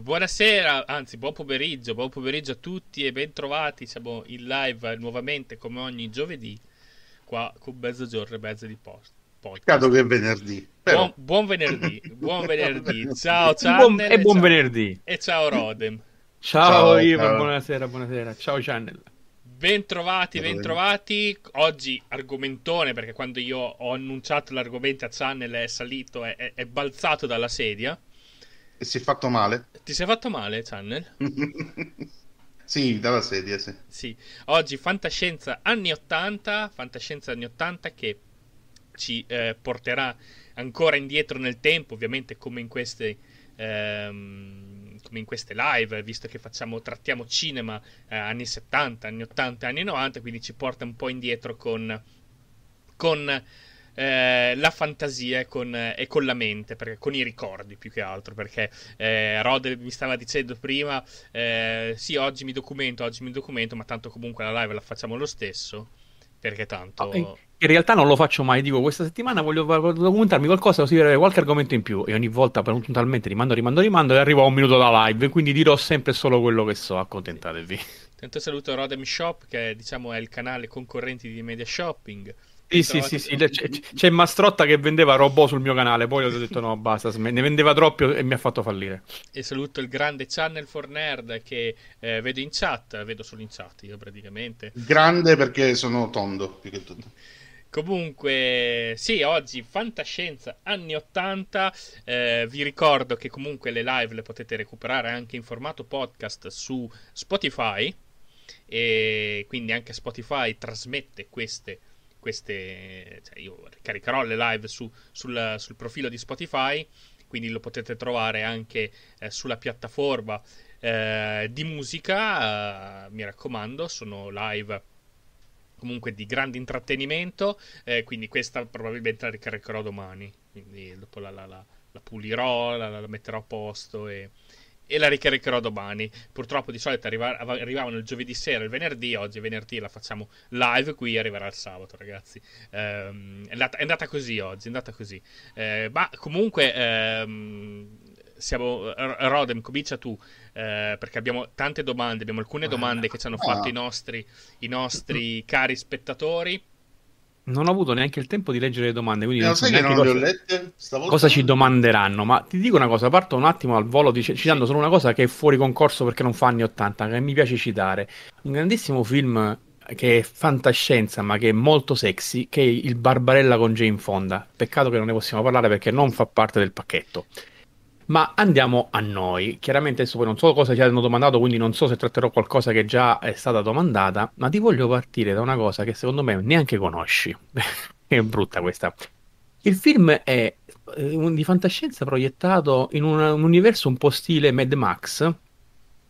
Buonasera, anzi buon pomeriggio, buon pomeriggio a tutti e bentrovati, siamo in live nuovamente come ogni giovedì qua con mezzogiorno e mezzo di post. Peccato che è venerdì. Però... Buon, buon, venerdì, buon venerdì. Ciao Channel e buon venerdì. E ciao Rodem. Ciao, ciao ciao. buonasera, buonasera. Ciao Channel. Bentrovati, bentrovati. Oggi argomentone perché quando io ho annunciato l'argomento a Channel è salito, è, è, è balzato dalla sedia. E si è fatto male? Ti sei fatto male, Channel? sì, dalla sedia, sì. Sì. Oggi fantascienza anni 80, fantascienza anni 80 che ci eh, porterà ancora indietro nel tempo, ovviamente come in queste... Ehm, come in queste live, visto che facciamo, trattiamo cinema eh, anni 70, anni 80, anni 90, quindi ci porta un po' indietro con, con eh, la fantasia e con, e con, la mente, perché, con i ricordi più che altro, perché eh, Rod mi stava dicendo prima, eh, sì, oggi mi documento, oggi mi documento, ma tanto comunque la live la facciamo lo stesso, perché tanto... Oh, in realtà non lo faccio mai, dico questa settimana voglio, voglio documentarmi qualcosa così avere qualche argomento in più e ogni volta puntualmente rimando, rimando, rimando e arrivo a un minuto da live, quindi dirò sempre solo quello che so, accontentatevi. Tanto saluto Rodem Shop che diciamo è il canale concorrente di Media Shopping sì, sì, sì, sì. C'è, c'è Mastrotta che vendeva robot sul mio canale, poi ho detto no, basta, ne vendeva troppo e mi ha fatto fallire. E saluto il grande Channel for Nerd che eh, vedo in chat, vedo solo in chat io praticamente. Grande perché sono tondo, più che tutto. Comunque, sì, oggi fantascienza anni 80. Eh, vi ricordo che comunque le live le potete recuperare anche in formato podcast su Spotify. E quindi anche Spotify trasmette queste queste, cioè io caricherò le live su, sul, sul, profilo di Spotify, quindi lo potete trovare anche eh, sulla piattaforma eh, di musica, eh, mi raccomando, sono live comunque di grande intrattenimento, eh, quindi questa probabilmente la ricaricherò domani, quindi dopo la, la, la, la pulirò, la, la metterò a posto e e la ricaricherò domani. Purtroppo di solito arriva, arrivavano il giovedì sera, il venerdì, oggi è venerdì la facciamo live, qui arriverà il sabato ragazzi. Ehm, è, andata, è, andata, così oggi, è andata così. Eh, ma comunque... Ehm, siamo, Rodem, comincia tu, eh, perché abbiamo tante domande, abbiamo alcune domande che ci hanno fatto i nostri, i nostri cari spettatori. Non ho avuto neanche il tempo di leggere le domande, quindi non, non so che non cosa, le ho lette. Stavolta cosa ci domanderanno. Ma ti dico una cosa, parto un attimo al volo dic- citando solo una cosa che è fuori concorso perché non fa anni 80, che mi piace citare. Un grandissimo film che è fantascienza ma che è molto sexy, che è Il Barbarella con Jane Fonda. Peccato che non ne possiamo parlare perché non fa parte del pacchetto. Ma andiamo a noi. Chiaramente adesso poi non so cosa ci hanno domandato, quindi non so se tratterò qualcosa che già è stata domandata, ma ti voglio partire da una cosa che secondo me neanche conosci. è brutta questa. Il film è eh, di fantascienza proiettato in un, un, universo un po' stile Mad Max.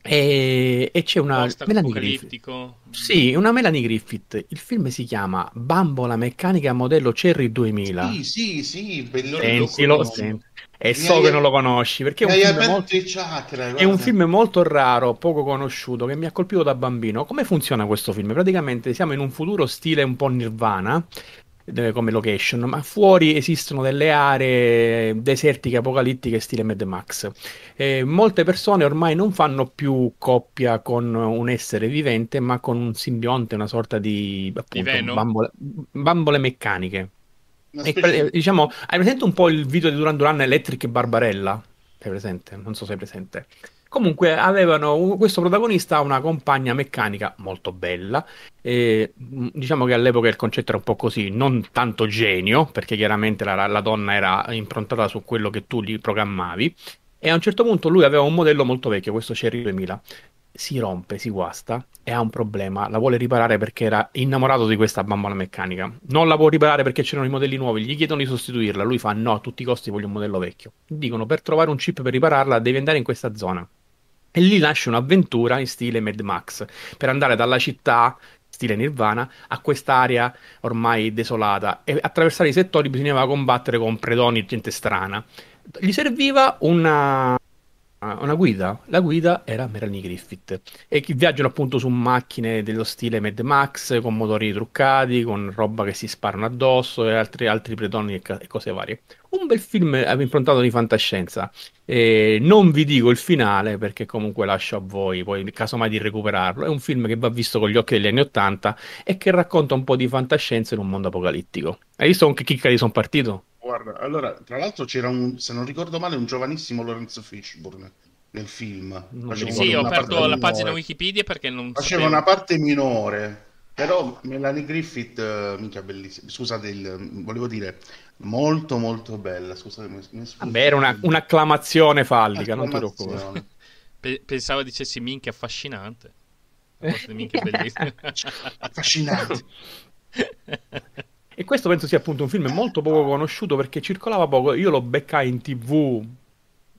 E, e c'è una Melanie Griffith. Sì, una Melanie Griffith. Il film si chiama Bambola meccanica modello Cherry 2000. Sì, sì, sì, bellissimo. Sentilo, senti. E mi so hai... che non lo conosci perché è un, film molto... Chakra, è un film molto raro, poco conosciuto, che mi ha colpito da bambino. Come funziona questo film? Praticamente siamo in un futuro stile un po' nirvana, come location, ma fuori esistono delle aree desertiche, apocalittiche, stile Mad Max. E molte persone ormai non fanno più coppia con un essere vivente, ma con un simbionte, una sorta di appunto, bambole, bambole meccaniche. E, diciamo, hai presente un po' il video di Duran Duran Electric e Barbarella? Sei presente? Non so se sei presente. Comunque avevano questo protagonista una compagna meccanica molto bella. E, diciamo che all'epoca il concetto era un po' così, non tanto genio, perché chiaramente la, la donna era improntata su quello che tu gli programmavi. E a un certo punto lui aveva un modello molto vecchio, questo Cherry 2000 si rompe, si guasta e ha un problema. La vuole riparare perché era innamorato di questa bambola meccanica. Non la può riparare perché c'erano i modelli nuovi. Gli chiedono di sostituirla. Lui fa: No, a tutti i costi voglio un modello vecchio. Dicono: Per trovare un chip per ripararla, devi andare in questa zona. E lì nasce un'avventura in stile Mad Max per andare dalla città stile Nirvana, a quest'area ormai desolata e attraversare i settori bisognava combattere con predoni gente strana. Gli serviva una una guida? La guida era Melanie Griffith e viaggiano appunto su macchine dello stile Mad Max con motori truccati, con roba che si sparano addosso e altri, altri predoni e, e cose varie. Un bel film improntato di fantascienza. E non vi dico il finale perché comunque lascio a voi poi casomai di recuperarlo. È un film che va visto con gli occhi degli anni Ottanta e che racconta un po' di fantascienza in un mondo apocalittico. Hai visto con che chicca di son partito? Guarda, allora, tra l'altro c'era un, se non ricordo male, un giovanissimo Lorenzo Fishburne nel film. Sì, ho aperto la pagina Wikipedia perché non Faceva sapevo. una parte minore, però Melanie Griffith, uh, minchia bellissima, scusate, il, volevo dire, molto molto bella, scusate. Mi, mi Vabbè, era una, un'acclamazione fallica, non ti preoccupare. pensavo dicessi minchia affascinante. Minchia bellissima. affascinante. E questo penso sia appunto un film molto poco conosciuto perché circolava poco. Io lo beccai in tv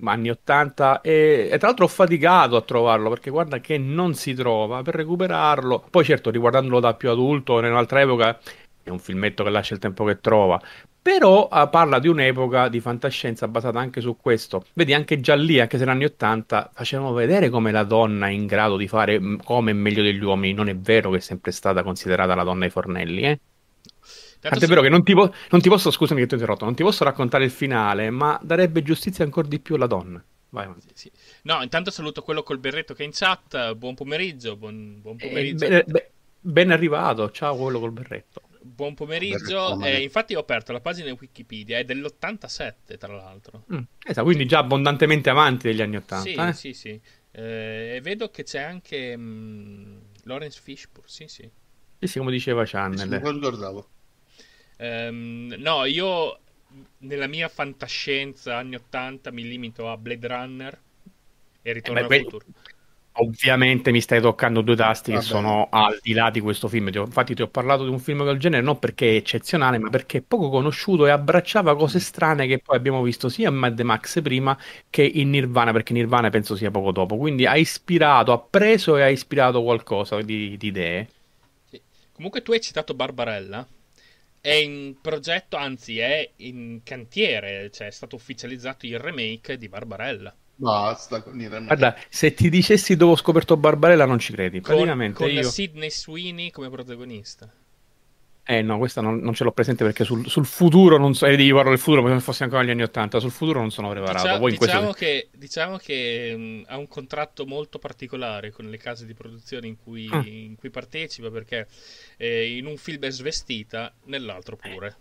anni 80 e, e, tra l'altro ho faticato a trovarlo perché guarda che non si trova per recuperarlo. Poi certo riguardandolo da più adulto in un'altra epoca è un filmetto che lascia il tempo che trova. Però uh, parla di un'epoca di fantascienza basata anche su questo. Vedi, anche già lì, anche se negli anni 80, facevano vedere come la donna è in grado di fare come meglio degli uomini. Non è vero che è sempre stata considerata la donna ai fornelli, eh? Tant'è vero che non ti, po- non ti, posso, scusami che ti ho interrotto, non ti posso raccontare il finale, ma darebbe giustizia ancora di più alla donna. Vai avanti. Sì, sì. No, intanto saluto quello col berretto che è in chat. Buon pomeriggio. Buon, buon eh, pomeriggio. Eh, be- ben arrivato. Ciao, quello col berretto. Buon pomeriggio. Eh, infatti, ho aperto la pagina Wikipedia, è dell'87, tra l'altro. Mm, esatto, quindi già abbondantemente avanti degli anni 80. Sì, eh? sì, sì. Eh, e vedo che c'è anche mh, mm, Lawrence Fishburne. Sì, sì. Sì, sì, come diceva Channel. Non lo ricordavo. Um, no, io nella mia fantascienza anni 80 mi limito a Blade Runner e Ritorno eh, al futuro. Ovviamente mi stai toccando due tasti Vabbè. che sono al di là di questo film. Infatti, ti ho parlato di un film del genere non perché è eccezionale, ma perché è poco conosciuto e abbracciava cose strane che poi abbiamo visto sia in Mad Max prima che in Nirvana, perché Nirvana penso sia poco dopo. Quindi ha ispirato, ha preso e ha ispirato qualcosa di, di idee. Sì. Comunque, tu hai citato Barbarella è in progetto, anzi è in cantiere, cioè è stato ufficializzato il remake di Barbarella. Basta con il remake. Guarda, se ti dicessi dove ho scoperto Barbarella non ci credi. Praticamente con, con io... Sidney Sweeney come protagonista. Eh no, questa non, non ce l'ho presente perché sul, sul futuro non so, eh, devi guardare il futuro come se fosse ancora negli anni 80, sul futuro non sono preparato. Diciamo, diciamo questo... che, diciamo che mh, ha un contratto molto particolare con le case di produzione in cui, ah. in cui partecipa perché eh, in un film è svestita, nell'altro pure.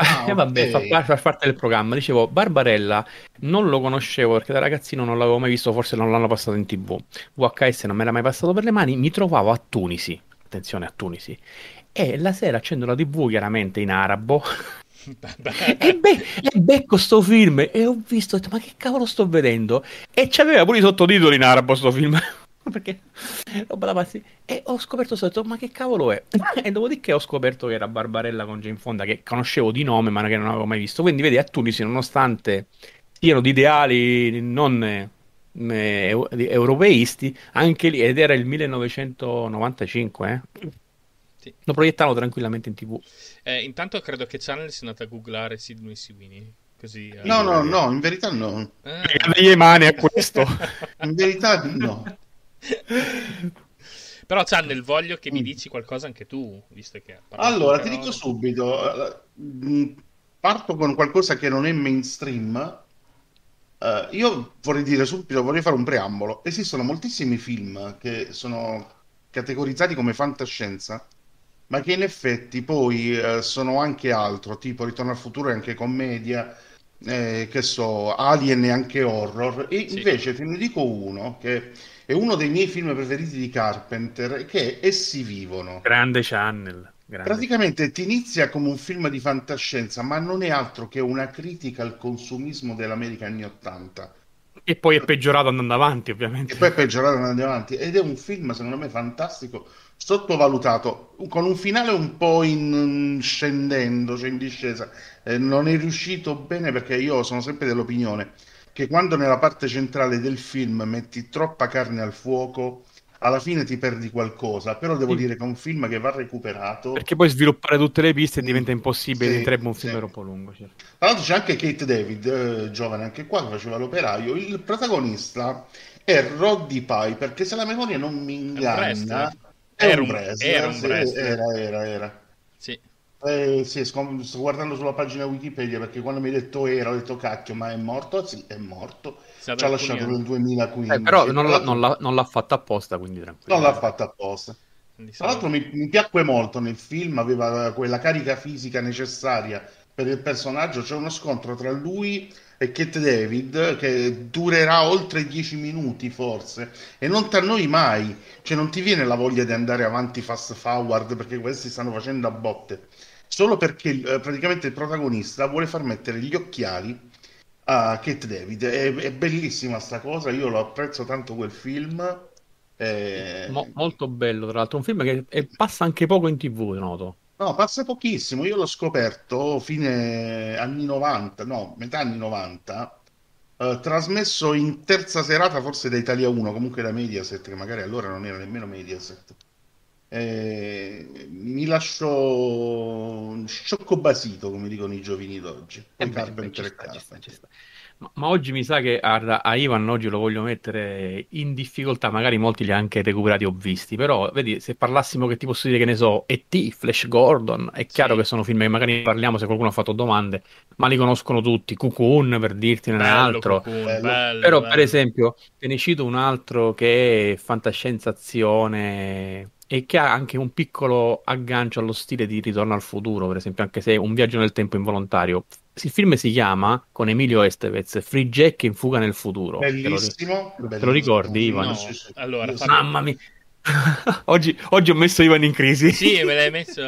Ah, eh, vabbè, fa, fa, parte del programma. Dicevo, Barbarella non lo conoscevo perché da ragazzino non l'avevo mai visto, forse non l'hanno passato in tv. VHS non me l'ha mai passato per le mani. Mi trovavo a Tunisi, attenzione a Tunisi, e la sera accendo la tv chiaramente in arabo. E, be- e becco sto film e ho visto ma che cavolo sto vedendo? E c'aveva pure i sottotitoli in arabo sto film. Perché? Roba da pazzi. E ho scoperto sotto ma che cavolo è? E dopodiché ho scoperto che era Barbarella con Jane Fonda che conoscevo di nome ma che non avevo mai visto. Quindi vedi a Tunisi nonostante siano di ideali non eh, europeisti anche lì ed era il 1995 eh sì. Lo proiettavano tranquillamente in tv. Eh, intanto credo che Channel sia andato a googlare Sidney Sweeney. Così, eh. no, no, no, in verità no. Ah. Le mani a questo. in verità no. Però Channel, voglio che mi mm. dici qualcosa anche tu, visto che... Allora, ti dico subito, uh, parto con qualcosa che non è mainstream. Uh, io vorrei dire subito, vorrei fare un preambolo. Esistono moltissimi film che sono categorizzati come fantascienza ma che in effetti poi eh, sono anche altro, tipo Ritorno al futuro e anche commedia, eh, che so, Alien e anche horror. E sì. invece te ne dico uno che è uno dei miei film preferiti di Carpenter, che è Essi vivono. Grande channel. Grande. Praticamente ti inizia come un film di fantascienza, ma non è altro che una critica al consumismo dell'America anni 80. E poi è peggiorato andando avanti, ovviamente. E poi è peggiorato andando avanti. Ed è un film, secondo me, fantastico sottovalutato, con un finale un po' in scendendo, cioè in discesa. Eh, non è riuscito bene perché io sono sempre dell'opinione che quando nella parte centrale del film metti troppa carne al fuoco, alla fine ti perdi qualcosa, però devo sì. dire che è un film che va recuperato. Perché poi sviluppare tutte le piste diventa impossibile, sì, diventerebbe un film sì. troppo lungo. Certo. Tra l'altro c'è anche Kate David, eh, giovane anche qua, che faceva l'operaio. Il protagonista è Roddy Piper, che se la memoria non mi inganna... Era un wrestler. Era, un wrestler. era, era, era. Sì. Eh, sì, sto guardando sulla pagina Wikipedia perché quando mi hai detto era ho detto cacchio, ma è morto? Sì, è morto. Ci ha lasciato nel 2015. Eh, però non, l'ha, non, l'ha, non l'ha fatta apposta, quindi tranquillo. Non l'ha fatta apposta. Tra l'altro mi, mi, piacque molto nel film, aveva quella carica fisica necessaria per il personaggio. C'è uno scontro tra lui e Kate David che durerà oltre 10 minuti forse e non ti annoi mai, cioè non ti viene la voglia di andare avanti fast forward perché questi stanno facendo a botte, solo perché eh, praticamente il protagonista vuole far mettere gli occhiali a Kate David. È, è bellissima sta cosa, io lo apprezzo tanto quel film. È... Mo- molto bello, tra l'altro, un film che è, passa anche poco in tv, noto. No, passa pochissimo. Io l'ho scoperto fine anni 90, no, metà anni 90, eh, trasmesso in terza serata forse da Italia 1, comunque da Mediaset, che magari allora non era nemmeno Mediaset. Eh, mi lascio sciocco basito, come dicono i giovani d'oggi. Eh beh, beh, ci sta, ci sta, ci sta. Ma, ma, oggi mi sa che a, a, Ivan oggi lo voglio mettere in difficoltà, magari molti li ha anche recuperati o visti, però vedi, se parlassimo che ti posso dire che ne so, E.T., Flash Gordon, è chiaro sì. che sono film che magari parliamo se qualcuno ha fatto domande, ma li conoscono tutti, Cocoon per dirtene un altro. Cocoon, bello, però bello. per esempio te ne cito un altro che è fantascienza azione e che ha anche un piccolo aggancio allo stile di Ritorno al futuro, per esempio, anche se è un viaggio nel tempo involontario. Il film si chiama, con Emilio Estevez, Free Jack in fuga nel futuro. Bellissimo. Te lo, te lo ricordi, Ivan? No. Allora, Mamma mia. oggi, oggi, ho messo Ivan in crisi. Sì, me l'hai messo,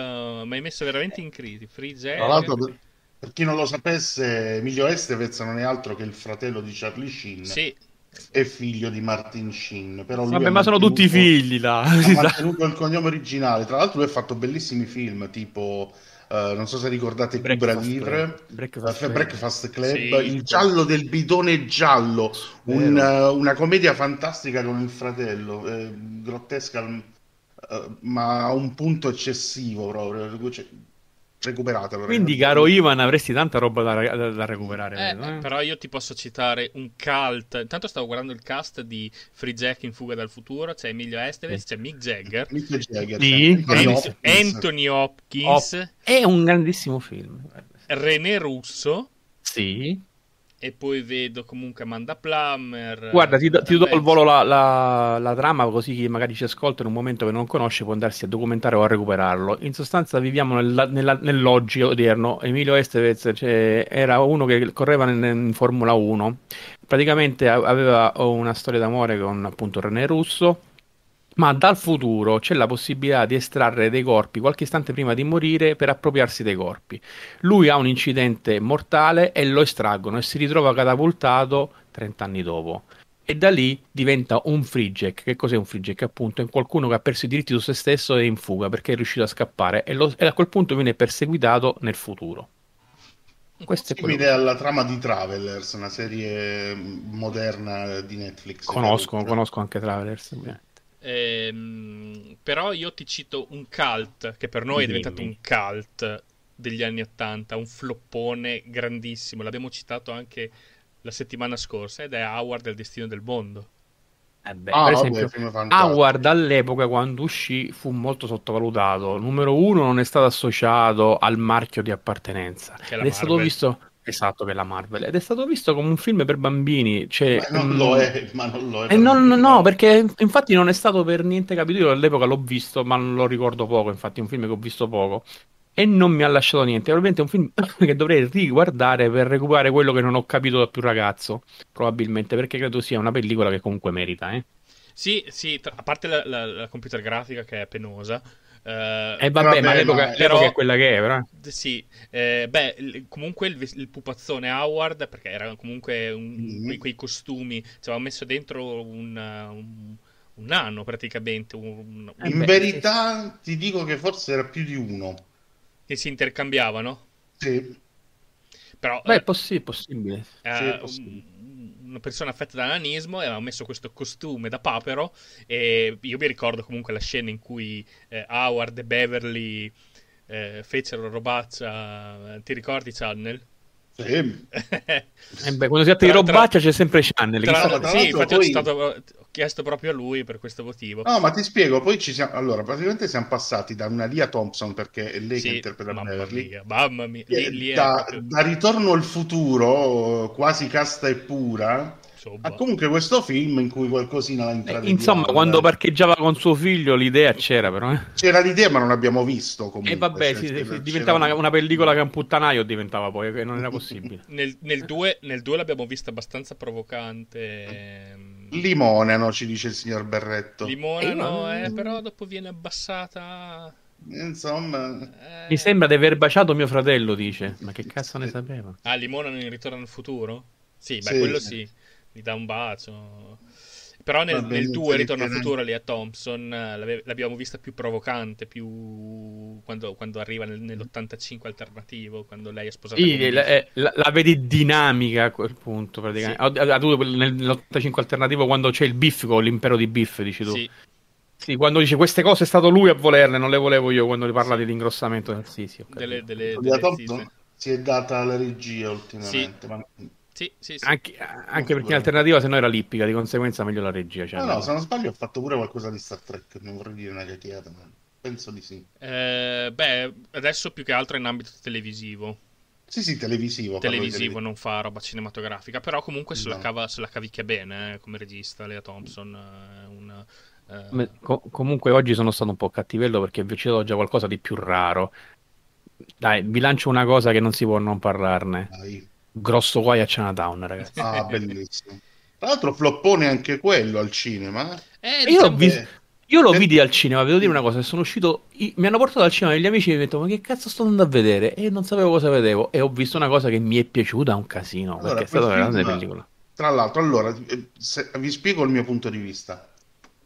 mi hai messo veramente in crisi. Free Jack. Tra l'altro, per chi non lo sapesse, Emilio Estevez non è altro che il fratello di Charlie Sheen. Sì, è figlio di Martin Sheen. Però lui Vabbè, ma sono tutti figli là. Ha mantenuto il cognome originale. Tra l'altro, lui ha fatto bellissimi film tipo. Uh, non so se ricordate Cubra Livre, Breakfast, uh, Breakfast Club, sì, il giallo del bidone giallo, un, uh, una commedia fantastica con il fratello, eh, grottesca, ma a un punto eccessivo proprio. Cioè, recuperatelo. Quindi, caro Ivan, avresti tanta roba da, da, da recuperare. Eh, vedo, eh? Però io ti posso citare un cult. Intanto stavo guardando il cast di Free Jack in Fuga dal futuro. C'è Emilio Estevez, c'è Mick Jagger, Mick Jagger sì. Ant- Anthony Hopkins. Hop- è un grandissimo film. René Russo. Sì e poi vedo comunque Amanda Plummer. Guarda, ti, do, ti do al volo la, la, la, trama così chi magari ci ascolta in un momento che non conosce può andarsi a documentare o a recuperarlo. In sostanza viviamo nella, nella, nell'oggi odierno. Emilio Estevez cioè, era uno che correva in, in Formula 1. Praticamente aveva una storia d'amore con appunto René Russo ma dal futuro c'è la possibilità di estrarre dei corpi qualche istante prima di morire per appropriarsi dei corpi. Lui ha un incidente mortale e lo estraggono e si ritrova catapultato 30 anni dopo. E da lì diventa un free jack. Che cos'è un free jack? Appunto, è qualcuno che ha perso i diritti su se stesso e è in fuga perché è riuscito a scappare e, lo, e a quel punto viene perseguitato nel futuro. Questo è simile quello... alla trama di Travelers, una serie moderna di Netflix. Conosco, conosco anche Travelers. Ehm, però io ti cito un cult che per noi è diventato un cult degli anni Ottanta, un floppone grandissimo. L'abbiamo citato anche la settimana scorsa ed è Howard del destino del mondo. Eh beh, ah, per esempio, Howard all'epoca quando uscì fu molto sottovalutato. Numero uno, non è stato associato al marchio di appartenenza. Ed è stato visto Esatto, che è la Marvel. Ed è stato visto come un film per bambini. Cioè, ma non lo è, ma non lo è. Non, no, perché infatti non è stato per niente capito. Io all'epoca l'ho visto, ma non lo ricordo poco. Infatti, è un film che ho visto poco. E non mi ha lasciato niente. Probabilmente è un film che dovrei riguardare per recuperare quello che non ho capito da più ragazzo. Probabilmente, perché credo sia una pellicola che comunque merita, eh. Sì, sì, tra, a parte la, la, la computer grafica che è penosa, Uh, eh vabbè, vabbè, ma l'epoca, l'epoca è quella che è, però. Sì, eh, beh, comunque il, il, pupazzone Howard, perché era comunque un, mm. quei, quei, costumi, ci aveva messo dentro un, un, un anno praticamente. Un, In beh, verità sì. ti dico che forse era più di uno. Che si intercambiavano? Sì. Però, beh, è possi- possibile. Eh, sì, è possibile una persona affetta da nanismo e aveva messo questo costume da papero e io mi ricordo comunque la scena in cui eh, Howard e Beverly eh, fecero robaccia, ti ricordi Channel? Sì. eh beh, quando si tratta di robaccia c'è sempre Channel. Tra, tra sì, infatti poi... stato chiesto proprio a lui per questo motivo. No, ma ti spiego, poi ci siamo... Allora, praticamente siamo passati da una Lia Thompson, perché è lei sì, che interpreta mamma Beverly. Mia, mamma mia. Lì, lì da, proprio... da Ritorno al futuro, quasi casta e pura, Ha comunque questo film in cui qualcosina l'ha intraveduto. Eh, insomma, quando parcheggiava con suo figlio l'idea c'era però. Eh. C'era l'idea ma non l'abbiamo visto comunque. E vabbè, cioè, sì, sì, diventava una, una, pellicola che un puttanaio diventava poi, che non era possibile. nel 2 l'abbiamo vista abbastanza provocante. Ehm Limonano, ci dice il signor Berretto. Limonano, eh, però dopo viene abbassata. Insomma, eh... mi sembra di aver baciato mio fratello. Dice, ma che cazzo ne sapeva? Ah, Limonano in ritorno al futuro? Sì, beh, sì, quello sì. Gli dà un bacio. Però nel, nel 2 Ritorno al futuro lì a Thompson eh, l'abbiamo vista più provocante, più quando, quando arriva nel, nell'85 alternativo, quando lei è sposata sì, la, eh, la, la, vedi dinamica a quel punto praticamente. Sì. Nell'85 alternativo quando c'è il Biff con l'impero di Biff, dici tu. Sì. Sì, quando dice queste cose è stato lui a volerle, non le volevo io quando parla sì. dell'ingrossamento del sì, sì, delle, delle, delle, delle si è data la regia ultimamente. Sì. Ma sì, sì, sì. Anche, anche perché in alternativa se no era lippica, di conseguenza meglio la regia. Cioè, no, no, se non sbaglio ho fatto pure qualcosa di Star Trek, non vorrei dire una cacchiata, ma penso di sì. Eh, beh, adesso più che altro in ambito televisivo. Sì, sì, televisivo. Televisivo, non fa roba cinematografica, però comunque se, no. la, cava, se la cavicchia bene eh, come regista, Lea Thompson. Eh, una, eh... Com- comunque oggi sono stato un po' cattivello perché invece ho già qualcosa di più raro. Dai, vi lancio una cosa che non si può non parlarne. Dai. Grosso guai a Chinatown, ragazzi. Ah, bellissimo. Tra l'altro, floppone anche quello al cinema. Eh, io, l'ho visto, io lo vidi al cinema, devo dire una cosa, sono uscito, mi hanno portato al cinema e gli amici mi hanno detto ma che cazzo sto andando a vedere? E non sapevo cosa vedevo e ho visto una cosa che mi è piaciuta un casino, allora, perché è stata una grande pellicola. Tra l'altro, allora, se, vi spiego il mio punto di vista.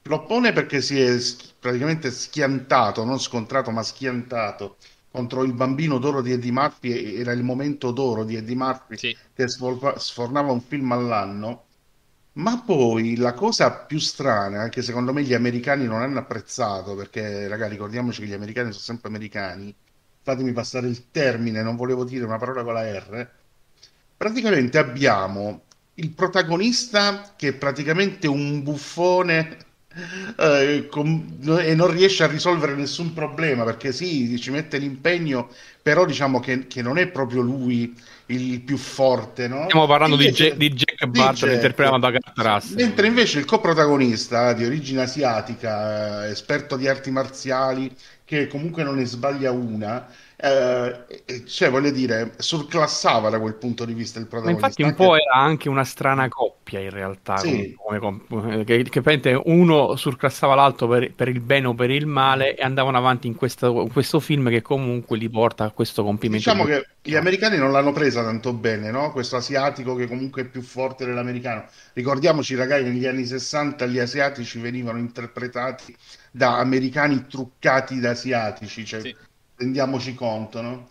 Floppone perché si è praticamente schiantato, non scontrato, ma schiantato contro il bambino d'oro di Eddie Murphy era il momento d'oro di Eddie Murphy sì. che sfornava un film all'anno. Ma poi la cosa più strana che secondo me gli americani non hanno apprezzato perché ragazzi ricordiamoci che gli americani sono sempre americani. Fatemi passare il termine non volevo dire una parola con la R. Praticamente abbiamo il protagonista che è praticamente un buffone eh, com- e non riesce a risolvere nessun problema perché sì, ci mette l'impegno, però diciamo che, che non è proprio lui il più forte. No? Stiamo parlando invece, di, Jack Butler, interpretato da Kurt Russell. Mentre invece il coprotagonista di origine asiatica, eh, esperto di arti marziali, che comunque non ne sbaglia una, eh, cioè voglio dire, surclassava da quel punto di vista il protagonista. Ma infatti un po' era anche una strana coppia in realtà, sì. come, come, che, che uno surclassava l'altro per, per, il bene o per il male e andavano avanti in questo, questo film che comunque li porta a questo compimento. Diciamo che gli americani non l'hanno presa tanto bene, no? questo asiatico che comunque è più forte dell'americano. Ricordiamoci ragazzi, negli anni 60 gli asiatici venivano interpretati da americani truccati da asiatici, cioè... Sì rendiamoci conto, no?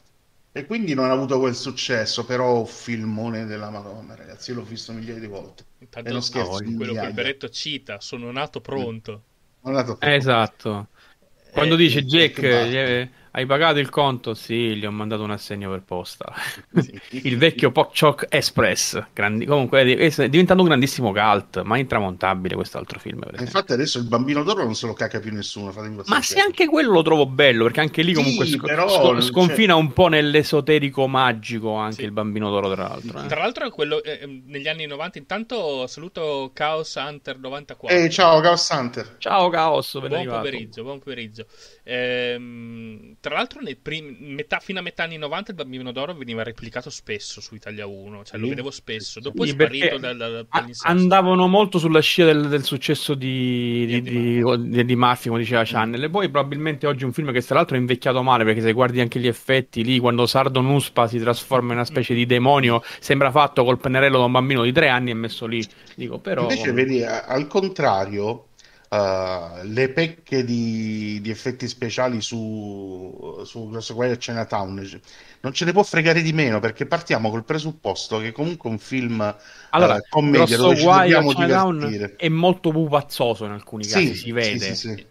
E quindi non ha avuto quel successo, però un filmone della Madonna, ragazzi, io l'ho visto migliaia di volte. Intanto non scherzo, no, quello che il Beretto cita, sono nato pronto. Sono nato pronto. Esatto. Quando eh, dice Jack, hai pagato il conto? Sì, gli ho mandato un assegno per posta. Sì. il vecchio Pokchok Express. Grandi... Comunque è diventato un grandissimo cult, ma intramontabile quest'altro film. Infatti adesso il bambino d'oro non se lo caca più nessuno. Ma se anche quello lo trovo bello, perché anche lì comunque sì, sc- però, sc- sconfina un po' nell'esoterico magico anche sì. il bambino d'oro, tra l'altro. Eh. Tra l'altro quello, eh, ehm, negli anni 90, intanto saluto Chaos Hunter 94. Eh, ciao Chaos Hunter. Ciao Chaos, buon pomeriggio, buon pomeriggio. Ehm, tra l'altro, prim- metà, fino a metà anni 90 il Bambino d'Oro veniva replicato spesso su Italia 1, cioè lo vedevo spesso. Dopo sì, è sparito dal, dal, Andavano molto sulla scia del, del successo di, di, di, di, di Murphy, come diceva Channel. Mm. E poi probabilmente oggi un film che tra l'altro è invecchiato male, perché se guardi anche gli effetti lì, quando Sardo Nuspa si trasforma in una specie di demonio, sembra fatto col pennarello da un bambino di tre anni e messo lì. Dico, però... Invece vedi, al contrario Uh, le pecche di, di, effetti speciali su, su Grosso Guai a Chinatown non ce ne può fregare di meno perché partiamo col presupposto che comunque un film allora, uh, commedia dove ci dobbiamo divertire. è molto pupazzoso in alcuni casi sì, si vede. sì, sì,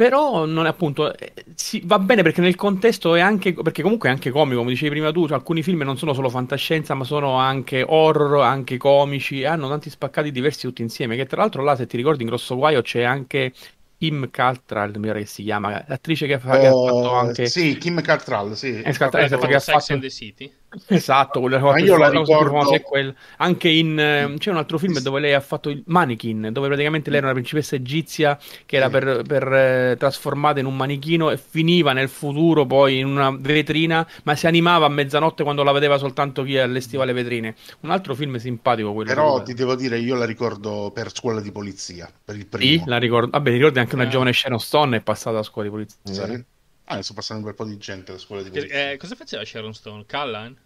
però non è appunto eh, si, va bene perché nel contesto è anche perché comunque è anche comico come dicevi prima tu cioè, alcuni film non sono solo fantascienza ma sono anche horror anche comici hanno tanti spaccati diversi tutti insieme che tra l'altro là se ti ricordi in Grosso Guaio c'è anche Kim Cattrall, mi pare che si chiama, l'attrice che, fa, uh, che ha fatto anche... Sì, Kim Cattrall, sì. Esatto, esatto, che ha fatto... the City. Esatto, quella Ma io la ricordo... È quella. Anche in... Eh, c'è un altro film dove lei ha fatto il Mannequin, dove praticamente lei era una principessa egizia che era per, per eh, trasformata in un manichino e finiva nel futuro poi in una vetrina, ma si animava a mezzanotte quando la vedeva soltanto chi allestiva le vetrine. Un altro film simpatico quello. Però ti devo dire, io la ricordo per Scuola di Polizia, per il primo. Sì, la ricordo. Vabbè, ricordi anche una giovane Sharon Stone è passata a scuola di polizia. Sì. Ah, adesso passando un bel po' di gente alla scuola di polizia. Eh, cosa faceva Sharon Stone? Callan?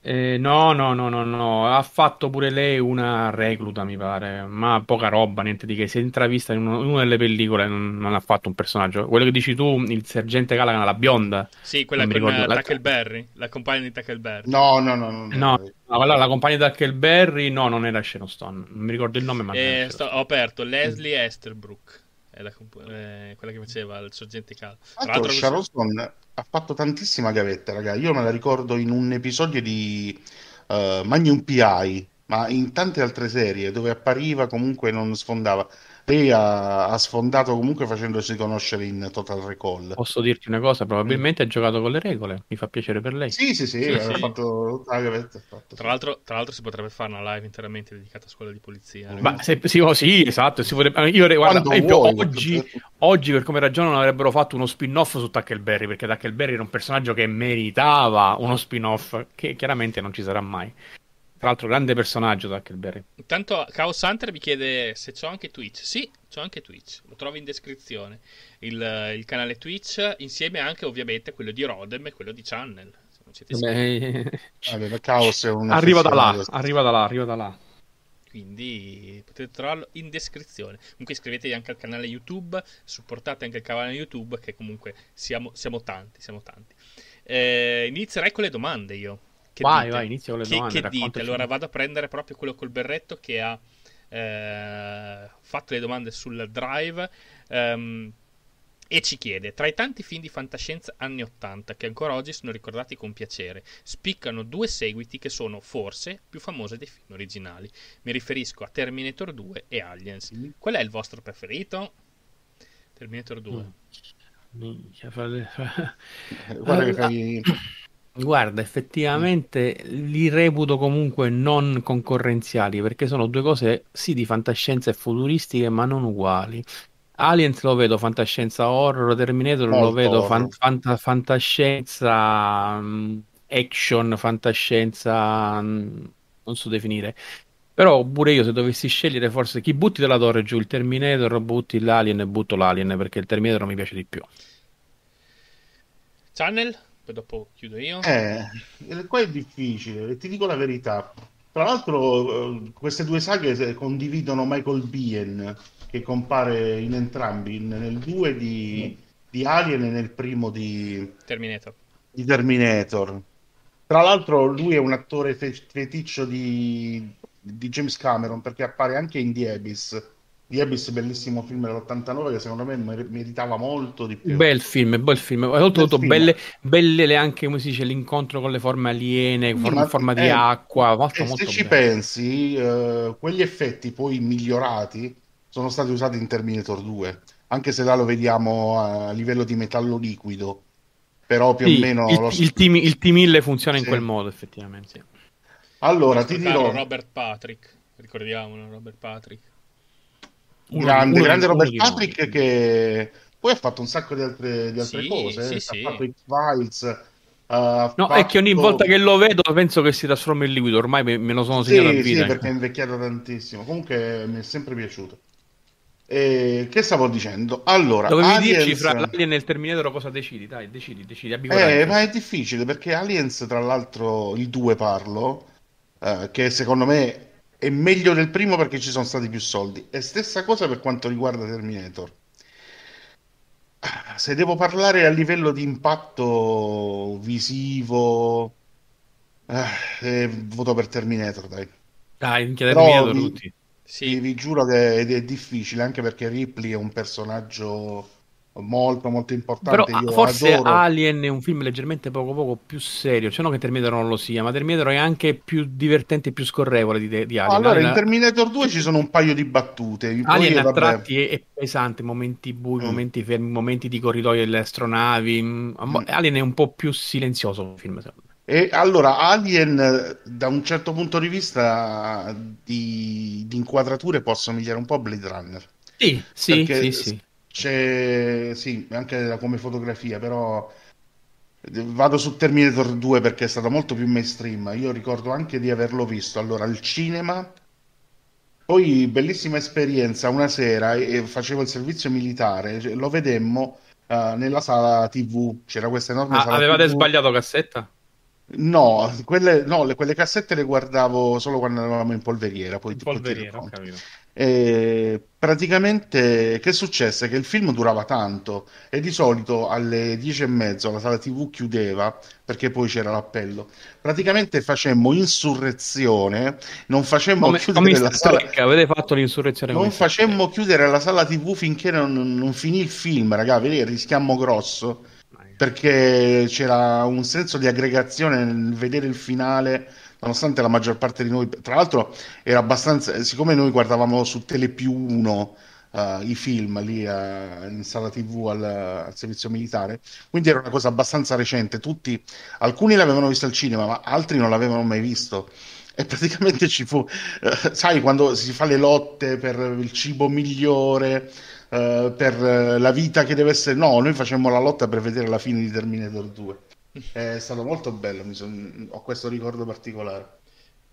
Eh, no, no, no, no, no, ha fatto pure lei una recluta, mi pare, ma poca roba, niente di che. Si è intravista in, uno, in una delle pellicole, non, non, ha fatto un personaggio. Quello che dici tu, il sergente Callaghan, la bionda. Sì, quella con uh, Tackleberry, la compagna di Tackleberry. No, no, no. No, no, no allora, la compagna di Tackleberry, no, non era Sharon Stone, non mi ricordo il nome, ma... Eh, sto, ho aperto Leslie mm. Esterbrook è la, eh, quella che faceva il sorgente Cal. Tra l'altro, Sharon ha fatto tantissima gavetta, raga. Io me la ricordo in un episodio di uh, Magnum PI, ma in tante altre serie dove appariva comunque non sfondava. Lei ha, ha, sfondato comunque facendosi conoscere in Total Recall. Posso dirti una cosa? Probabilmente mm. ha giocato con le regole. Mi fa piacere per lei. Sì, sì, sì. sì, sì. Fatto... Ah, fatto... Tra, l'altro, tra, l'altro, si potrebbe fare una live interamente dedicata a scuola di polizia. Ma se, sì, oh, sì, esatto. Si potrebbe... Io guarda, vuoi, oggi, oggi, per come ragionano, avrebbero fatto uno spin-off su Tackleberry. Perché Tackleberry era un personaggio che meritava uno spin-off. Che chiaramente non ci sarà mai. Tra l'altro, grande personaggio Zuckerberg. Intanto, Chaos Hunter mi chiede se c'ho anche Twitch. Sì, c'ho anche Twitch. Lo trovi in descrizione. Il, il canale Twitch, insieme anche ovviamente quello di Rodem e quello di Channel. Se non siete Beh... Allora, Chaos è un arriva da là, arriva da là, arriva da là. Quindi potete trovarlo in descrizione. Comunque iscrivetevi anche al canale YouTube, supportate anche il canale YouTube, che comunque siamo, siamo tanti, siamo tanti. Eh, inizierei con le domande io. Che vai, dite? vai, inizio con le domande. Che, dite? Allora vado a prendere proprio quello col berretto che ha eh, fatto le domande sul drive. Um, e ci chiede: Tra i tanti film di fantascienza anni 80 che ancora oggi sono ricordati con piacere, spiccano due seguiti che sono forse più famose dei film originali. Mi riferisco a Terminator 2 e Aliens. Mm. Qual è il vostro preferito? Terminator 2. Mm. Guarda che fai Guarda, effettivamente li reputo comunque non concorrenziali perché sono due cose sì di fantascienza e futuristiche ma non uguali. Aliens lo vedo fantascienza horror, Terminator Molto lo vedo fan- fanta- fantascienza um, action, fantascienza um, non so definire. Però pure io se dovessi scegliere forse chi butti dalla torre giù il Terminator, butti l'Alien e butto l'Alien perché il Terminator mi piace di più. Channel? Poi dopo chiudo io. Eh, qua è difficile, ti dico la verità. Tra l'altro, eh, queste due saghe condividono Michael Bien, che compare in entrambi, nel 2 di, di, Alien e nel primo di Terminator. Di Terminator. Tra l'altro, lui è un attore feticcio di, di James Cameron perché appare anche in The Abyss The Abyss, bellissimo film dell'89 che secondo me meritava molto di più. Bel film, bel film. Oltretutto, belle, belle anche come si dice, l'incontro con le forme aliene, sì, forma, forma di acqua. Molto, molto se ci pensi, uh, quegli effetti poi migliorati sono stati usati in Terminator 2, anche se là lo vediamo a livello di metallo liquido. Però più sì, o meno. Il, lo... il, team, il T-1000 funziona sì. in quel modo, effettivamente. Sì. Allora, ti dirò. Robert Patrick, ricordiamolo, Robert Patrick grande, uno, grande Robert Patrick che poi ha fatto un sacco di altre, di altre sì, cose. Sì, sì. Ha fatto X-Files. Uh, no, fatto... è che ogni volta che lo vedo penso che si trasforma in liquido. Ormai me, lo sono segnato sì, a vita. Sì, perché è invecchiato tantissimo. Comunque mi è sempre piaciuto. E che stavo dicendo? Allora, dovevi Aliens... dirci fra l'Alien e il Terminator cosa decidi? Dai, decidi, decidi. Eh, ma è difficile perché Aliens, tra l'altro, il 2 parlo, eh, che secondo me è meglio del primo perché ci sono stati più soldi. E stessa cosa per quanto riguarda Terminator. Se devo parlare a livello di impatto visivo, eh, eh, voto per Terminator, dai. Dai, minchia Terminator vi, tutti. Sì. Vi, vi giuro che è, è difficile, anche perché Ripley è un personaggio molto molto importante. Però Io forse adoro... Alien è un film leggermente poco poco più serio, cioè non che Terminator non lo sia, ma Terminator è anche più divertente e più scorrevole di, di Alien. Allora, Alien... in Terminator 2 ci sono un paio di battute. Alien a tratti è, pesante, momenti bui, mm. momenti fermi, momenti di corridoio delle astronavi. Mm. Alien è un po' più silenzioso il film, secondo me. E allora, Alien, da un certo punto di vista di, di inquadrature, può somigliare un po' a Blade Runner. Sì, sì, sì, sì. C'è, sì, anche come fotografia, però vado su Terminator 2 perché è stato molto più mainstream. Io ricordo anche di averlo visto allora al cinema. Poi, bellissima esperienza, una sera e facevo il servizio militare, cioè, lo vedemmo uh, nella sala TV. C'era questa enorme ah, sala avevate TV. sbagliato cassetta? No, quelle, no, le, quelle cassette le guardavo solo quando eravamo in polveriera. Poi in polveriera, ho capito. E praticamente che successe? Che il film durava tanto e di solito alle 10 e mezzo la sala TV chiudeva perché poi c'era l'appello. Praticamente facemmo insurrezione, non facemmo come, chiudere come la sala. Avete fatto l'insurrezione? Non facemmo chiudere la sala TV finché non, non finì il film, raga, vedi, rischiamo grosso perché c'era un senso di aggregazione nel vedere il finale nonostante la maggior parte di noi, tra l'altro era abbastanza, siccome noi guardavamo su Telepiù 1 uh, i film lì uh, in sala tv al, al, servizio militare, quindi era una cosa abbastanza recente, tutti, alcuni l'avevano visto al cinema, ma altri non l'avevano mai visto. E praticamente ci fu, uh, sai, quando si fa le lotte per il cibo migliore, per la vita che deve essere, no, noi facemmo la lotta per vedere la fine di Terminator 2. È stato molto bello, son... ho questo ricordo particolare.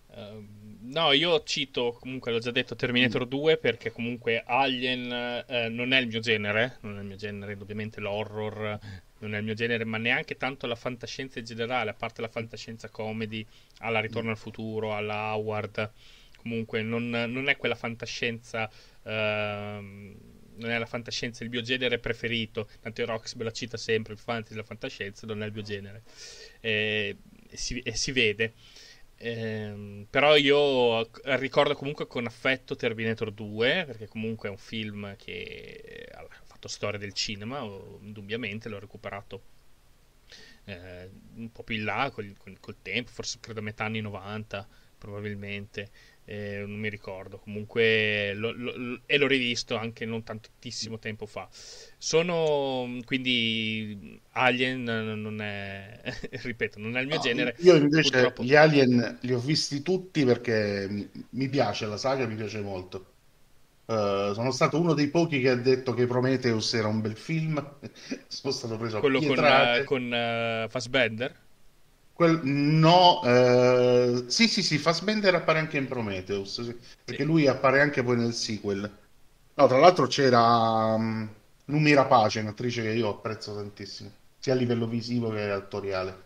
Uh, no, io cito comunque, l'ho già detto, Terminator 2 perché comunque Alien eh, non è il mio genere, non è il mio genere, ovviamente l'horror non è il mio genere, ma neanche tanto la fantascienza in generale, a parte la fantascienza comedy, alla Ritorno al futuro, alla Howard, comunque non, non è quella fantascienza... Uh, non è la fantascienza il mio genere preferito. Tanto Rox me la cita sempre, il fantasy la fantascienza non è il mio genere. E, si, e si, vede. Eh, però io ricordo comunque con affetto Terminator 2, perché comunque è un film che ha fatto storia del cinema, indubbiamente l'ho recuperato eh, un po' più in là col, col, col tempo, forse credo a metà anni 90 probabilmente eh, non mi ricordo, comunque lo, lo, e l'ho rivisto anche non tantissimo tempo fa. Sono quindi Alien non è, ripeto, non è il mio no, genere. Io invece purtroppo... gli Alien li ho visti tutti perché mi, piace la saga, mi piace molto. Uh, sono stato uno dei pochi che ha detto che Prometheus era un bel film. sono stato preso a Quello con, uh, con uh, Fassbender? Quel, no, eh, sì, sì, sì, Fassbender appare anche in Prometheus, sì, perché sì. lui appare anche poi nel sequel. No, tra l'altro c'era um, Numi Rapace, un'attrice che io apprezzo tantissimo, sia a livello visivo che attoriale.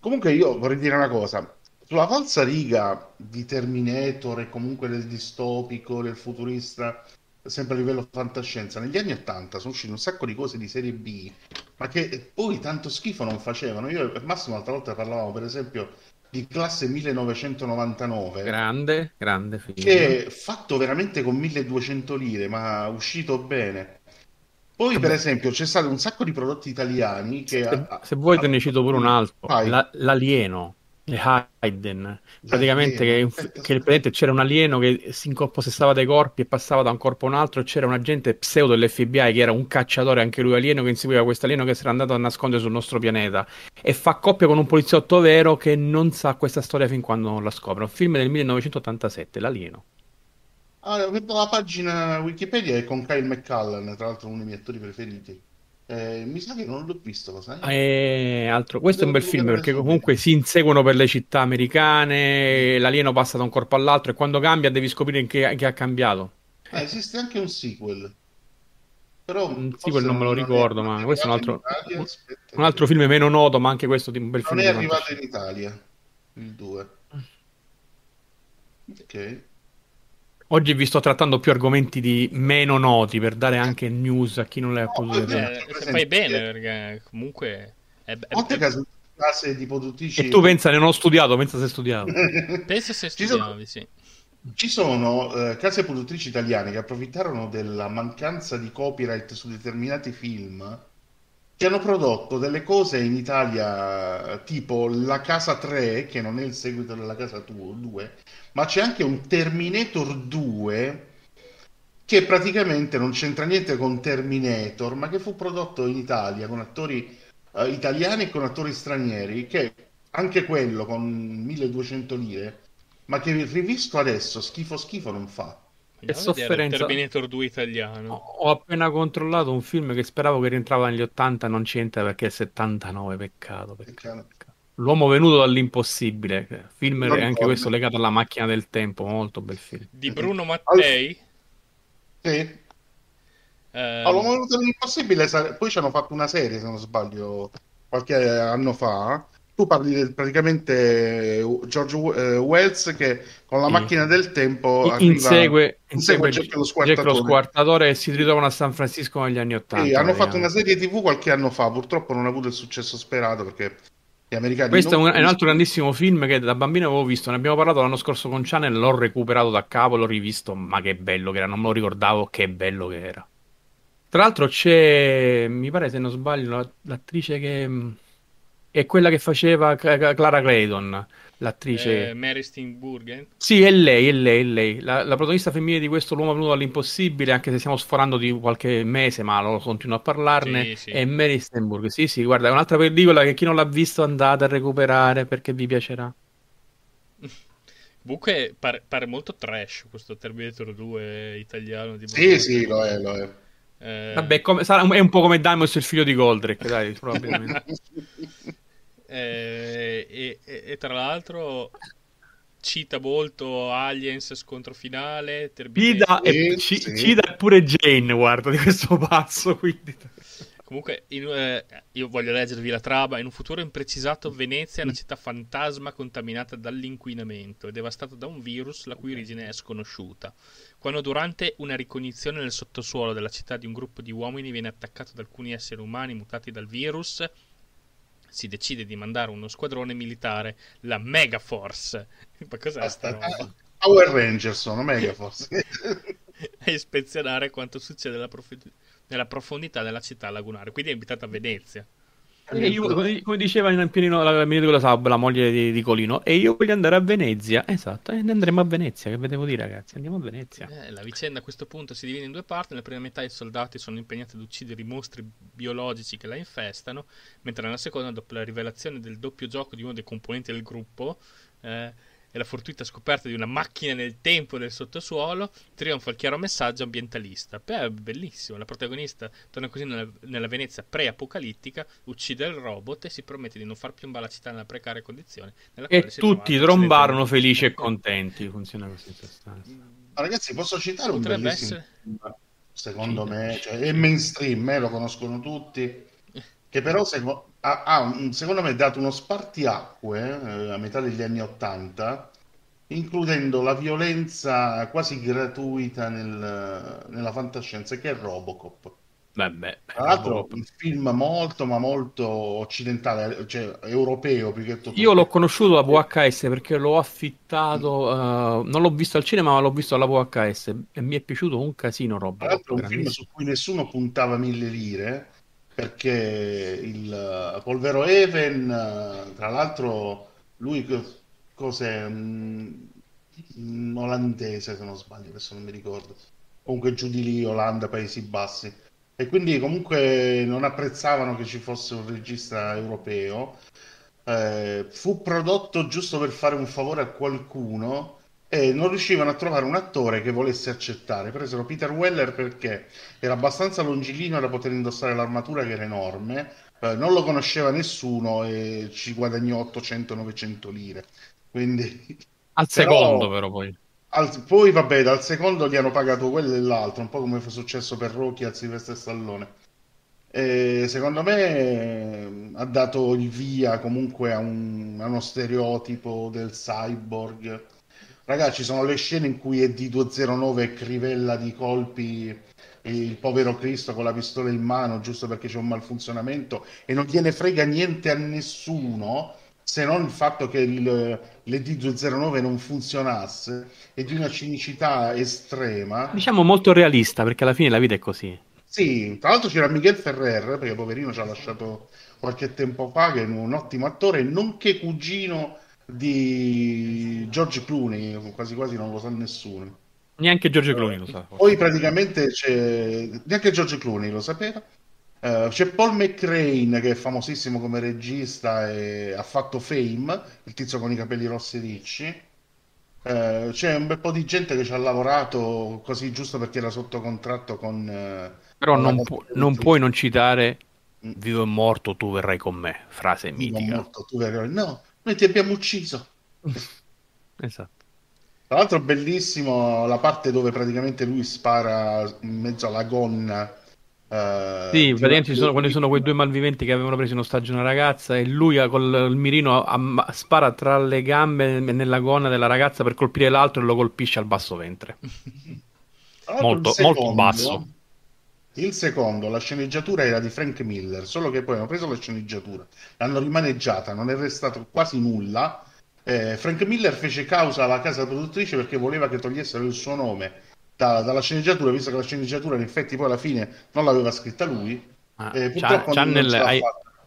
Comunque io vorrei dire una cosa, sulla falsa riga di Terminator e comunque del distopico, del futurista, sempre a livello fantascienza, negli anni 80 sono uscite un sacco di cose di serie B, ma che poi tanto schifo non facevano. Io e Massimo l'altra volta parlavamo, per esempio, di classe 1999. Grande, grande film. Che è fatto veramente con 1200 lire, ma uscito bene. Poi, per esempio, c'è stato un sacco di prodotti italiani che... Se, se vuoi te ne cito pure un altro. La, l'alieno Hayden. Praticamente che, che c'era un alieno che si incorpossessava dai corpi e passava da un corpo a un altro e c'era un agente pseudo dell'FBI che era un cacciatore anche lui alieno che inseguiva questo alieno che si era andato a nascondere sul nostro pianeta. E fa coppia con un poliziotto vero che non sa questa storia fin quando non la scopre. Un film del 1987 l'alieno. Ah, la pagina Wikipedia è con Kyle McCallan tra l'altro uno dei miei attori preferiti eh, mi sa che non l'ho visto, lo sai? Eh, altro. Questo è un bel film perché comunque si inseguono per le città americane, l'alieno passa da un corpo all'altro e quando cambia devi scoprire che, che ha cambiato. Eh, esiste anche un sequel. Però un sequel non me lo ricordo, ma questo è un altro, Italia, un altro film meno noto, ma anche questo un bel non film. Non è arrivato in Italia, il 2. Ok. Oggi vi sto trattando più argomenti di meno noti per dare anche news a chi non le ha no, potuto vedere. Eh, fai bene perché comunque è, è, Molte case, case di produttrici... E tu pensa, ne ho studiato, pensa se studiato. pensa se studiavi, sì. Ci sono eh, case produttrici italiane che approfittarono della mancanza di copyright su determinati film che hanno prodotto delle cose in Italia tipo La Casa 3, che non è il seguito della Casa 2, ma c'è anche un Terminator 2 che praticamente non c'entra niente con Terminator, ma che fu prodotto in Italia con attori uh, italiani e con attori stranieri, che anche quello con 1200 lire, ma che rivisto adesso schifo schifo non fa. Che sofferenza. Terminator 2 italiano. Ho appena controllato un film che speravo che rientrava negli 80, non c'entra perché è 79, peccato. peccato, peccato. L'uomo venuto dall'impossibile, film non anche questo legato alla macchina del tempo, molto bel film. Di Bruno Mattei? Sì. Eh... L'uomo venuto dall'impossibile, poi ci hanno fatto una serie, se non sbaglio, qualche anno fa, tu parli del, praticamente eh, George eh, Wells che con la macchina del tempo arriva, insegue, insegue Jack lo squartatore. Jack lo squartatore e si ritrovano a San Francisco negli anni Ottanta. Sì, hanno fatto una serie tv qualche anno fa, purtroppo non ha avuto il successo sperato perché gli americani... Questo è un, è un, altro grandissimo film che da bambino avevo visto, ne abbiamo parlato l'anno scorso con Channel, l'ho recuperato da capo, l'ho rivisto, ma che bello che era, non me lo ricordavo che bello che era. Tra l'altro c'è, mi pare se non sbaglio, l'attrice che è quella che faceva Clara Clayton, l'attrice. Eh, Mary Steenburgen? Sì, è lei, è lei, è lei. La, la protagonista femminile di questo L'uomo venuto all'impossibile, anche se stiamo sforando di qualche mese, ma lo continuo a parlarne, sì, sì. è Mary Steenburgen. Sì, sì, guarda, è un'altra pellicola che chi non l'ha visto andate a recuperare perché vi piacerà. Comunque pare, pare, molto trash questo Terminator 2 italiano. Di sì, sì, lo è, lo è. Eh... Vabbè, come, sarà, è un po' come Damos il figlio di Goldrick, dai, probabilmente. Eh, e, e, e, tra l'altro cita molto Aliens scontro finale Cida e, sì. cita pure Jane guarda di questo pazzo quindi Comunque, in, eh, io voglio leggervi la trama. In un futuro imprecisato, Venezia è una città fantasma contaminata dall'inquinamento e devastata da un virus la cui origine è sconosciuta. Quando durante una ricognizione nel sottosuolo della città di un gruppo di uomini viene attaccato da alcuni esseri umani mutati dal virus, si decide di mandare uno squadrone militare, la Megaforce. Ma cos'è Basta, Power Rangers sono Megaforce. a ispezionare quanto succede nella, prof... nella, profondità della città lagunare. Quindi è invitata a Venezia. E io, come diceva in Pianino la Mirko Sab, la moglie di, di, Colino, e io voglio andare a Venezia. Esatto, e andremo a Venezia. Che vedevo dire, ragazzi? Andiamo a Venezia. Eh, la vicenda a questo punto si divide in due parti. Nella prima metà i soldati sono impegnati ad uccidere i mostri biologici che la infestano, mentre nella seconda, dopo la rivelazione del doppio gioco di uno dei componenti del gruppo, eh, e la fortuita scoperta di una macchina nel tempo del sottosuolo, trionfa il chiaro messaggio ambientalista. Beh, bellissimo. La protagonista torna così nella, nella Venezia pre-apocalittica, uccide il robot e si promette di non far piombare la città nella precaria condizione. e tutti trombarono felici e contenti. Funziona così. Ma ragazzi, posso citare Potrebbe un bellissimo essere... secondo me, cioè, è mainstream, eh, lo conoscono tutti, che però secondo ha, ha, secondo me dato uno spartiacque eh, a metà degli anni Ottanta, includendo la violenza quasi gratuita nel, nella fantascienza, che è Robocop. Vabbè, Tra l'altro Robocop. un film molto ma molto occidentale, cioè europeo più che tutto. Io l'ho conosciuto da VHS perché l'ho affittato, uh, non l'ho visto al cinema ma l'ho visto alla VHS e mi è piaciuto un casino Robocop. Tra l'altro un film su cui nessuno puntava mille lire perché il Polvero Even, tra l'altro, lui cos'è? Un, un olandese, se non sbaglio, adesso non mi ricordo. Comunque giù di lì, Olanda, Paesi Bassi. E quindi comunque non apprezzavano che ci fosse un regista europeo. Eh, fu prodotto giusto per fare un favore a qualcuno e non riuscivano a trovare un attore che volesse accettare. Presero Peter Weller perché era abbastanza longilineo da poter indossare l'armatura che era enorme, eh, non lo conosceva nessuno e ci guadagnò 800-900 lire. Quindi... Al secondo però poi. Al, poi vabbè, dal secondo gli hanno pagato quello e l'altro, un po' come fu successo per Rocky a Silvestre Stallone. E secondo me eh, ha dato il via comunque a, un, a uno stereotipo del cyborg Ragazzi, ci sono le scene in cui è D209 crivella di colpi il povero Cristo con la pistola in mano giusto perché c'è un malfunzionamento e non gliene frega niente a nessuno se non il fatto che il, l'ED209 non funzionasse e di una cinicità estrema. Diciamo molto realista perché alla fine la vita è così. Sì, tra l'altro c'era Miguel Ferrer, perché poverino ci ha lasciato qualche tempo fa, che è un ottimo attore, nonché cugino di George Clooney, quasi quasi non lo sa nessuno. Neanche George Clooney lo sa. Poi praticamente c'è... Neanche George Clooney lo sapeva. Uh, c'è Paul McCrane che è famosissimo come regista e ha fatto Fame, il tizio con i capelli rossi ricci. Uh, c'è un bel po' di gente che ci ha lavorato così giusto perché era sotto contratto con... Uh, Però con non, pu- non puoi non citare. Vivo e morto, tu verrai con me, frase Vivo mitica. Morto, tu verrai... No, noi ti abbiamo ucciso. esatto. Tra l'altro bellissimo la parte dove praticamente lui spara in mezzo alla gonna. Uh, sì, praticamente ci sono, quando ci sono quei due malviventi che avevano preso in ostaggio una ragazza e lui col il mirino a, spara tra le gambe nella gonna della ragazza per colpire l'altro e lo colpisce al basso ventre. molto, molto basso. Il secondo, la sceneggiatura era di Frank Miller, solo che poi hanno preso la sceneggiatura, l'hanno rimaneggiata, non è restato quasi nulla eh, Frank Miller fece causa alla casa produttrice perché voleva che togliessero il suo nome da, dalla sceneggiatura, visto che la sceneggiatura in effetti poi alla fine non l'aveva scritta lui. Ah, eh, Channel, hai,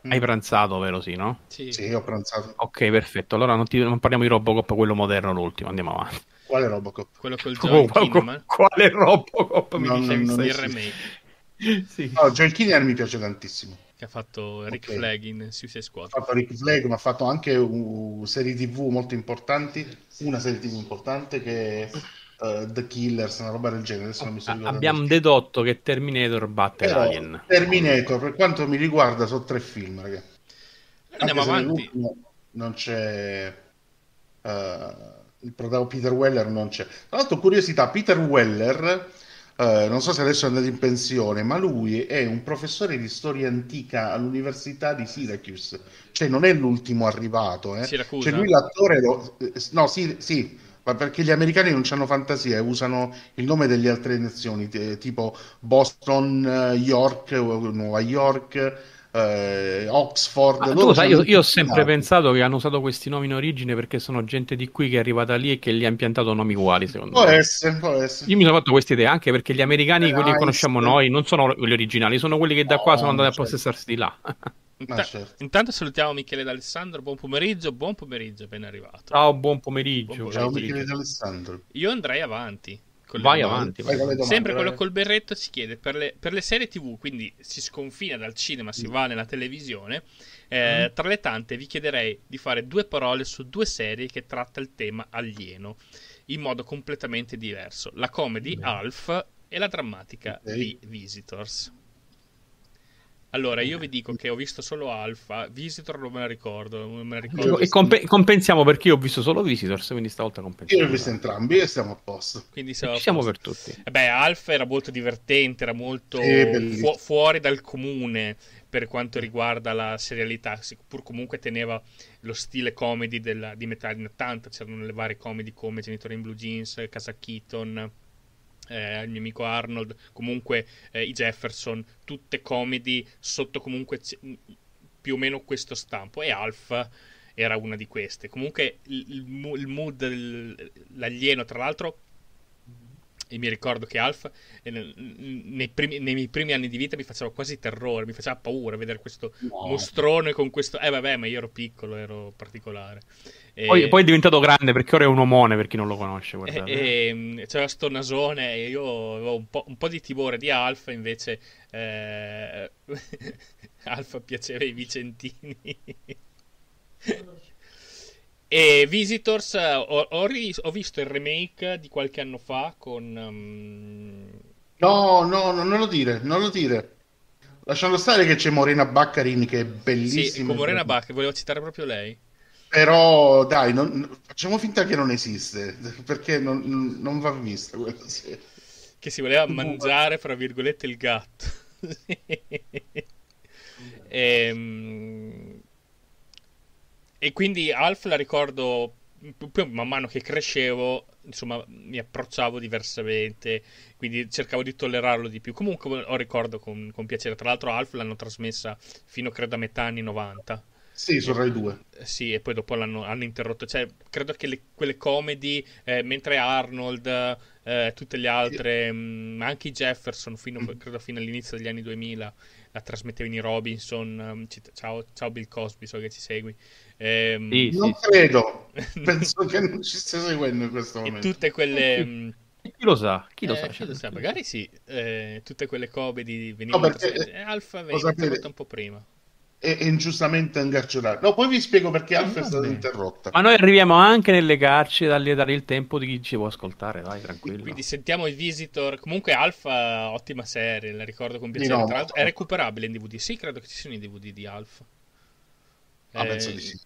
hai, pranzato, vero? Sì, no? Sì. sì, ho pranzato. Ok, perfetto. Allora non, ti, non parliamo di Robocop, quello moderno, l'ultimo. Andiamo avanti. Quale Robocop? Quello col John oh, Quale Robocop? Mi dicevi il remake. Sì. No, John Kinner mi piace tantissimo che ha fatto Rick okay. Flag in Suicide Squad. Ha fatto Rick Flag, ma ha fatto anche una serie TV molto importanti, una serie TV importante che è uh, The Killers, una roba del genere. Abbiamo dedotto che Terminator batte Però, Alien. Terminator, per quanto mi riguarda, sono tre film, ragazzi. Andiamo avanti. Non c'è... Uh, il protagonista Peter Weller non c'è. Tra l'altro, curiosità, Peter Weller Uh, non so se adesso è andato in pensione, ma lui è un professore di storia antica all'Università di Syracuse, cioè non è l'ultimo arrivato. Eh. Cioè lui l'attore, lo... no, sì, sì, ma perché gli americani non hanno fantasia e usano il nome delle altre nazioni, tipo Boston, eh, York, Nuova York, eh, Oxford. Ah, tu sai, io, io, ho sempre nati. pensato che hanno usato questi nomi in origine perché sono gente di qui che è arrivata lì e che gli ha impiantato nomi uguali. Secondo può me. essere, può essere. Io mi sono fatto questa idea anche perché gli americani, eh, quelli che conosciamo noi, non sono quelli originali, sono quelli che da no, qua sono andati certo. a possessarsi di là. Inta- certo. Intanto salutiamo Michele D'Alessandro, buon pomeriggio, buon pomeriggio, appena arrivato. Ciao, buon pomeriggio. Buon pomeriggio. Ciao Michele D'Alessandro. Io andrei avanti. Vai avanti. Vai. Vai Sempre quello col berretto si chiede per le, per le, serie TV, quindi si sconfina dal cinema, si mm. va nella televisione. Eh, mm. Tra le tante, vi chiederei di fare due parole su due serie che tratta il tema alieno in modo completamente diverso: la comedy mm. Alf e la drammatica okay. The Visitors. Allora, io vi dico che ho visto solo Alpha, Visitor non me la ricordo. Me la ricordo e comp- compensiamo perché io ho visto solo Visitors, quindi stavolta compensiamo. Io ho visto entrambi e siamo a posto. Quindi siamo, siamo per tutti. Eh beh, Alpha era molto divertente, era molto fu- fuori dal comune per quanto riguarda la serialità, pur comunque teneva lo stile comedy della, di metà anni 80, c'erano le varie comedy come Genitore in Blue Jeans, Casa Keaton eh, il mio amico Arnold, comunque eh, i Jefferson, tutte comedy sotto comunque più o meno questo stampo e Alf era una di queste. Comunque il, il mood, l'alieno tra l'altro e mi ricordo che Alf eh, nei, primi, nei, miei primi anni di vita mi faceva quasi terrore, mi faceva paura vedere questo no. mostrone con questo... Eh vabbè, ma io ero piccolo, ero particolare. E... Poi, poi, è diventato grande perché ora è un omone per chi non lo conosce. Guardate. E, e c'era sto nasone e io avevo un po', un po', di timore di Alfa, invece eh... Alfa piaceva ai Vicentini. E Visitors, ho, ho, ho, visto il remake di qualche anno fa con... Um... No, no, no, non lo dire, non lo dire. Lasciando stare che c'è Morena Baccarin che è bellissima. Sì, con Morena Baccarin, volevo citare proprio lei. Però dai, non, facciamo finta che non esiste, perché non, non va vista quella serie. Che si voleva mangiare, fra virgolette, il gatto. ehm... E quindi Alf la ricordo poi man mano che crescevo, insomma, mi approcciavo diversamente, quindi cercavo di tollerarlo di più. Comunque ho ricordo con, con piacere. Tra l'altro Alf l'hanno trasmessa fino credo a metà anni 90. Sì, su Rai 2. Eh, sì, e poi dopo l'hanno hanno interrotto. Cioè, credo che le, quelle comedy, eh, mentre Arnold, eh, tutte le altre, sì. mh, mm, anche i Jefferson, fino, mm. credo fino all'inizio degli anni 2000, la trasmettevano i Robinson. Um, ciao, ciao, Bill Cosby, so che ci segui. Ehm, sì, non sì, credo, penso che non ci stia seguendo in questo momento. E tutte quelle... Mh, chi lo sa? Chi lo eh, sa? Chi lo sa? Magari sì, eh, tutte quelle comedy venivano no, perché, eh, Alfa veniva un po' prima è ingiustamente incarcerato. No, poi vi spiego perché Alfa è stata interrotta. Ma noi arriviamo anche nelle carceri a dare il tempo di chi ci può ascoltare, vai tranquillo. Quindi sentiamo i Visitor. Comunque Alfa, ottima serie, la ricordo con piacere. No, Tra l'altro, è recuperabile in DVD. Sì, credo che ci siano i DVD di Alfa. Ah, eh, penso di sì.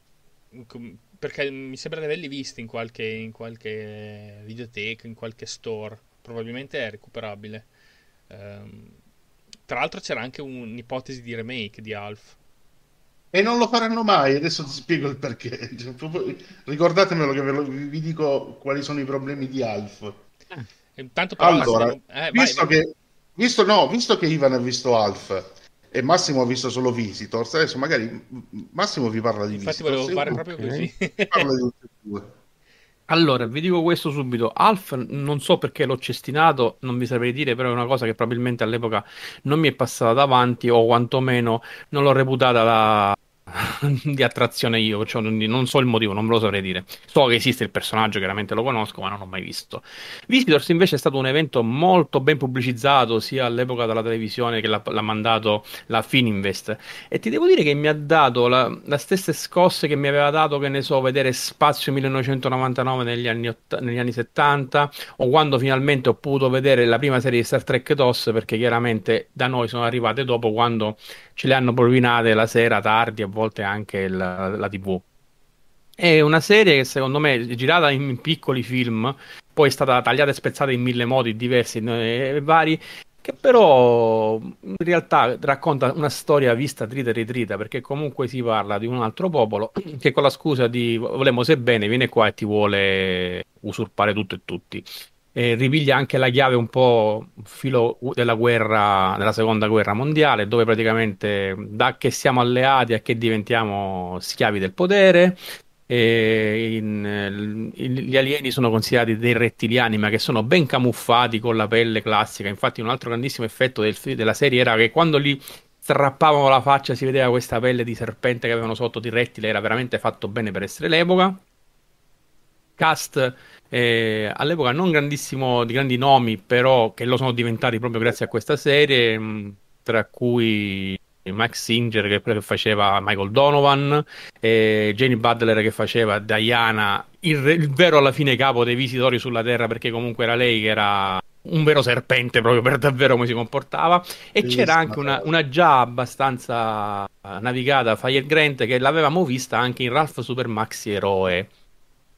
Perché mi sembra di averli visti in qualche, in qualche videoteca, in qualche store. Probabilmente è recuperabile. Um, tra l'altro c'era anche un'ipotesi di remake di Alf e non lo faranno mai, adesso ti spiego il perché. Ricordatemelo che lo, vi dico quali sono i problemi di Alf. Eh, intanto allora, eh, visto, vai, che, visto, no, visto che Ivan ha visto Alf e Massimo ha visto solo Visitors, adesso magari Massimo vi parla di Infatti Visitors. volevo fare proprio così. Parla di tutti e due. Allora, vi dico questo subito. Alf, non so perché l'ho cestinato, non vi saprei dire, però è una cosa che probabilmente all'epoca non mi è passata davanti o quantomeno non l'ho reputata la, di attrazione io, cioè non so il motivo, non me lo saprei dire. So che esiste il personaggio, chiaramente lo conosco, ma non l'ho mai visto. Visitors invece è stato un evento molto ben pubblicizzato sia all'epoca della televisione che l'ha, l'ha mandato la Fininvest e ti devo dire che mi ha dato la, la stesse scosse che mi aveva dato, che ne so, vedere Spazio 1999 negli anni, ott- negli anni 70 o quando finalmente ho potuto vedere la prima serie di Star Trek TOS perché chiaramente da noi sono arrivate dopo quando ce le hanno rovinate la sera tardi, a volte anche la, la TV. È una serie che secondo me è girata in piccoli film, poi è stata tagliata e spezzata in mille modi diversi e vari, che però in realtà racconta una storia vista trita e ritrita, perché comunque si parla di un altro popolo che con la scusa di volemo se bene viene qua e ti vuole usurpare tutto e tutti e ripiglia anche la chiave un po' filo della guerra, della seconda guerra mondiale, dove praticamente da che siamo alleati a che diventiamo schiavi del potere. In, in, gli alieni sono considerati dei rettiliani, ma che sono ben camuffati con la pelle classica. Infatti, un altro grandissimo effetto del, della serie era che quando li strappavano la faccia si vedeva questa pelle di serpente che avevano sotto di rettile, era veramente fatto bene per essere l'epoca. Cast eh, all'epoca non grandissimo di grandi nomi, però che lo sono diventati proprio grazie a questa serie, mh, mm, tra cui Max Singer che faceva Michael Donovan, e Jane Butler che faceva Diana, il, il, vero alla fine capo dei visitori sulla Terra, perché comunque era lei che era un vero serpente proprio per davvero come si comportava. E Bellissima. c'era anche una, una, già abbastanza navigata Fire Grant che l'avevamo vista anche in Ralph Super Maxi Eroe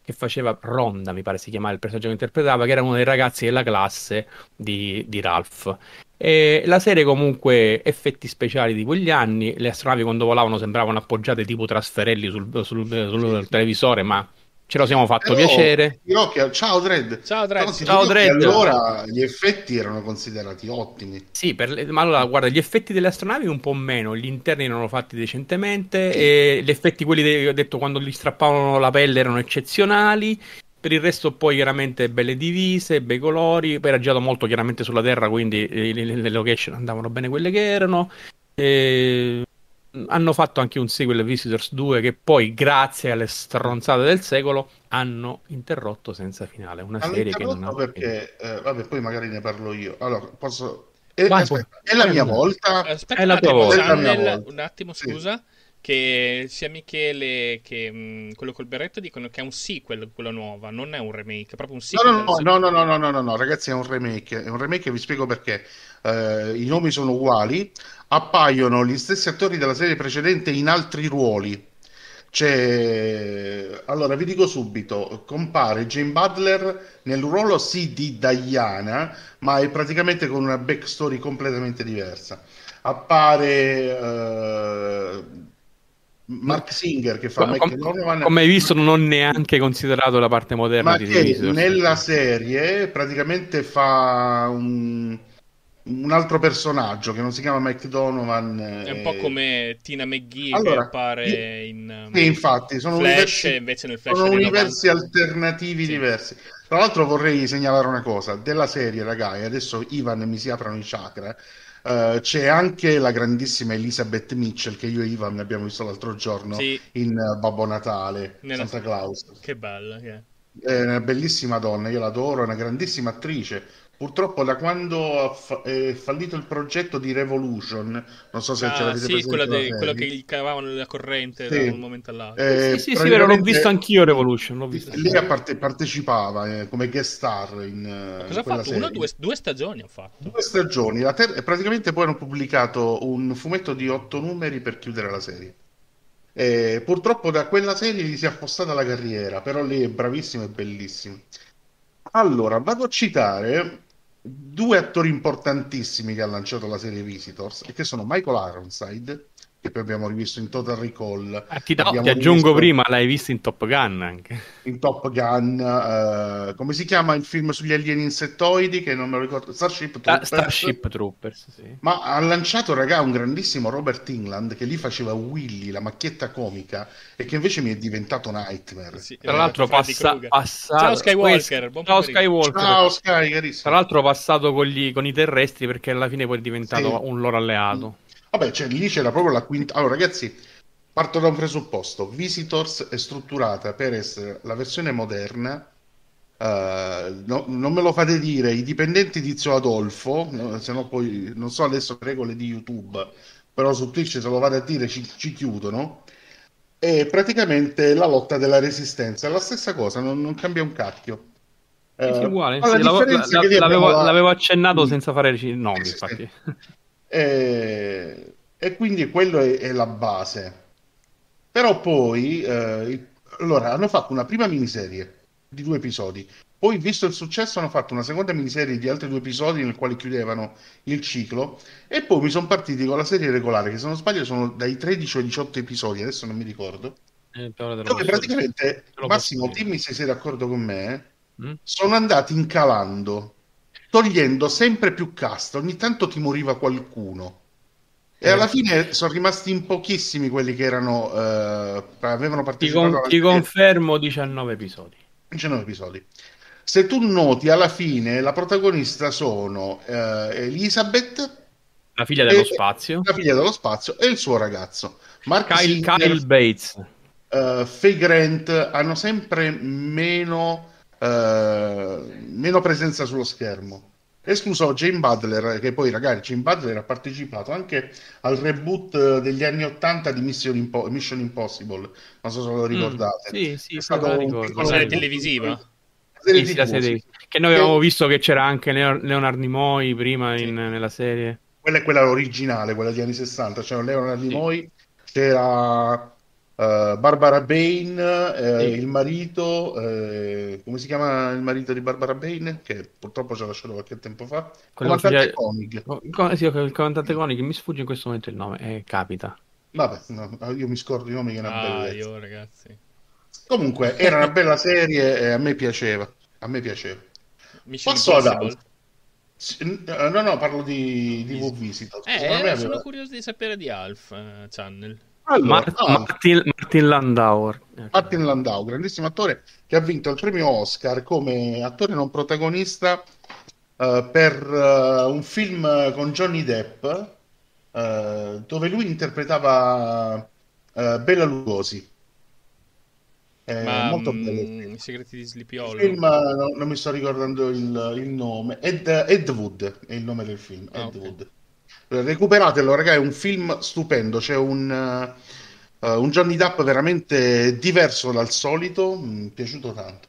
che faceva Ronda, mi pare si chiamava il personaggio che interpretava, che era uno dei ragazzi della classe di, di Ralph. E la serie comunque effetti speciali di quegli anni, le astronavi quando volavano sembravano appoggiate tipo trasferelli sul, sul, sul, sul televisore, ma ce lo siamo fatto Però, piacere. Che, ciao Dredd. Ciao Dredd. ciao Dredd. Allora gli effetti erano considerati ottimi. Sì, le, ma allora guarda, gli effetti delle astronavi un po' meno, gli interni erano fatti decentemente sì. e gli effetti quelli che ho detto quando gli strappavano la pelle erano eccezionali. Per il resto poi chiaramente belle divise, bei colori, poi era girato molto chiaramente sulla Terra, quindi le, le, le location andavano bene quelle che erano. E hanno fatto anche un sequel Visitors 2 che poi grazie alle stronzate del secolo hanno interrotto senza finale. Una hanno serie che non ha perché eh, vabbè poi magari ne parlo io. Allora posso eh, Vai, aspetta, è la mia volta? Aspetta è la tua volta. un attimo scusa. sì. Che sia Michele che mh, quello col berretto dicono che è un sequel quello nuovo non è un remake è proprio un sequel no no no, no no no no no no ragazzi è un remake è un remake vi spiego perché uh, i nomi sono uguali appaiono gli stessi attori della serie precedente in altri ruoli. C'è... Allora, vi dico subito, compare Jane Butler nel ruolo sì di Diana, ma è praticamente con una backstory completamente diversa. Appare uh, Mark Singer che fa Com- Donovan. Come hai visto, non ho neanche considerato la parte moderna Ma di che nella serie praticamente fa un, un, altro personaggio che non si chiama Mike Donovan. È un po' come Tina McGee allora, che appare in sì, infatti, sono Flash, universi, invece nel Flash sono universi alternativi sì. diversi. Tra l'altro vorrei segnalare una cosa, della serie, ragazzi, adesso Ivan mi si aprono i chakra. Uh, c'è anche la grandissima Elizabeth Mitchell che io e Ivan abbiamo visto l'altro giorno sì. in uh, Babbo Natale, Nella... Santa Claus. Che bella che è. È una bellissima donna, io l'adoro, è una grandissima attrice Purtroppo da quando è fallito il progetto di Revolution, non so se ah, ce l'avete sì, quella, de, quello che gli cavavano nella corrente sì. da un momento all'altro. Eh, sì, sì, sì, vero, l'ho visto anch'io Revolution. L'ho visto lì parte, partecipava eh, come guest star in, Ma cosa ha fatto? Una, due, due, stagioni ha fatto. Due stagioni. Ter- praticamente poi hanno pubblicato un fumetto di otto numeri per chiudere la serie. E purtroppo da quella serie gli si è appostata la carriera, però lei è bravissimo e bellissimo. Allora, vado a citare due attori importantissimi che ha lanciato la serie Visitors e che sono Michael Ironside che poi abbiamo rivisto in Total Recall. Ah, ti, no, ti aggiungo rivisto... prima, l'hai visto in Top Gun anche. In Top Gun, uh, come si chiama il film sugli alieni insettoidi? Che non me lo ricordo. Starship ah, Troopers. Starship Troopers, sì. Ma ha lanciato, raga, un grandissimo Robert England che lì faceva Willy, la macchietta comica, e che invece mi è diventato Nightmare. Sì, Tra l'altro, passa, passato... Ciao Skywalker. Poi... Ciao Skywalker. Ciao Sky, carissimo. Tra l'altro, passato con, gli, con i terrestri perché alla fine poi è diventato sì. un loro alleato. Vabbè, cioè, lì c'era proprio la quinta. Allora, ragazzi, parto da un presupposto: Visitors è strutturata per essere la versione moderna. Uh, no, non me lo fate dire i dipendenti di Zio Adolfo, no, se no poi non so adesso le regole di YouTube, però su Twitch se lo vado a dire ci, ci chiudono. È praticamente la lotta della resistenza, è la stessa cosa, non, non cambia un cacchio. È uh, uguale, sì, l'avevo, l'avevo, la... l'avevo, accennato senza fare nomi, infatti. E, e quindi quello è, è, la base. Però poi, eh, allora, hanno fatto una prima miniserie di due episodi. Poi, visto il successo, hanno fatto una seconda miniserie di altri due episodi nel quale chiudevano il ciclo. E poi mi sono partiti con la serie regolare, che se non sbaglio sono dai 13 ai 18 episodi, adesso non mi ricordo. Eh, dove praticamente, Massimo, dimmi se sei d'accordo con me, mm? sono andati incalando togliendo sempre più cast, ogni tanto ti moriva qualcuno. E alla fine sono rimasti in pochissimi quelli che erano eh, avevano partecipato. Ti, con, ti confermo 19 episodi. 19 episodi. Se tu noti alla fine la protagonista sono eh, Elizabeth, la figlia dello spazio, la figlia dello spazio e il suo ragazzo. Mark Kyle, Singer, Kyle Bates. Uh, Faye Grant hanno sempre meno eh, meno presenza sullo schermo. Escluso Jane Butler, che poi ragazzi, Jane Butler ha partecipato anche al reboot degli anni 80 di Mission, Impo- Mission Impossible. Non so se lo mm, ricordate. Mm, sì, sì, è stato un serie televisiva. Sì. Sì. Che noi avevamo visto che c'era anche Leonard Nimoy prima in, nella serie. Quella è quella originale, quella degli anni 60. C'era Leonard Nimoy, c'era Uh, Barbara Bain, uh, sì. il marito, uh, come si chiama il marito di Barbara Bain? Che purtroppo ci ha lasciato qualche tempo fa. Quello comandante Koenig. Oh, sì, il comandante Koenig, mi sfugge in questo momento il nome, eh, capita. Vabbè, no, io mi scordo i nomi che è una ah, bella. io ragazzi. Comunque, era una bella serie e a me piaceva. A me piaceva. Mission Passo ad altro. No, no, parlo di, di V-Visitor. Eh, sono curioso di sapere di Alf uh, Channel. Allora, Mart- ah, Martin, Martin, Landau. Martin Landau, grandissimo attore che ha vinto il premio Oscar come attore non protagonista uh, per uh, un film con Johnny Depp uh, dove lui interpretava Bella Lugosi. È Ma, molto mm, bello. I segreti di Sleepy Hollow. Il film, no, non mi sto ricordando il, il nome. Ed, Ed, Wood è il nome del film. Ah, Ed okay. Wood. Recuperatelo, ragazzi, è un film stupendo. C'è un, uh, un Johnny Depp veramente diverso dal solito. Mi è piaciuto tanto.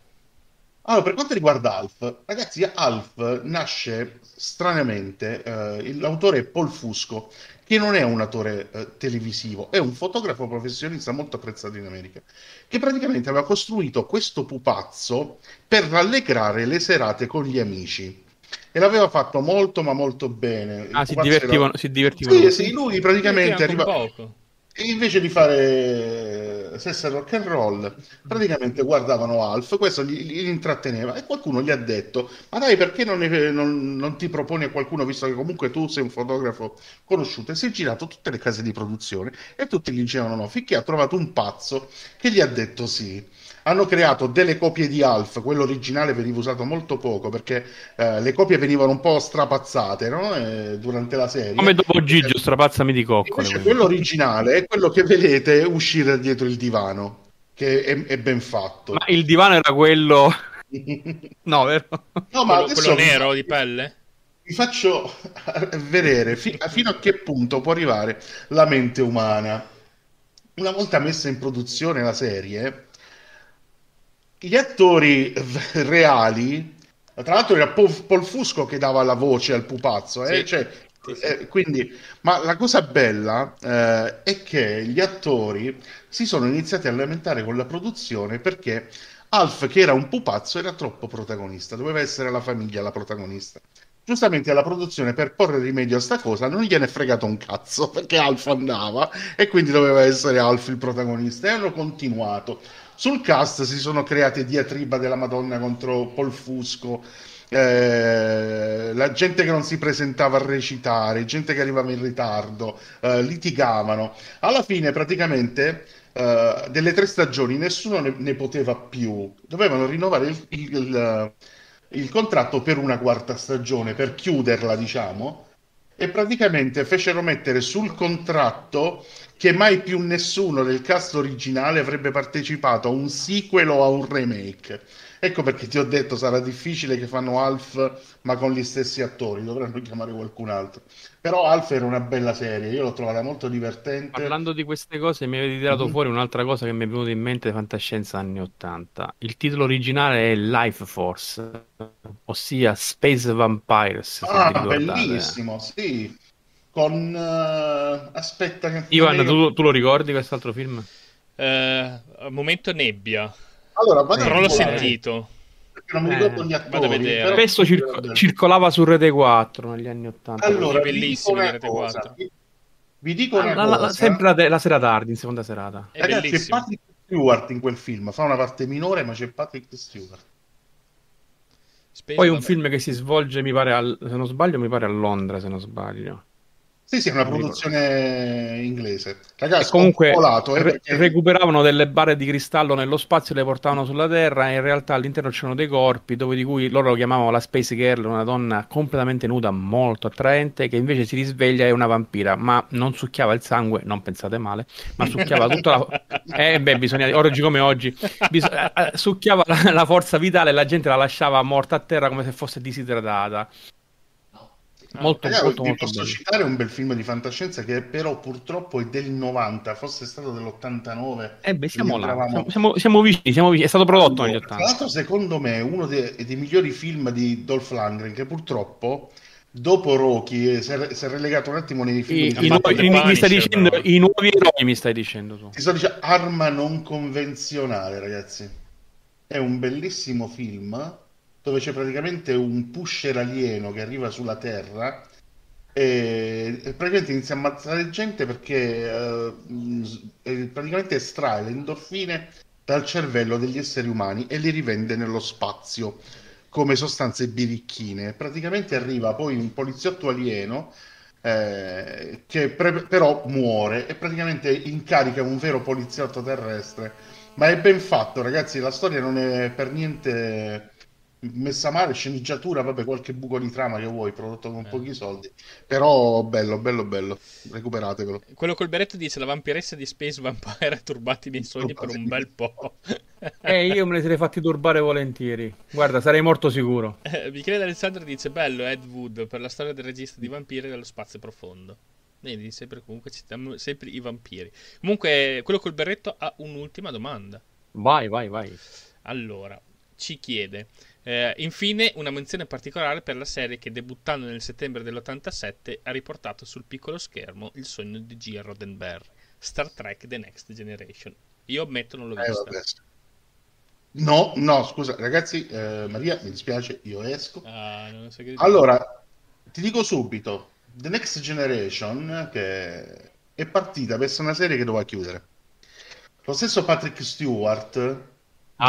Allora, per quanto riguarda Alf, ragazzi, Alf nasce stranamente. Uh, l'autore è Paul Fusco, che non è un attore uh, televisivo, è un fotografo professionista molto apprezzato in America, che praticamente aveva costruito questo pupazzo per rallegrare le serate con gli amici e l'aveva fatto molto ma molto bene. Ah, si divertivano, era... si divertivano. Sì, sì, lui praticamente arriva... poco. E invece di fare sesso rock and roll, praticamente guardavano Alf, questo li, li intratteneva e qualcuno gli ha detto: Ma dai, perché non, ne, non, non, ti proponi a qualcuno, visto che comunque tu sei un fotografo conosciuto? E si è girato tutte le case di produzione e tutti gli dicevano no, finché ha trovato un pazzo che gli ha detto sì hanno creato delle copie di Alf, quello originale veniva usato molto poco perché eh, le copie venivano un po' strapazzate no? eh, durante la serie. Come dopo Gigio, strapazzami di coccole. Quello originale è quello che vedete uscire dietro il divano, che è, è ben fatto. Ma il divano era quello... no, vero? No, ma quello, quello nero di pelle? Vi faccio vedere fi- fino a che punto può arrivare la mente umana. Una volta messa in produzione la serie, gli attori reali, tra l'altro era Paul Fusco che dava la voce al pupazzo, eh? sì. cioè, eh, quindi, ma la cosa bella eh, è che gli attori si sono iniziati a lamentare con la produzione perché Alf, che era un pupazzo, era troppo protagonista, doveva essere la famiglia la protagonista. Giustamente la produzione per porre rimedio a sta cosa non gliene è fregato un cazzo perché Alf andava e quindi doveva essere Alf il protagonista e hanno continuato sul cast si sono create diatriba della Madonna contro Paul Fusco, eh, la gente che non si presentava a recitare, gente che arrivava in ritardo, eh, litigavano. Alla fine praticamente eh, delle tre stagioni nessuno ne, ne, poteva più, dovevano rinnovare il, il, il, il contratto per una quarta stagione, per chiuderla diciamo e praticamente fecero mettere sul contratto che mai più nessuno del cast originale avrebbe partecipato a un sequel o a un remake. Ecco perché ti ho detto sarà difficile che fanno Alf ma con gli stessi attori, dovranno chiamare qualcun altro. Però Alf era una bella serie, io l'ho trovata molto divertente. Parlando di queste cose mi avete tirato mm-hmm. fuori un'altra cosa che mi è venuta in mente di fantascienza anni 80. Il titolo originale è Life Force, ossia Space Vampires. Ah, bellissimo, sì. Con... Uh, aspetta che... Ivan, tu, tu, lo ricordi quest'altro film? Uh, momento nebbia. Allora, vado Però l'ho sentito. Perché non mi ricordo eh, gli attori. Però... Spesso circo- circolava su Rete 4 negli anni 80. Allora, bellissimo Rete 4. Vi, vi dico ah, una la, cosa. sempre la, de- la, sera tardi, in seconda serata. È Ragazzi, c'è Patrick Stewart in quel film. Fa una parte minore, ma c'è Patrick Stewart. Space Poi un film che si svolge, mi pare, al, se non sbaglio, mi pare a Londra, se non sbaglio. Sì, sì, è una produzione inglese. Ragazzi, comunque volato, eh, perché... recuperavano delle barre di cristallo nello spazio e le portavano sulla Terra e in realtà all'interno c'erano dei corpi dove di cui loro lo chiamavano la Space Girl, una donna completamente nuda, molto attraente, che invece si risveglia e è una vampira, ma non succhiava il sangue, non pensate male, ma succhiava tutta la... Eh beh, bisogna... Oggi come oggi, bis... Eh, eh, succhiava la, la forza vitale e la gente la lasciava morta a terra come se fosse disidratata. Molto, Ragazzi, molto, molto posso bello. citare un bel film di fantascienza che però purtroppo è del 90, fosse stato dell'89. Eh beh, siamo là, siamo, siamo, siamo, vicini, siamo vicini, è stato prodotto negli 80. Tra l'altro, secondo me, uno dei, dei migliori film di Dolph Lundgren, che purtroppo dopo Rocky eh, si è, si è relegato un attimo nei film. I, i, nuovi, mi stai dicendo, I nuovi eroi mi stai dicendo tu. Ti sto dicendo Arma non convenzionale, ragazzi. È un bellissimo film dove c'è praticamente un pusher alieno che arriva sulla Terra e, praticamente inizia a ammazzare gente perché uh, praticamente estrae le endorfine dal cervello degli esseri umani e li rivende nello spazio come sostanze birichine. Praticamente arriva poi un poliziotto alieno eh, che pre- però muore e praticamente incarica un vero poliziotto terrestre. Ma è ben fatto, ragazzi. La storia non è per niente messa male, sceneggiatura, vabbè, qualche buco di trama che vuoi, prodotto con eh. pochi soldi. Però bello, bello, bello. Recuperatevelo. Quello col berretto dice la vampiressa di Space Vampire ha turbati i miei sogni per un bel po'. eh, io me ne sarei fatti turbare volentieri. Guarda, sarei morto sicuro. Eh, Michele Alessandro dice bello Ed Wood per la storia del regista di vampiri dello spazio profondo. Vedi, sempre comunque citiamo sempre i vampiri. Comunque, quello col berretto ha un'ultima domanda. Vai, vai, vai. Allora, ci chiede eh, infine, una menzione particolare per la serie che debuttando nel settembre dell'87 ha riportato sul piccolo schermo il sogno di G. Roddenberry, Star Trek The Next Generation. Io ammetto non l'ho eh, vista. Vabbè. No, no, scusa, ragazzi, eh, Maria, mi dispiace, io esco. Ah, so allora, ti dico subito, The Next Generation, che è partita per essere una serie che doveva chiudere. Lo stesso Patrick Stewart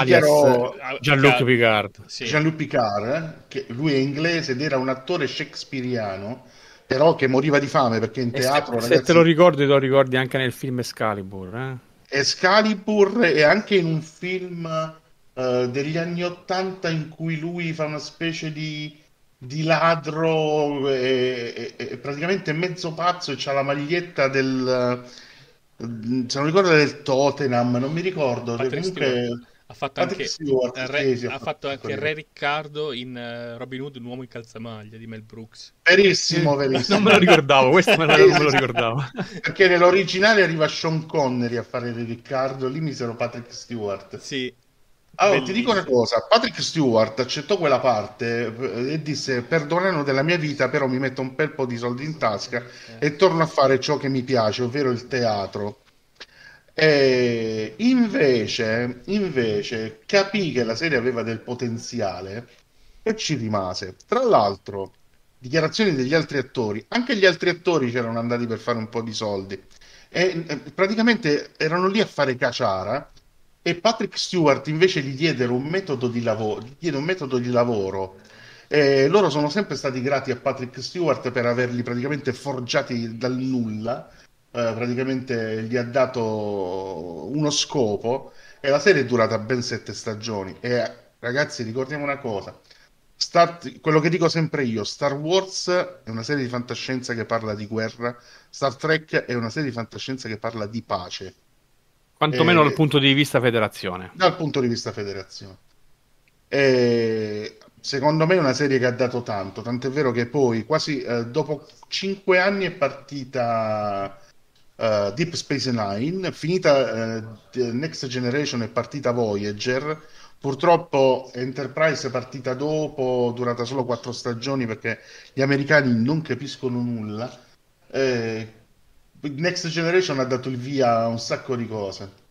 dichiarò Jean-Luc Picard. Sì. Jean-Luc Picard, eh, che lui è inglese ed era un attore shakespeariano, però che moriva di fame perché in teatro... Se, ragazzi, se te lo ricordi, te lo ricordi anche nel film Excalibur. Eh? Excalibur e anche in un film uh, degli anni Ottanta in cui lui fa una specie di di ladro e, e, e, praticamente mezzo pazzo e c'ha la maglietta del se non ricordo del Tottenham non mi ricordo comunque ha fatto anche, Stewart, Re, sì, ha fatto anche Re Riccardo in uh, Robin Hood, un uomo in calzamaglia di Mel Brooks. Verissimo, verissimo. non me lo ricordavo, questo me lo, non me lo ricordavo. Perché nell'originale arriva Sean Connery a fare Re Riccardo, lì misero Patrick Stewart. Sì, allora, ti dico una cosa, Patrick Stewart accettò quella parte eh, e disse perdonano della mia vita, però mi metto un bel po' di soldi in tasca e torno a fare ciò che mi piace, ovvero il teatro. E invece, invece capì che la serie aveva del potenziale e ci rimase. Tra l'altro, dichiarazioni degli altri attori, anche gli altri attori c'erano andati per fare un po' di soldi e praticamente erano lì a fare caciara e Patrick Stewart invece gli diedero un metodo di lavoro, gli diede un metodo di lavoro. E loro sono sempre stati grati a Patrick Stewart per averli praticamente forgiati dal nulla. Eh, praticamente gli ha dato uno scopo e la serie è durata ben sette stagioni. E ragazzi, ricordiamo una cosa: Star... quello che dico sempre io, Star Wars è una serie di fantascienza che parla di guerra, Star Trek è una serie di fantascienza che parla di pace. Quantomeno eh, dal punto di vista federazione. Dal punto di vista federazione. E secondo me è una serie che ha dato tanto, tant'è vero che poi quasi eh, dopo cinque anni è partita uh, Deep Space Nine, finita uh, Next Generation è partita Voyager, purtroppo Enterprise è partita dopo, durata solo quattro stagioni perché gli americani non capiscono nulla. Eh, Next Generation ha dato il via a un sacco di cose.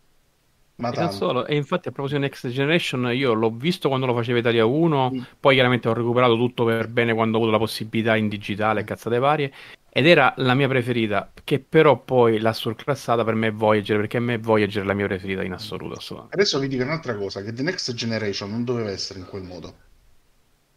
Ma e solo, e infatti a proposito di Next Generation, io l'ho visto quando lo faceva Italia 1, mm. poi chiaramente ho recuperato tutto per bene quando ho avuto la possibilità in digitale, cazzate varie, ed era la mia preferita, che però poi l'ha surclassata per me Voyager, perché a me Voyager è la mia preferita in assoluto. Adesso vi dico un'altra cosa, che The Next Generation non doveva essere in quel modo.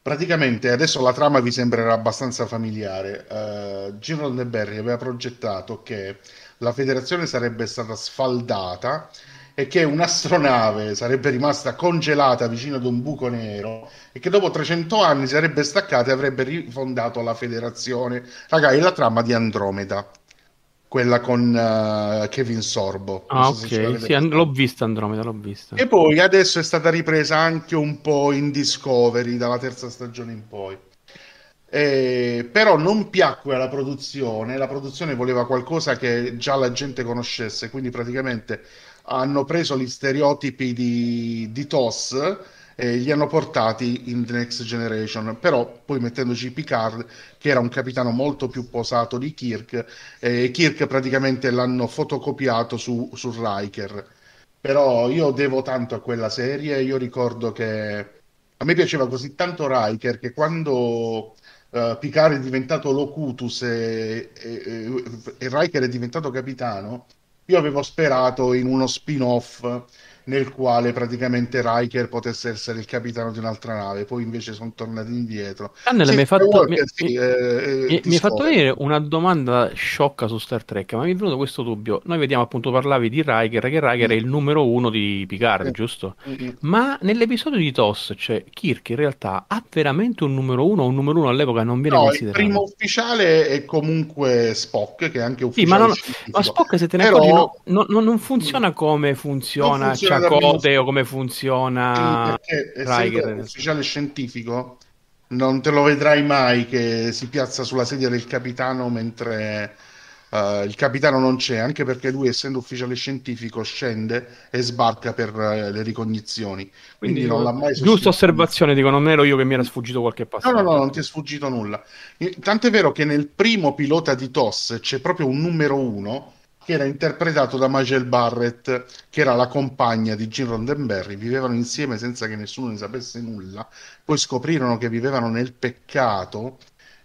Praticamente adesso la trama vi sembrerà abbastanza familiare. Uh, Gino Roddenberry aveva progettato che la federazione sarebbe stata sfaldata e che un'astronave sarebbe rimasta congelata vicino ad un buco nero e che dopo 300 anni sarebbe staccata e avrebbe rifondato la federazione. Raga, è la trama di Andromeda quella con uh, Kevin Sorbo. Ah, so ok, sì, and- l'ho vista Andromeda, l'ho vista. E poi adesso è stata ripresa anche un po' in Discovery, dalla terza stagione in poi. Eh, però non piacque alla produzione, la produzione voleva qualcosa che già la gente conoscesse, quindi praticamente hanno preso gli stereotipi di, di TOS e li hanno portati in The Next Generation, però poi mettendoci Picard, che era un capitano molto più posato di Kirk, e Kirk praticamente l'hanno fotocopiato su, su Riker. Però io devo tanto a quella serie, io ricordo che a me piaceva così tanto Riker che quando uh, Picard è diventato Locutus e, e, e Riker è diventato capitano, io avevo sperato in uno spin-off nel quale praticamente Riker potesse essere il capitano di un'altra nave, poi invece sono tornati indietro. Annele, sì, mi hai fatto, mi, sì, eh, mi, mi fatto venire una domanda sciocca su Star Trek, ma mi è venuto questo dubbio. Noi vediamo appunto parlavi di Riker, che Riker mm. è il numero uno di Picard, mm. giusto? Mm. Ma nell'episodio di TOS, cioè Kirk in realtà ha veramente un numero uno un numero uno all'epoca non viene no, considerato? il primo ufficiale è comunque Spock, che è anche ufficiale. Sì, ma, non, ma Spock se te ne Però... accorgi no, no, non funziona come funziona, funziona Chakotay o come funziona perché essendo ufficiale scientifico non te lo vedrai mai che si piazza sulla sedia del capitano mentre uh, il capitano non c'è, anche perché lui essendo ufficiale scientifico scende e sbarca per uh, le ricognizioni. Quindi, Quindi non l'ha mai Giusta osservazione, dico, non ero io che mi era sfuggito qualche passaggio. No, no, no, non ti è sfuggito nulla. Tant'è vero che nel primo pilota di TOS c'è proprio un numero uno che era interpretato da Michael Barrett, che era la compagna di Gene Roddenberry, vivevano insieme senza che nessuno ne sapesse nulla, poi scoprirono che vivevano nel peccato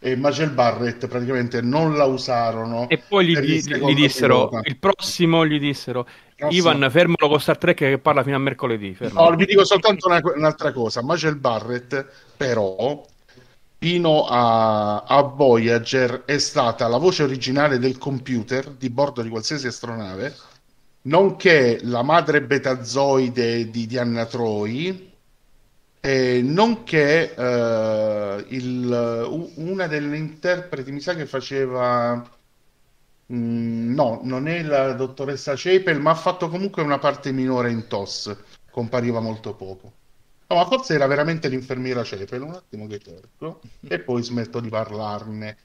e Michael Barrett praticamente non la usarono. E poi gli, gli, gli dissero, pilota. il prossimo gli dissero, prossimo. Ivan fermalo con Star Trek che parla fino a mercoledì. No, vi dico soltanto una, un'altra cosa, Michael Barrett però fino a, a, Voyager è stata la voce originale del computer di bordo di qualsiasi astronave, nonché la madre betazoide di Diana Troy, eh, nonché eh, il, una delle interpreti, mi sa che faceva... Mm, no, non è la dottoressa Cepel, ma ha fatto comunque una parte minore in TOS, compariva molto poco. No, ma forse era veramente l'infermiera Cepel, un attimo che cerco, e poi smetto di parlarne.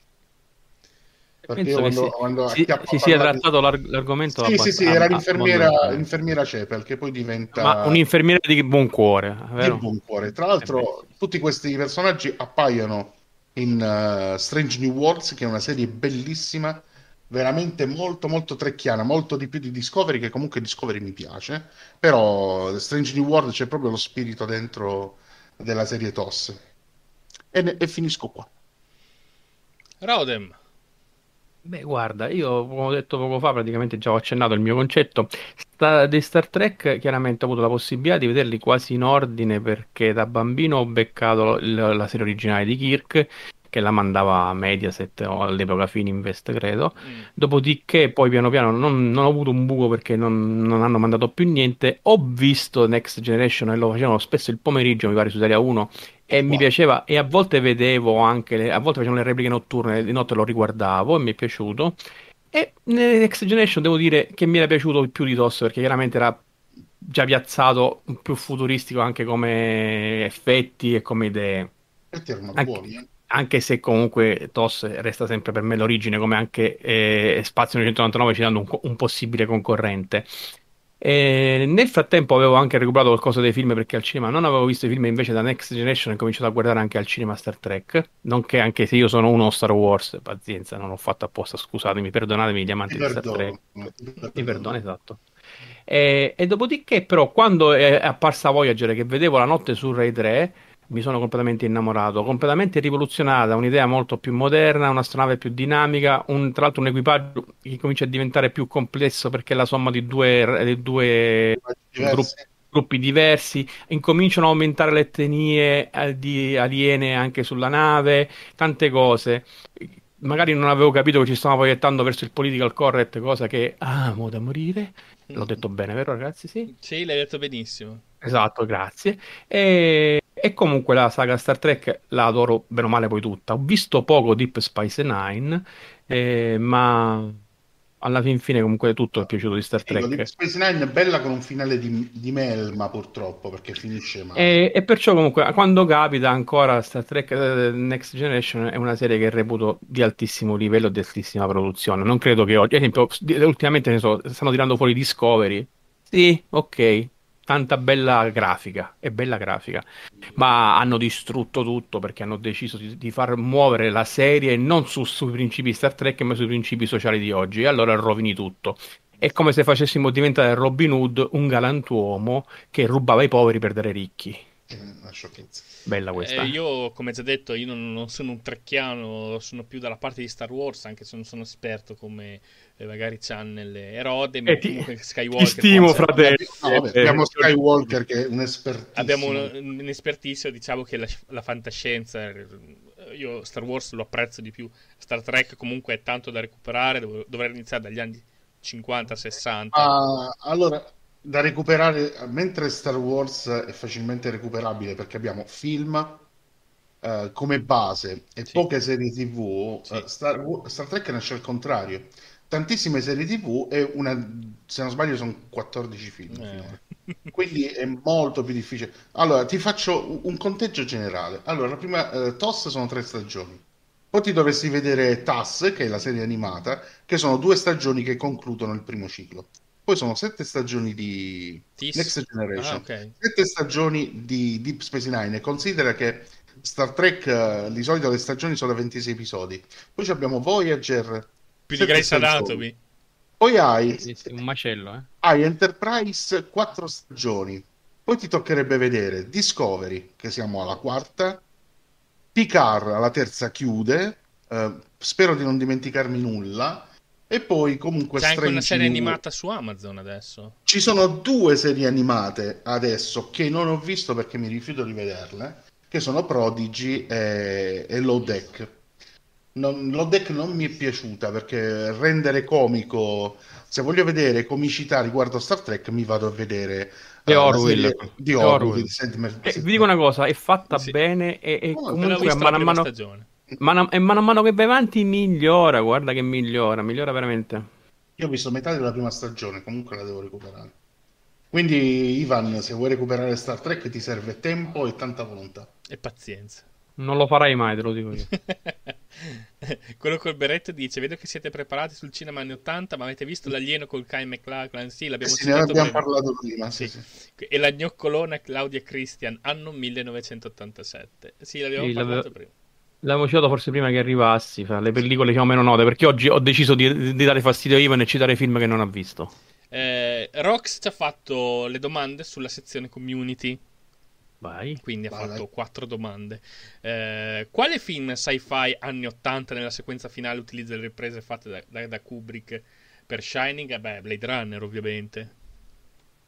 Perché io quando, si, quando si, si sia trattato di... l'argomento sì, sì, sì, era l'infermiera, l'infermiera Cepel che poi diventa Ma un'infermiera di buon cuore, vero? Di buon cuore. Tra l'altro, tutti questi personaggi appaiono in uh, Strange New Worlds, che è una serie bellissima, veramente molto molto trecchiana, molto di più di Discovery, che comunque Discovery mi piace, però Strange New World c'è proprio lo spirito dentro della serie TOS. E, ne- e finisco qua. Rodem. Beh, guarda, io come ho detto poco fa, praticamente già ho accennato il mio concetto. Sta, dei Star Trek, chiaramente ho avuto la possibilità di vederli quasi in ordine perché da bambino ho beccato l- la serie originale di Kirk che la mandava a Mediaset o all'epoca Fininvest, credo. Mm. Dopodiché, poi piano piano non, non, ho avuto un buco perché non, non, hanno mandato più niente. Ho visto Next Generation e lo facevano spesso il pomeriggio, mi pare su Italia 1 e wow. mi piaceva e a volte vedevo anche le, a volte facevano le repliche notturne di notte lo riguardavo e mi è piaciuto e nelle Next Generation devo dire che mi era piaciuto più di Toss perché chiaramente era già piazzato più futuristico anche come effetti e come idee erano anche, buoni eh? Anche se comunque TOS resta sempre per me l'origine come anche eh, Spazio 999 ci danno un, un possibile concorrente e nel frattempo avevo anche recuperato qualcosa dei film perché al cinema non avevo visto i film invece da Next Generation e ho cominciato a guardare anche al cinema Star Trek. Nonché anche se io sono uno Star Wars, pazienza, non l'ho fatto apposta, scusatemi, perdonatemi gli amanti di Star Trek. Mi perdono, esatto. E, e dopodiché, però, quando è apparsa Voyager che vedevo la notte su Ray 3 mi sono completamente innamorato, completamente rivoluzionata, un'idea molto più moderna, un'astronave più dinamica, un, tra l'altro un equipaggio che comincia a diventare più complesso perché è la somma di due, di due gruppi, gruppi, diversi, incominciano a aumentare le etnie eh, di aliene anche sulla nave, tante cose. Magari non avevo capito che ci stavamo proiettando verso il political correct, cosa che amo da morire. L'ho detto bene, vero ragazzi? Sì, sì l'hai detto benissimo. Esatto, grazie. E e comunque la saga Star Trek la adoro bene o male poi tutta. Ho visto poco Deep Space Nine, eh, ma alla fin fine comunque tutto è piaciuto di Star Trek. Dico, Deep Space Nine è bella con un finale di, di Melma purtroppo perché finisce male. E, e, perciò comunque quando capita ancora Star Trek uh, Next Generation è una serie che reputo di altissimo livello e di altissima produzione. Non credo che oggi, ad esempio, ultimamente ne so, stanno tirando fuori Discovery. Sì, ok, tanta bella grafica e bella grafica ma hanno distrutto tutto perché hanno deciso di, di far muovere la serie non su, sui principi Star Trek ma sui principi sociali di oggi. E allora rovini tutto. È come se facessimo diventare Robin Hood un galantuomo che rubava i poveri per dare ricchi una sciocchezza Bella questa. Eh, io, come già detto, io non, non, sono un trecchiano, sono più dalla parte di Star Wars, anche se non sono esperto come eh, magari Channel e Rode, ma ti, comunque Skywalker. Ti stimo, fratello. No, vabbè, eh, abbiamo Skywalker che è un espertissimo. Abbiamo un, un espertissimo, diciamo che la, la fantascienza, eh, io Star Wars lo apprezzo di più. Star Trek comunque è tanto da recuperare, dov- dovrei iniziare dagli anni 50-60. Uh, allora, da recuperare, mentre Star Wars è facilmente recuperabile perché abbiamo film uh, come base e sì. poche serie tv, sì. uh, Star, Star, Trek nasce al contrario. Tantissime serie tv e una, se non sbaglio sono 14 film. Eh. Quindi è molto più difficile. Allora, ti faccio un conteggio generale. Allora, la prima uh, TOS sono tre stagioni. Poi ti dovresti vedere TAS, che è la serie animata, che sono due stagioni che concludono il primo ciclo. Poi sono sette stagioni di Tis? Next Generation, ah, okay. sette stagioni di Deep Space Nine. E considera che Star Trek uh, di solito le stagioni sono da 26 episodi. Poi abbiamo Voyager. Più di Grace Anatomy. Poi hai. Sì, sì, un macello, eh. Hai Enterprise, quattro stagioni. Poi ti toccherebbe vedere Discovery, che siamo alla quarta. Picard, alla terza chiude. Uh, spero di non dimenticarmi nulla. E poi comunque C'è anche una serie animata su Amazon adesso. Ci sono due serie animate adesso che non ho visto perché mi rifiuto di vederle, che sono Prodigy e, e Low Deck. Non, Low Deck non mi è piaciuta perché rendere comico, se voglio vedere comicità riguardo Star Trek mi vado a vedere di uh, Orwell. Di Orwell. Orwell. Eh, vi dico una cosa, è fatta sì. bene e, e oh, comunque a mano a mano... Stagione Man- e mano a mano che vai avanti migliora, guarda che migliora, migliora veramente. Io ho visto metà della prima stagione, comunque la devo recuperare. Quindi Ivan, se vuoi recuperare Star Trek ti serve tempo e tanta volontà. E pazienza. Non lo farai mai, te lo dico io. Quello col berretto dice: Vedo che siete preparati sul cinema anni 80, ma avete visto l'alieno col Kyle McLachlan? Sì, l'abbiamo, sì, ne abbiamo parlato prima. Sì, sì. E la gnoccolona Claudia Christian, anno 1987. Sì, l'abbiamo sì, parlato prima. L'avevo citato forse prima che arrivassi, fra le pellicole che ho meno note, perché oggi ho deciso di, di dare fastidio a Ivan e citare film che non ha visto. Eh, Rox ci ha fatto le domande sulla sezione community. Vai. Quindi vai, ha fatto quattro domande. Eh, quale film sci-fi anni 80 nella sequenza finale utilizza le riprese fatte da, da, da Kubrick per Shining? Eh beh, Blade Runner ovviamente.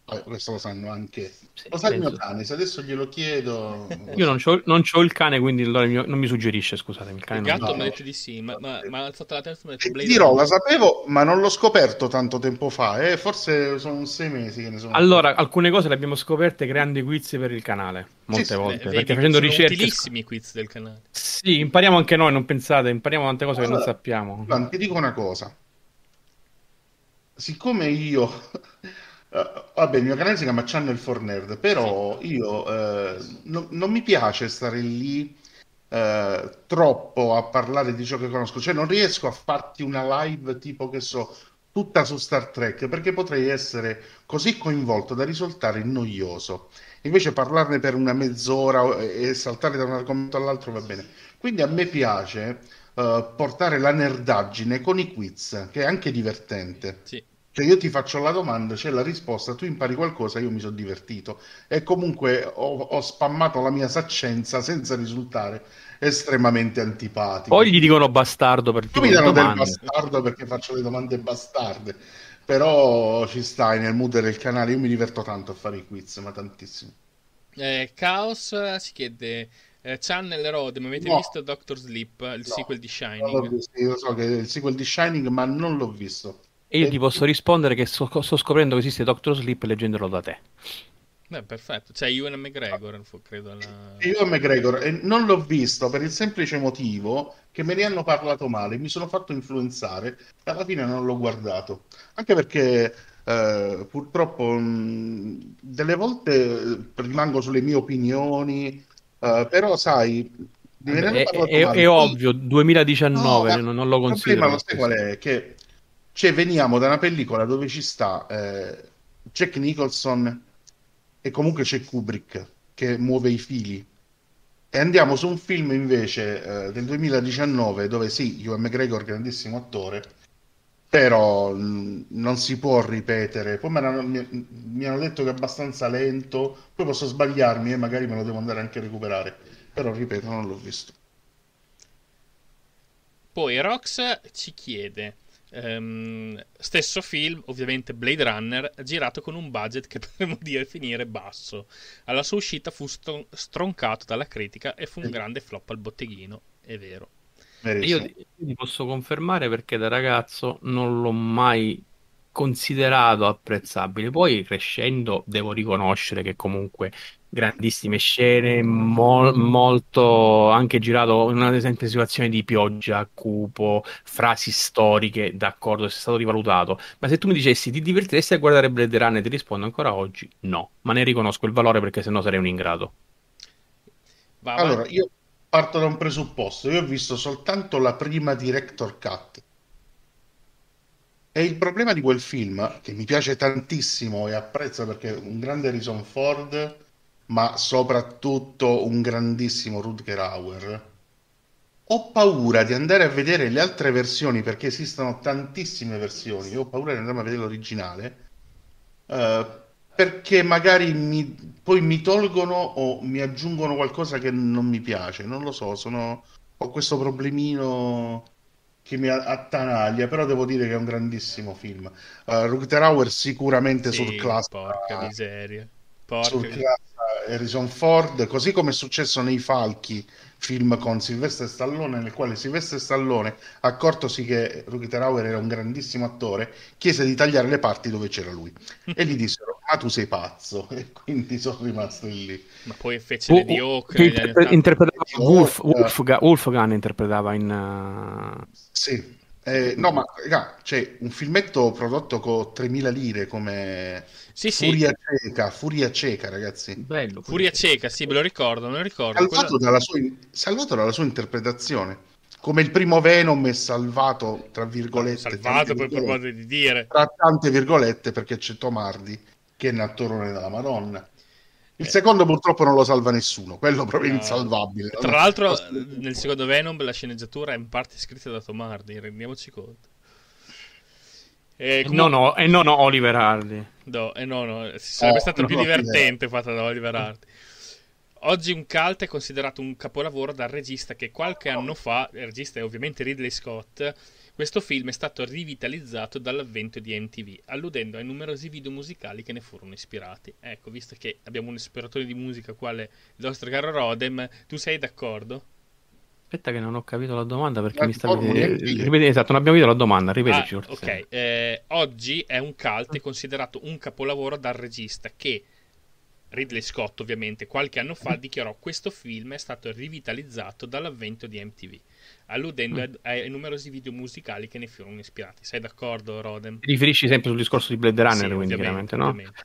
Eh, questo lo sanno anche. Sì, lo sa il mio cane, se adesso glielo chiedo... Io non c'ho, non c'ho il cane, quindi allora mio, non mi suggerisce, scusatemi. Il, cane il gatto no, mi ha detto di sì, ma, ma, ma ha alzato la testa mi ha detto... Dirò, la sapevo, ma non l'ho scoperto tanto tempo fa, eh? forse sono sei mesi che ne sono... Allora, alcune cose le abbiamo scoperte creando i quiz per il canale, molte sì, volte, sì, perché facendo ricerche... utilissimi i quiz del canale. Sì, impariamo anche noi, non pensate, impariamo tante cose allora, che non sappiamo. Ti dico una cosa. Siccome io Uh, vabbè, il mio canale si chiama Channel for Nerd, però sì. io uh, no, non mi piace stare lì uh, troppo a parlare di ciò che conosco, cioè non riesco a farti una live tipo che so tutta su Star Trek perché potrei essere così coinvolto da risultare noioso. Invece parlarne per una mezz'ora e saltare da un argomento all'altro va bene. Quindi a me piace portare la nerdaggine con i quiz, che è anche divertente. Sì. Cioè io ti faccio la domanda, c'è la risposta, tu impari qualcosa, io mi sono divertito. E comunque ho, ho spammato la mia saccenza senza risultare estremamente antipatico. Poi gli dicono bastardo per Tu mi danno del bastardo perché faccio le domande bastarde. Però ci stai nel mood del canale, io mi diverto tanto a fare i quiz, ma tantissimo. Eh, Chaos si chiede eh, Channel Road, ma avete no. visto Doctor Sleep, il no. sequel di Shining? Io so che è il sequel di Shining, ma non l'ho visto. E io ti posso rispondere che so, sto scoprendo che esiste Doctor Sleep leggendolo da te. Beh, perfetto. C'è Ewan McGregor, credo. Alla... Ewan McGregor, e non l'ho visto per il semplice motivo che me ne hanno parlato male, mi sono fatto influenzare e alla fine non l'ho guardato. Anche perché eh, purtroppo mh, delle volte rimango sulle mie opinioni, eh, però sai, è, è, è, ovvio, 2019 no, non, lo considero. Il problema lo sai qual è? Che cioè, veniamo da una pellicola dove ci sta eh, Jack Nicholson e comunque c'è Kubrick che muove i fili. E andiamo su un film invece eh, del 2019 dove sì, Ewan McGregor, grandissimo attore, però mh, non si può ripetere. Poi mi, mi, hanno detto che è abbastanza lento, poi posso sbagliarmi e magari me lo devo andare anche a recuperare. Però ripeto, non l'ho visto. Poi Rox ci chiede Um, stesso film, ovviamente Blade Runner, girato con un budget che potremmo dire finire basso. Alla sua uscita fu stron- stroncato dalla critica e fu un grande flop al botteghino, è vero. Io ti posso confermare perché da ragazzo non l'ho mai considerato apprezzabile. Poi crescendo devo riconoscere che comunque grandissime scene, mo- molto anche girato in una esempio situazione di pioggia, cupo, frasi storiche, d'accordo, se è stato rivalutato. Ma se tu mi dicessi ti divertiresti a guardare Blade Runner, ti rispondo ancora oggi no, ma ne riconosco il valore perché sennò sarei un ingrato. Va, va. Allora, io parto da un presupposto, io ho visto soltanto la prima director cut e il problema di quel film, che mi piace tantissimo e apprezzo perché è un grande Harrison Ford, ma soprattutto un grandissimo Rutger Hauer, ho paura di andare a vedere le altre versioni perché esistono tantissime versioni. Io ho paura di andare a vedere l'originale uh, perché magari mi, poi mi tolgono o mi aggiungono qualcosa che non mi piace. Non lo so, sono ho questo problemino che mi attanaglia, però devo dire che è un grandissimo film. Uh, Rutger Hauer sicuramente sì, sul class. Porca miseria. Porca sul class Harrison Ford, così come è successo nei Falchi, film con Silvestre Stallone, nel quale Silvestre Stallone, accortosi che Rutger Hauer era un grandissimo attore, chiese di tagliare le parti dove c'era lui. E gli dissero, ma tu sei pazzo, e quindi sono rimasto lì. Ma poi fece uh, di Oak. Interpre- interpretava Wolf, Wolf, Wolfgang interpretava in... Uh... Sì. Eh, no, ma raga, c'è un filmetto prodotto con 3.000 lire come sì, Furia sì. Cieca, Furia Cieca, ragazzi. Bello. Furia Cieca, sì, me lo ricordo, me lo ricordo. Salvato, Quello... dalla sua, salvato dalla sua interpretazione. Come il primo Venom è salvato, tra virgolette. Salvato, poi per modo di dire. Tra tante virgolette, perché c'è Tomardi, che è un attorone della Madonna. Il eh. secondo purtroppo non lo salva nessuno, quello proprio no. insalvabile. Tra l'altro, nel secondo Venom la sceneggiatura è in parte scritta da Tomardi, rendiamoci conto. E, comunque... no, no, e non Oliver Hardy. No, e no, no, sarebbe oh, stato più divertente fatta da Oliver Hardy. Oggi un cult è considerato un capolavoro dal regista che qualche anno fa, il regista è ovviamente Ridley Scott, questo film è stato rivitalizzato dall'avvento di MTV, alludendo ai numerosi video musicali che ne furono ispirati. Ecco, visto che abbiamo un esperatore di musica quale il nostro caro Rodem, tu sei d'accordo? Aspetta che non ho capito la domanda perché mi stavi... Ripeti, esatto, non abbiamo capito la domanda, ripetici. Ah, ok, eh, oggi è un cult è considerato un capolavoro dal regista che, Ridley Scott ovviamente, qualche anno fa dichiarò questo film è stato rivitalizzato dall'avvento di MTV, alludendo mm. ai, ai numerosi video musicali che ne furono ispirati. Sei d'accordo, Rodem? Ti riferisci sempre sul discorso di Blade Runner, sì, quindi chiaramente, no? Ovviamente.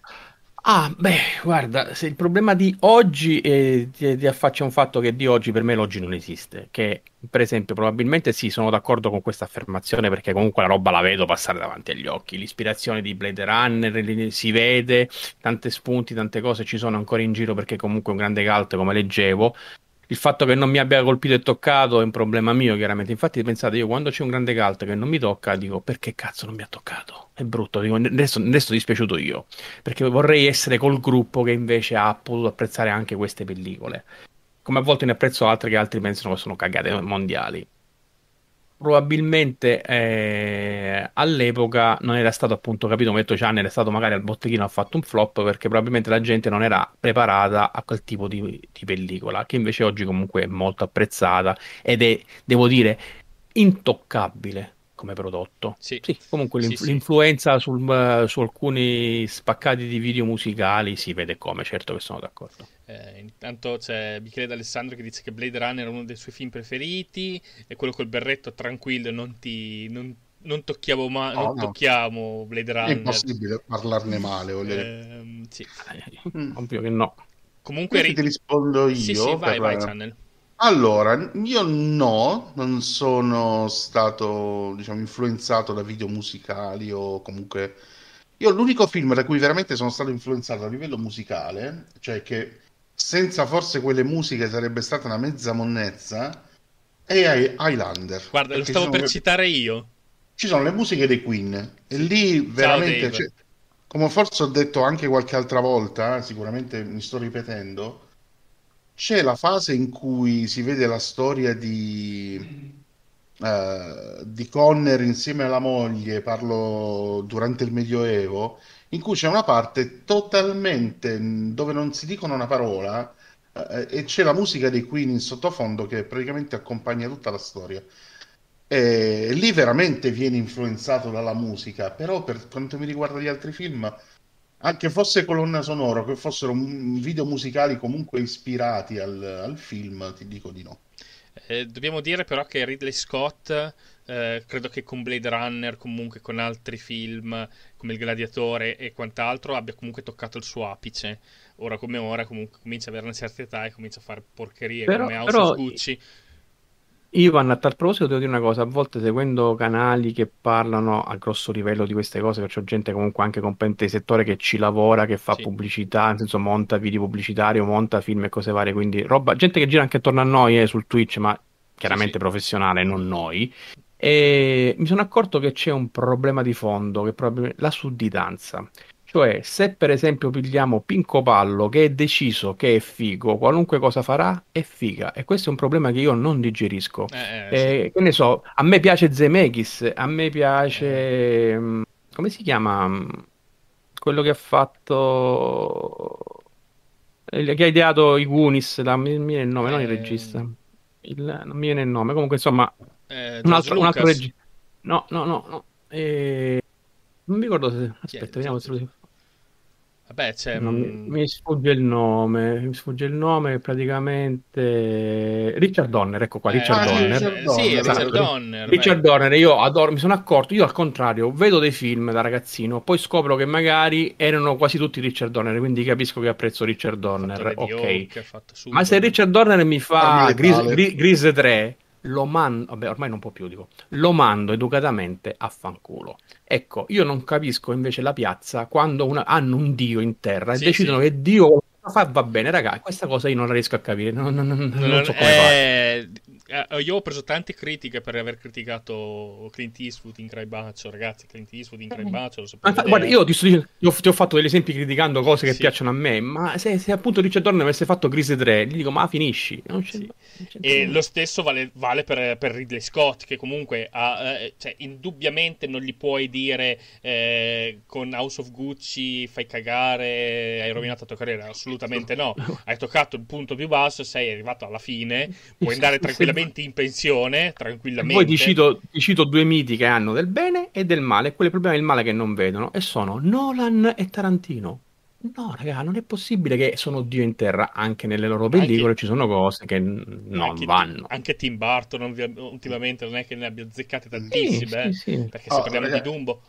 Ah, beh, guarda, se il problema di oggi è, ti, ti affaccia un fatto che di oggi per me l'oggi non esiste, che per esempio probabilmente sì, sono d'accordo con questa affermazione perché comunque la roba la vedo passare davanti agli occhi, l'ispirazione di Blade Runner si vede, tante spunti, tante cose ci sono ancora in giro perché comunque è un grande cult come leggevo, il fatto che non mi abbia colpito e toccato è un problema mio, chiaramente. Infatti, pensate, io quando c'è un grande cult che non mi tocca, dico perché cazzo non mi ha toccato? È brutto, dico, adesso, adesso dispiaciuto io. Perché vorrei essere col gruppo che invece ha potuto apprezzare anche queste pellicole. Come a volte ne apprezzo altre che altri pensano che sono cagate mondiali probabilmente eh, all'epoca non era stato appunto capito come detto Channel è stato magari al botteghino ha fatto un flop perché probabilmente la gente non era preparata a quel tipo di, di pellicola che invece oggi comunque è molto apprezzata ed è devo dire intoccabile come prodotto. Sì, sì comunque l'inf- sì, l'influenza sul, uh, su alcuni spaccati di video musicali si vede come, certo che sono d'accordo. Eh, intanto c'è Michele D'Alessandro che dice che Blade Runner è uno dei suoi film preferiti e quello col berretto tranquillo, non ti... Non, non tocchiamo, ma- no, non no. tocchiamo Blade Runner. È impossibile parlarne male, voglio eh, sì. Ovvio che no. Comunque ri- ti rispondo io. Sì, sì, vai, per... vai, Channel. Allora, io no, non sono stato, diciamo, influenzato da video musicali o comunque... Io l'unico film da cui veramente sono stato influenzato a livello musicale, cioè che senza forse quelle musiche sarebbe stata una mezza monnezza, è Highlander. Guarda, lo stavo per le... citare io. Ci sono le musiche dei Queen e lì veramente, cioè, come forse ho detto anche qualche altra volta, sicuramente mi sto ripetendo, c'è la fase in cui si vede la storia di, uh, di Conner insieme alla moglie, parlo durante il Medioevo, in cui c'è una parte totalmente dove non si dicono una parola uh, e c'è la musica dei Queen in sottofondo che praticamente accompagna tutta la storia. E lì veramente viene influenzato dalla musica, però per quanto mi riguarda gli altri film anche fosse colonna sonora, che fossero video musicali comunque ispirati al, al film, ti dico di no. Eh, dobbiamo dire però che Ridley Scott, eh, credo che con Blade Runner, comunque con altri film come Il Gladiatore e quant'altro, abbia comunque toccato il suo apice. Ora come ora, comunque comincia ad avere una certa età e comincia a fare porcherie però, come House però... of Gucci. Ivan, a tal proposito devo dire una cosa, a volte seguendo canali che parlano a grosso livello di queste cose, perché c'è gente comunque anche competente di settore che ci lavora, che fa sì. pubblicità, nel senso monta video pubblicitari o monta film e cose varie, quindi roba, gente che gira anche attorno a noi eh, sul Twitch, ma chiaramente sì, sì. professionale, non noi. E mi sono accorto che c'è un problema di fondo, che è la sudditanza. Cioè, se per esempio pigliamo Pinco Pallo che è deciso che è figo, qualunque cosa farà è figa. E questo è un problema che io non digerisco. Eh, eh, sì. Che ne so, a me piace Zemeckis, a me piace... Eh. Mm, come si chiama? Mm, quello che ha fatto... Che ha ideato i Goonies, la, mi viene il nome, non il eh. regista. Il, non mi viene il nome. Comunque, insomma, eh, un altro, un altro regista. No, no, no, no. Non mi ricordo se... Aspetta, vediamo se lo Vabbè. No, mi, mi, sfugge il nome, mi sfugge il nome praticamente... Richard Donner, ecco qua, Richard eh, Donner. Richard Donner. Sì, Richard esatto. Donner. Richard beh. Donner, io adoro, mi sono accorto, io al contrario, vedo dei film da ragazzino, poi scopro che magari erano quasi tutti Richard Donner, quindi capisco che apprezzo Richard Donner. Ok. Ma se Richard Donner mi fa Grease, Grease 3 lo mando, vabbè ormai non può più, dico, lo mando educatamente a fanculo. Ecco, io non capisco invece la piazza quando una, hanno un dio in terra e sì, decidono sì. che Dio fa, va bene, ragazzi, questa cosa io non la riesco a capire, non, non, non, non so come eh, fare. io ho preso tante critiche per aver criticato Clint Eastwood in Craibacio, ragazzi, Clint Eastwood in Craibacio, Bacio, guarda, io ti, ti, ho, ti, ho, fatto degli esempi criticando cose che sì. piacciono a me, ma se, se appunto Richard Donner avesse fatto Grise 3, gli dico, ma finisci. Sì. E lo stesso vale, vale per, per, Ridley Scott, che comunque ha, eh, cioè, indubbiamente non gli puoi dire eh, con House of Gucci fai cagare, hai rovinato la tua carriera, assolutamente assolutamente no. Hai toccato il punto più basso, sei arrivato alla fine, puoi andare tranquillamente in pensione, tranquillamente. Poi ti cito, ti cito due miti che hanno del bene e del male, quelli problemi del male che non vedono, e sono Nolan e Tarantino. No, raga, non è possibile che sono Dio in terra. Anche nelle loro pellicole anche, ci sono cose che non anche, vanno. Anche Tim Burton ultimamente non è che ne abbia azzeccate tantissime, sì, sì, sì. perché se oh, parliamo raga, di Dumbo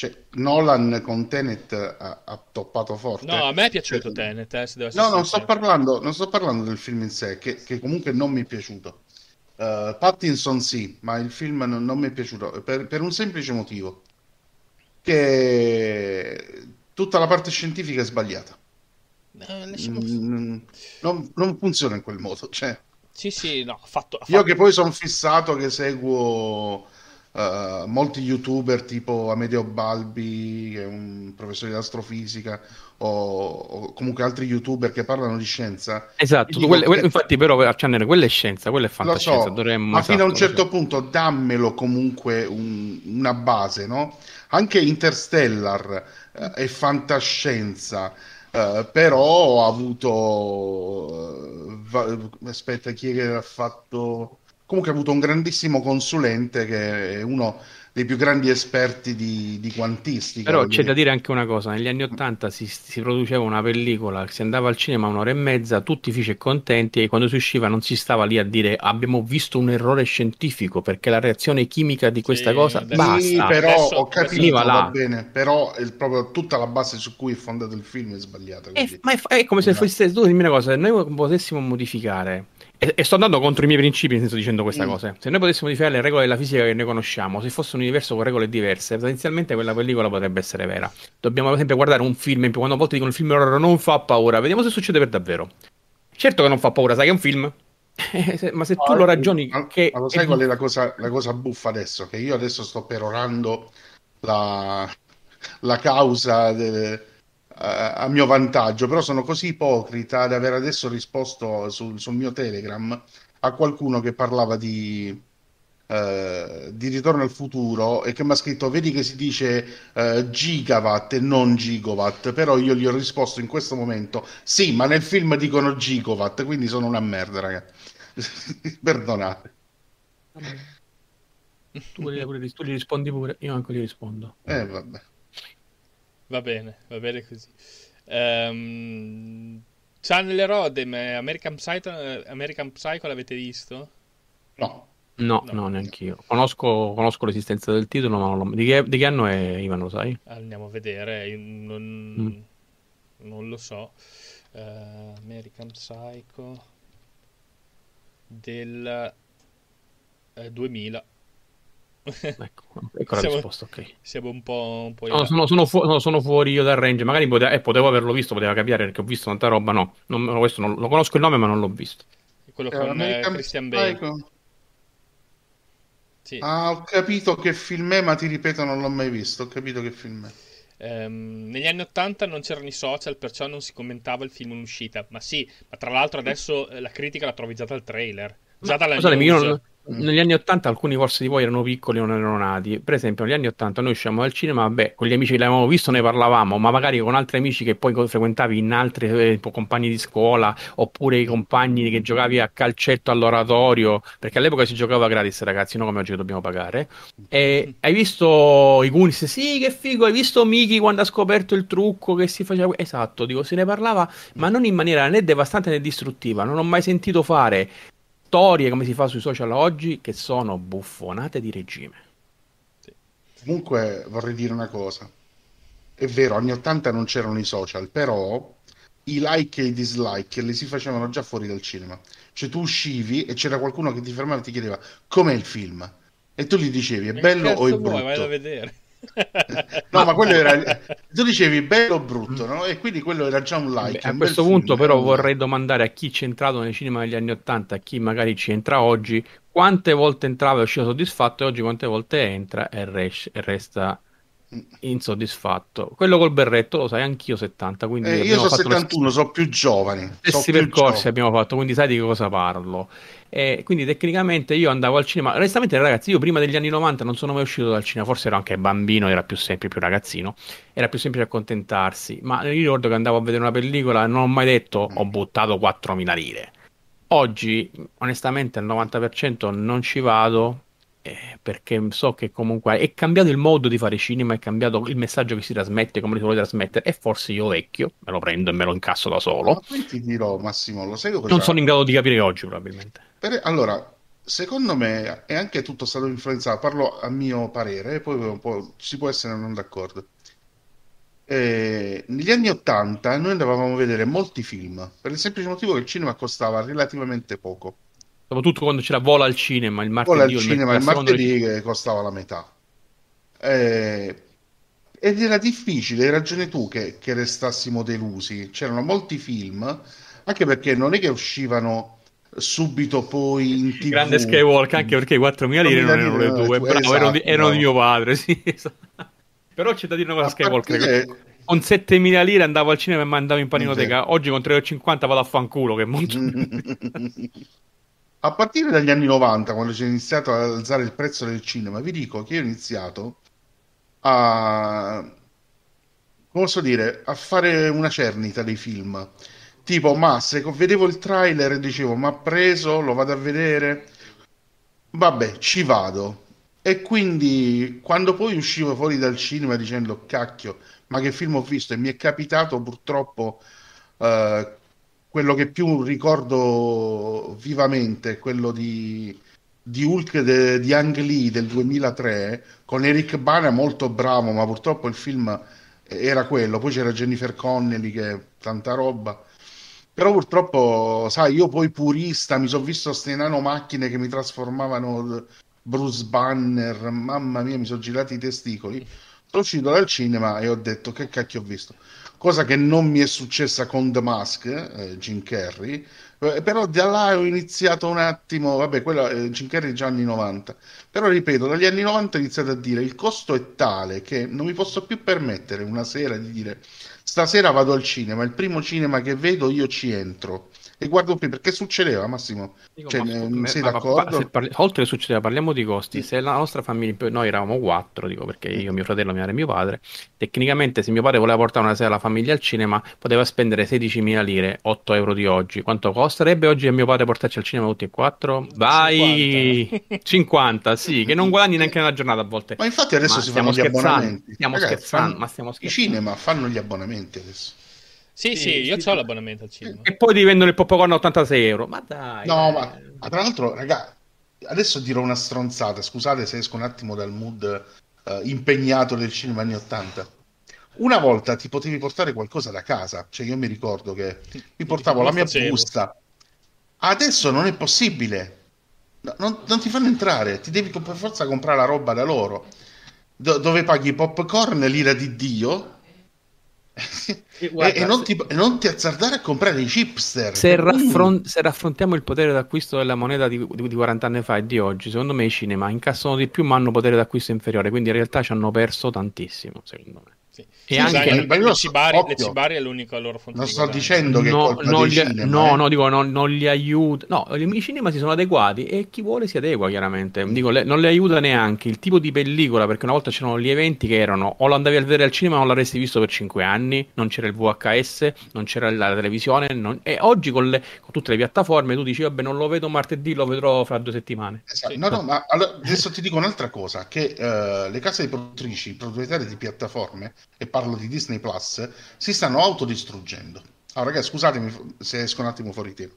cioè, Nolan con Tenet ha, ha, toppato forte. No, a me è piaciuto cioè, Tenet. Eh, no, non sto, parlando, non sto, parlando, del film in sé, che, che comunque non mi è piaciuto. Uh, Pattinson sì, ma il film non, non mi è piaciuto per, per, un semplice motivo. Che tutta la parte scientifica è sbagliata. Eh, mm, non, non, funziona in quel modo. Cioè, sì, sì, no, fatto, fatto... Io che poi sono fissato che seguo Uh, molti youtuber tipo Amedeo Balbi, che è un professore di astrofisica, o, o comunque altri youtuber che parlano di scienza. Esatto, quelle, che... infatti, però, Channel, quella è scienza, quella è fantascienza. So, dovremmo, ma esatto, fino a un esatto, certo punto dammelo comunque un, una base, no? Anche Interstellar uh, è fantascienza. Uh, però ha avuto aspetta chi è che ha fatto comunque ha avuto un grandissimo consulente che è uno dei più grandi esperti di, di quantistica. Però c'è da dire anche una cosa, negli anni Ottanta si, si, produceva una pellicola, si andava al cinema un'ora e mezza, tutti felici e contenti e quando si usciva non si stava lì a dire abbiamo visto un errore scientifico perché la reazione chimica di questa sì, cosa adesso... basta. Sì, però adesso, ho capito, va bene, però è proprio tutta la base su cui è fondato il film è sbagliata. È, ma è, è come se fosse, tu dimmi una cosa, se noi potessimo modificare e, e, sto andando contro i miei principi, nel senso dicendo questa mm. cosa. Se noi potessimo modificare le regole della fisica che noi conosciamo, se fosse un universo con regole diverse, potenzialmente quella pellicola potrebbe essere vera. Dobbiamo, sempre guardare un film, in più, quando a volte dicono il film horror non fa paura, vediamo se succede per davvero. Certo che non fa paura, sai che è un film. ma se tu lo ragioni ma, che... Ma lo sai è... qual è la cosa, la cosa buffa adesso? Che io adesso sto perorando la, la causa... De a mio vantaggio, però sono così ipocrita di aver adesso risposto sul, sul mio Telegram a qualcuno che parlava di, Uh, di Ritorno al futuro e che mi ha scritto vedi che si dice uh, gigawatt e non gigawatt però io gli ho risposto in questo momento sì ma nel film dicono gigawatt quindi sono una merda ragazzi perdonate. Tu, tu gli rispondi pure io anche gli rispondo. Eh vabbè Va bene, va bene così. Um, Channel Rodem, American Psycho, American Psycho l'avete visto? No. No, no, no neanche io. Conosco, conosco, l'esistenza del titolo, ma non lo... di, che, di che anno è Ivan, lo sai? Andiamo a vedere, non, mm. non lo so. Uh, American Psycho del uh, 2000. ecco, ecco la siamo, risposta, ok. Siamo un po'... Un po no, sono, sono, fu- no, sono, fuori io dal range, magari potevo, eh, potevo averlo visto, poteva capire perché ho visto tanta roba, no, non, questo non, lo conosco il nome ma non l'ho visto. Quello con eh, Christian Bale. Sì. Ah, ho capito che film è, ma ti ripeto, non l'ho mai visto. Ho capito che film è. ehm, negli anni 80 non c'erano i social, perciò non si commentava il film in uscita. Ma sì, ma tra l'altro adesso eh, la critica la trovi già dal trailer. Già dalla Scusatemi, io non. Negli anni 80 alcuni forse di voi erano piccoli o non erano nati. Per esempio, negli anni 80 noi usciamo dal cinema, vabbè, con gli amici che l'avevamo visto ne parlavamo, ma magari con altri amici che poi frequentavi in altri eh, compagni di scuola oppure i compagni che giocavi a calcetto all'oratorio, perché all'epoca si giocava gratis, ragazzi, non come oggi che dobbiamo pagare. E hai visto i Goonies? Sì, che figo, hai visto Miki quando ha scoperto il trucco che si faceva? Esatto, dico, se ne parlava, ma non in maniera né devastante né distruttiva. Non ho mai sentito fare storie come si fa sui social oggi che sono buffonate di regime. Sì. Comunque vorrei dire una cosa. È vero, anni 80 non c'erano i social, però i like e i dislike li si facevano già fuori dal cinema. Cioè tu uscivi e c'era qualcuno che ti fermava e ti chiedeva com'è il film. E tu gli dicevi è bello o è brutto? Vuoi, vai a vedere no, ma quello era. Tu dicevi bello o brutto, no? E quindi quello era già un like. Beh, a questo punto, film, però, vorrei domandare a chi c'è entrato nel cinema negli anni Ottanta, a chi magari ci entra oggi, quante volte entrava e usciva soddisfatto, e oggi quante volte entra e, res- e resta insoddisfatto. Quello col berretto lo sai anch'io 70, quindi eh, io sono 71, le... sono più giovani. Stessi percorsi abbiamo fatto, quindi sai di cosa parlo. E quindi tecnicamente io andavo al cinema. Onestamente, ragazzi, io prima degli anni 90 non sono mai uscito dal cinema, forse ero anche bambino, era più semplice, più ragazzino, era più semplice accontentarsi. Ma ricordo che andavo a vedere una pellicola e non ho mai detto ho buttato 4.000 lire. Oggi, onestamente, al 90% non ci vado eh, perché so che comunque è cambiato il modo di fare cinema, è cambiato il messaggio che si trasmette, come si vuole trasmettere, e forse io vecchio me lo prendo e me lo incasso da solo. Ma poi ti dirò, Massimo, lo sai cosa? Non sono in grado di capire oggi, probabilmente. Per, allora, secondo me è anche tutto stato influenzato, parlo a mio parere, e poi si può essere non d'accordo. Eh, negli anni Ottanta noi andavamo a vedere molti film, per il semplice motivo che il cinema costava relativamente poco Soprattutto quando c'era Vola al cinema il martedì. Vola al cinema il martedì che costava la metà. Eh, ed era difficile, hai ragione tu che, che, restassimo delusi. C'erano molti film, anche perché non è che uscivano subito poi in TV. Grande Skywalk, anche perché 4.000 lire non erano le due. Bravo, esatto, erano, di, erano di mio padre, sì. Però c'è da dire una cosa Skywalk. Partire... Con 7.000 lire andavo al cinema e mandavo in paninoteca. Oggi con 3,50 vado a fanculo, che molto... a partire dagli anni 90, quando si è iniziato ad alzare il prezzo del cinema, vi dico che io ho iniziato a, posso dire, a fare una cernita dei film. Tipo, ma se vedevo il trailer e dicevo, ma preso, lo vado a vedere, vabbè, ci vado. E quindi quando poi uscivo fuori dal cinema dicendo, cacchio, ma che film ho visto? E mi è capitato purtroppo uh, quello che più ricordo vivamente è quello di, di Hulk de, di Ang Lee del 2003 con Eric Bana molto bravo ma purtroppo il film era quello. Poi c'era Jennifer Connelly che tanta roba. Però purtroppo sai io poi purista mi sono visto queste nano macchine che mi trasformavano Bruce Banner mamma mia mi sono girati i testicoli. Sono uscito dal cinema e ho detto che cacchio ho visto cosa che non mi è successa con The Mask, eh, Jim Carrey, eh, però da là ho iniziato un attimo, vabbè, quello, eh, Jim Carrey già anni 90, però ripeto, dagli anni 90 ho iniziato a dire il costo è tale che non mi posso più permettere una sera di dire stasera vado al cinema, il primo cinema che vedo io ci entro e guardo qui perché succedeva Massimo? Dico, cioè, ma, ma, sei ma, d'accordo? Parli, oltre che succedeva parliamo di costi. Se la nostra famiglia noi eravamo quattro dico perché io mio fratello mia madre e mio padre. Tecnicamente se mio padre voleva portare una sera la famiglia al cinema poteva spendere 16.000 lire 8 euro di oggi. Quanto costerebbe oggi a mio padre portarci al cinema tutti e quattro? vai! 50, 50 sì che non guadagni neanche una giornata a volte. Ma infatti adesso ma si fanno gli abbonamenti. stiamo Ragazzi, scherzando fanno... ma stiamo scherzando. i cinema fanno gli abbonamenti adesso sì, sì, io ho l'abbonamento al cinema. E poi ti vendono il popcorn a 86 euro. Ma dai. No, eh. ma, ma, tra l'altro, raga, adesso dirò una stronzata. Scusate se esco un attimo dal mood uh, impegnato del cinema anni 80. Una volta ti potevi portare qualcosa da casa. Cioè, io mi ricordo che mi portavo la mia facevo. busta. Adesso non è possibile. No, non, non, ti fanno entrare. Ti devi per forza comprare la roba da loro. Do- dove paghi popcorn, l'ira di Dio Guarda, e, non ti, non, ti, azzardare a comprare i chipster. Se, raffron- se, raffrontiamo il potere d'acquisto della moneta di, di, di, 40 anni fa e di oggi, secondo me i cinema incassano di più ma hanno potere d'acquisto inferiore, quindi in realtà ci hanno perso tantissimo, secondo me. Sì. E anche il, il, Cibari, le Cibari è l'unica loro fonte non sto dicendo che no, non gli, cinema, no, eh. no, dico non, non, li aiuta no, i cinema si sono adeguati e chi vuole si adegua chiaramente dico, le, non le aiuta neanche il tipo di pellicola perché una volta c'erano gli eventi che erano o lo andavi a vedere al cinema o non l'avresti visto per 5 anni non c'era il VHS non c'era la televisione non... e oggi con, le, con, tutte le piattaforme tu dici vabbè non lo vedo martedì lo vedrò fra due settimane esatto. no no ma allora, adesso ti dico un'altra cosa che uh, le case di produttrici proprietarie di piattaforme e parlo di Disney Plus, si stanno autodistruggendo. Allora, ragazzi, scusatemi se esco un attimo fuori tema.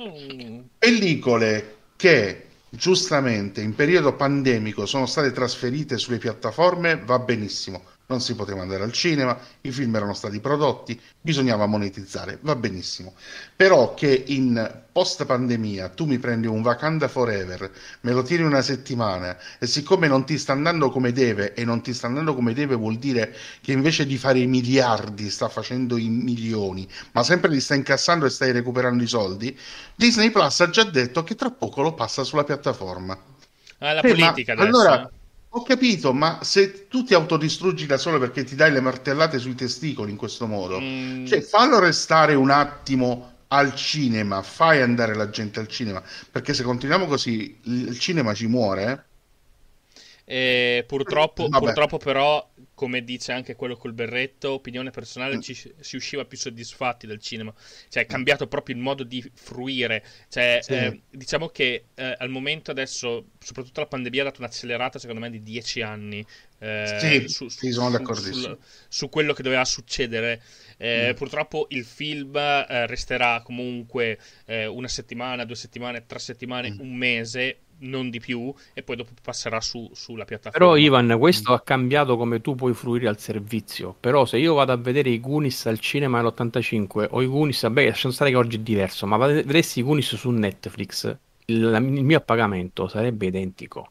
Mm. Pellicole che giustamente in periodo pandemico sono state trasferite sulle piattaforme va benissimo non si poteva andare al cinema, i film erano stati prodotti, bisognava monetizzare, va benissimo. Però che in post pandemia tu mi prendi un Wakanda Forever, me lo tiri una settimana e siccome non ti sta andando come deve e non ti sta andando come deve vuol dire che invece di fare i miliardi sta facendo i milioni, ma sempre li sta incassando e stai recuperando i soldi, Disney Plus ha già detto che tra poco lo passa sulla piattaforma. Ah, la eh, politica adesso. Allora, ho capito, ma se tu ti autodistruggi da solo perché ti dai le martellate sui testicoli in questo modo, mm. cioè fallo restare un attimo al cinema, fai andare la gente al cinema, perché se continuiamo così il cinema ci muore. Eh, purtroppo, purtroppo però come dice anche quello col berretto, opinione personale, mm. ci, si usciva più soddisfatti dal cinema. Cioè, è cambiato proprio il modo di fruire. Cioè, sì. eh, diciamo che eh, al momento adesso, soprattutto la pandemia, ha dato un'accelerata, secondo me, di dieci anni. Eh, sì, su, su, sono d'accordissimo. Su, quello che doveva succedere. Eh, mm. Purtroppo il film eh, resterà comunque eh, una settimana, due settimane, tre settimane, mm. un mese non di più, e poi dopo passerà su, sulla piattaforma. Però, Ivan, questo ha cambiato come tu puoi fruire al servizio. Però, se io vado a vedere i Goonies al cinema all'85 o i Goonies, vabbè, lasciamo stare che oggi è diverso, ma vedessi i Goonies su Netflix, il, il mio appagamento sarebbe identico.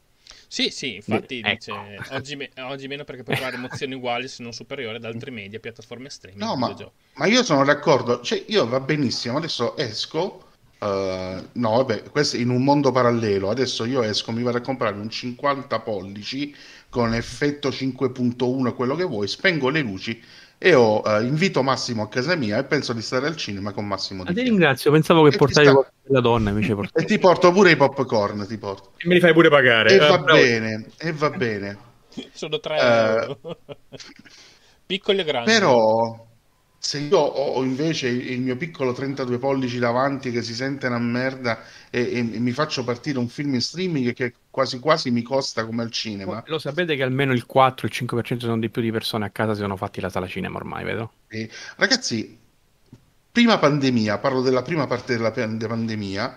Sì, sì, infatti ecco. dice oggi, me- oggi, meno perché puoi trovare emozioni uguali se non superiori ad altri media, piattaforme streaming. No, ma, ma, io sono d'accordo, cioè io va benissimo, adesso esco, Uh, no, vabbè, questo in un mondo parallelo. Adesso io esco, mi vado a comprare un 50 pollici con effetto 5.1, quello che vuoi, spengo le luci e ho uh, invito Massimo a casa mia e penso di stare al cinema con Massimo. Ti ringrazio, pensavo che e portavi sta... la donna invece. E ti porto pure i popcorn, ti porto. E me li fai pure pagare. E eh, va bravo. bene, e va bene. Sono 3 euro. Piccoli e grandi. Però se io ho invece il mio piccolo 32 pollici davanti che si sente una merda e, e, e, mi faccio partire un film in streaming che quasi quasi mi costa come al cinema. Lo sapete che almeno il 4, il 5% sono di più di persone a casa si sono fatti la sala cinema ormai, vedo? E, ragazzi, prima pandemia, parlo della prima parte della pandemia,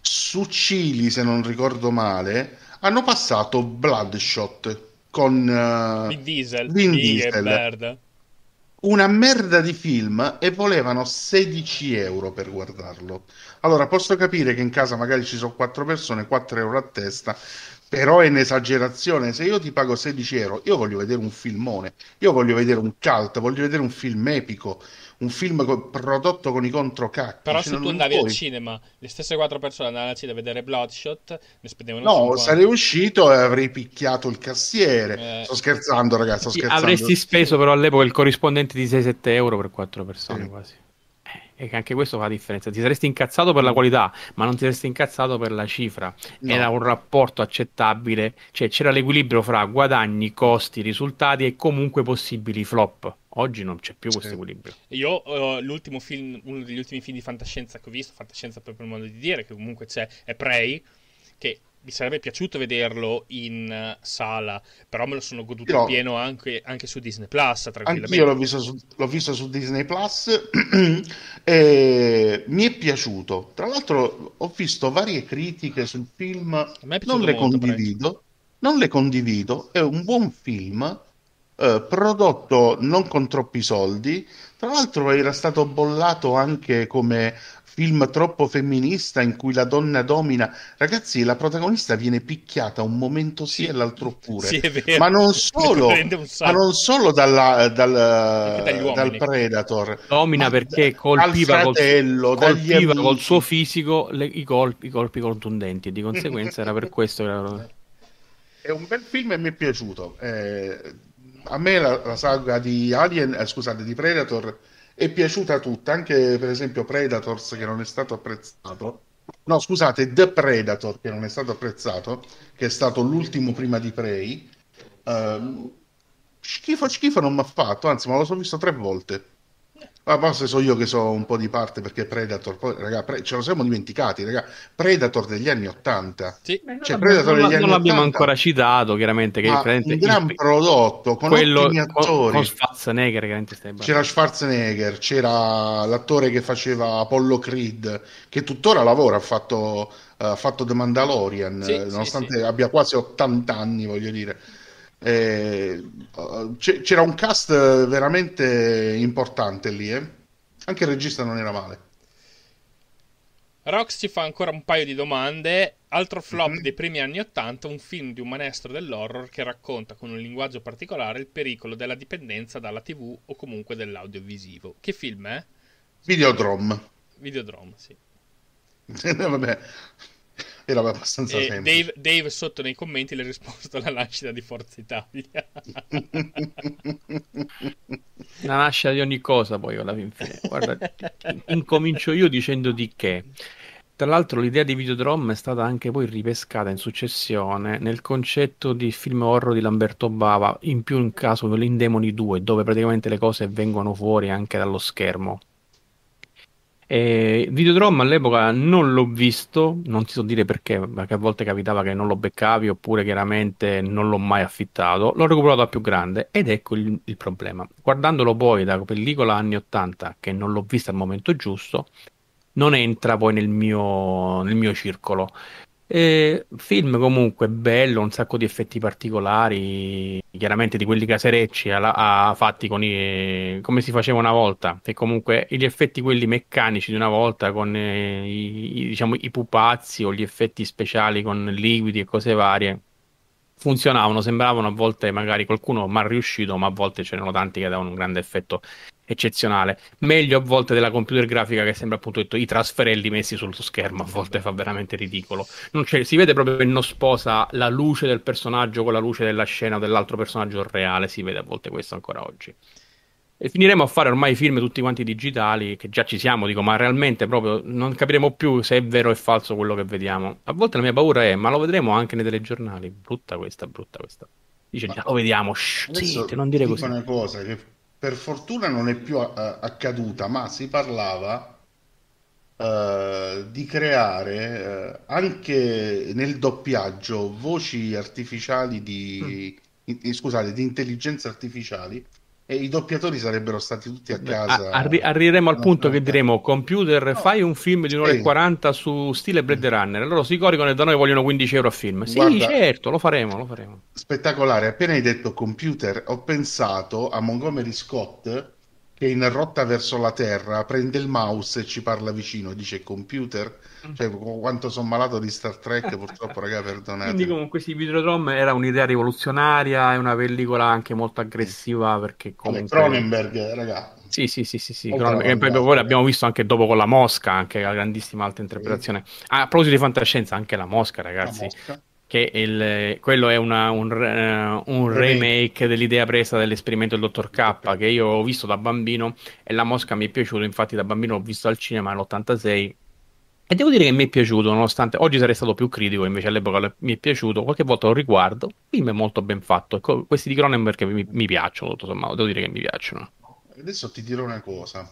su Cili, se non ricordo male, hanno passato Bloodshot con uh, Vin Diesel. Vin Diesel una merda di film e volevano 16 euro per guardarlo. Allora posso capire che in casa magari ci sono 4 persone, 4 euro a testa, però è un'esagerazione. Se io ti pago 16 euro, io voglio vedere un filmone, io voglio vedere un cult, voglio vedere un film epico un film co- prodotto con i controcacchi. Però se tu andavi puoi... al cinema, le stesse quattro persone andavano al cinema a vedere Bloodshot, ne spendevano No, 50. sarei uscito e avrei picchiato il cassiere. Eh... Sto scherzando, ragazzi, sto scherzando. Avresti speso però all'epoca il corrispondente di 6-7 euro per quattro persone sì. quasi. E che anche questo fa la differenza. Ti saresti incazzato per la qualità, ma non ti saresti incazzato per la cifra. No. Era un rapporto accettabile, cioè c'era l'equilibrio fra guadagni, costi, risultati e comunque possibili flop. Oggi non c'è più questo equilibrio. Io uh, l'ultimo film, uno degli ultimi film di fantascienza che ho visto, fantascienza per modo di dire, che comunque c'è, è Prey, che mi sarebbe piaciuto vederlo in uh, sala, però me lo sono goduto Io, pieno anche, anche, su Disney Plus. Anch'io l'ho visto su, l'ho visto su Disney Plus e mi è piaciuto. Tra l'altro, ho visto varie critiche sul film, non le molto, condivido. Non le condivido, è un buon film eh, prodotto non con troppi soldi, tra l'altro era stato bollato anche come film troppo femminista in cui la donna domina. Ragazzi, la protagonista viene picchiata un momento sì, e l'altro pure. Sì, ma non solo, ma non solo dalla, dal, dal, Predator. Domina perché colpiva, fratello, col, colpiva col suo fisico le, i, colpi, i colpi contundenti e di conseguenza era per questo che era... È un bel film e mi è piaciuto. Eh, a me la, la saga di Alien, eh, scusate, di Predator è piaciuta tutta, anche per esempio Predators che non è stato apprezzato. No, scusate, The Predator che non è stato apprezzato, che è stato l'ultimo prima di Prey. Uh, schifo, schifo non mi ha fatto, anzi, ma lo sono visto tre volte. Ma forse so io che so un po' di parte perché Predator, poi, raga, pre- ce lo siamo dimenticati, raga. Predator degli anni Ottanta. Sì. Cioè, Predator non, degli non anni l'abbiamo 80, ancora citato, chiaramente. Che un gran il, prodotto con quello, ottimi attori. Con, Schwarzenegger, c'era Schwarzenegger, c'era l'attore che faceva Apollo Creed, che tuttora lavora, ha fatto, uh, fatto The Mandalorian, sì, nonostante sì, abbia quasi 80 anni, voglio dire. Eh, c'era un cast veramente importante lì, eh? anche il regista non era male. Rox ci fa ancora un paio di domande. Altro flop mm-hmm. dei primi anni Ottanta, un film di un maestro dell'horror che racconta con un linguaggio particolare il pericolo della dipendenza dalla TV o comunque dell'audiovisivo. Che film è? Videodrome. Videodrome, sì. Vabbè, era abbastanza e semplice. Dave, Dave, sotto nei commenti le ha risposto alla nascita di Forza Italia. La nascita di ogni cosa poi alla fine. Guarda, incomincio io dicendo di che. Tra l'altro l'idea di Videodrome è stata anche poi ripescata in successione nel concetto di film horror di Lamberto Bava, in più in caso in Demoni 2, dove praticamente le cose vengono fuori anche dallo schermo. Eh, Videodrome all'epoca non l'ho visto, non ti so dire perché, perché a volte capitava che non lo beccavi oppure chiaramente non l'ho mai affittato. L'ho recuperato a più grande ed ecco il, il problema. Guardandolo poi da pellicola anni 80, che non l'ho vista al momento giusto, non entra poi nel mio, nel mio circolo. Eh, film comunque bello, un sacco di effetti particolari, chiaramente di quelli caserecci a, a fatti con i, come si faceva una volta, e comunque gli effetti quelli meccanici di una volta con eh, i, diciamo, i pupazzi o gli effetti speciali con liquidi e cose varie funzionavano, sembravano a volte magari qualcuno mal riuscito, ma a volte c'erano tanti che davano un grande effetto eccezionale. Meglio a volte della computer grafica che sembra appunto detto, i trasferelli messi sul schermo, a volte fa veramente ridicolo. si vede proprio che non sposa la luce del personaggio con la luce della scena o dell'altro personaggio reale, si vede a volte questo ancora oggi. E finiremo a fare ormai film tutti quanti digitali, che già ci siamo, dico, ma realmente proprio non capiremo più se è vero o falso quello che vediamo. A volte la mia paura è, ma lo vedremo anche nei telegiornali. Brutta questa, brutta questa. Dice, già lo vediamo, shh, zitti, non dire così. una cosa che per fortuna non è più uh, accaduta, ma si parlava uh, di creare uh, anche nel doppiaggio voci artificiali di, mm. in, scusate, di intelligenze artificiali e i doppiatori sarebbero stati tutti a casa. Arri- arriveremo al punto che diremo computer no. fai un film di un'ora e 40 su stile Blade Runner. Loro si coricano e da noi vogliono 15 euro a film. Sì, Guarda, certo, lo faremo, lo faremo. Spettacolare, appena hai detto computer ho pensato a Montgomery Scott che in rotta verso la Terra prende il mouse e ci parla vicino, dice computer, mm. cioè quanto sono malato di Star Trek, purtroppo raga perdonate. Quindi comunque sì, Videodrome era un'idea rivoluzionaria, è una pellicola anche molto aggressiva perché comunque... Cronenberg, raga. Sì, sì, sì, sì, sì. Cronenberg, poi, l'abbiamo visto anche dopo con La Mosca, anche la grandissima alta interpretazione. Ah, a proposito di fantascienza, anche La Mosca, ragazzi. La Mosca che il, quello è una, un, uh, un, remake. dell'idea presa dell'esperimento del dottor K che io ho visto da bambino e la mosca mi è piaciuta. Infatti da bambino l'ho visto al cinema nell'86 e devo dire che mi è piaciuto nonostante oggi sarei stato più critico invece all'epoca mi è piaciuto. Qualche volta lo riguardo il film è molto ben fatto. Ecco, questi di Cronenberg mi, mi piacciono tutto sommato devo dire che mi piacciono. Adesso ti dirò una cosa.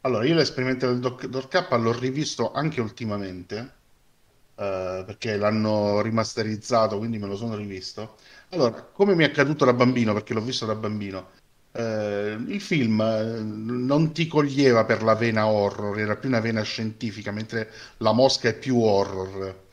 Allora io l'esperimento del dottor K l'ho rivisto anche ultimamente Uh, perché l'hanno rimasterizzato, quindi me lo sono rivisto. Allora, come mi è accaduto da bambino, perché l'ho visto da bambino, uh, il film uh, non ti coglieva per la vena horror, era più una vena scientifica, mentre la mosca è più horror.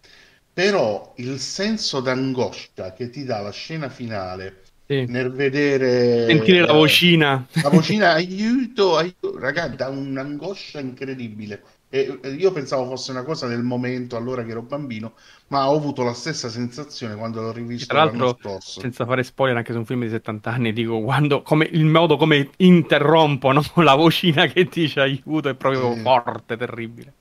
Però il senso d'angoscia che ti dà la scena finale sì. nel vedere sentire la vocina la vocina aiuto, aiuto ragazzi dà un'angoscia incredibile e io pensavo fosse una cosa del momento allora che ero bambino, ma ho avuto la stessa sensazione quando l'ho rivisto Tra l'altro, senza fare spoiler anche su un film di 70 anni, dico quando, come, il modo come interrompono la vocina che dice aiuto è proprio sì. forte, terribile.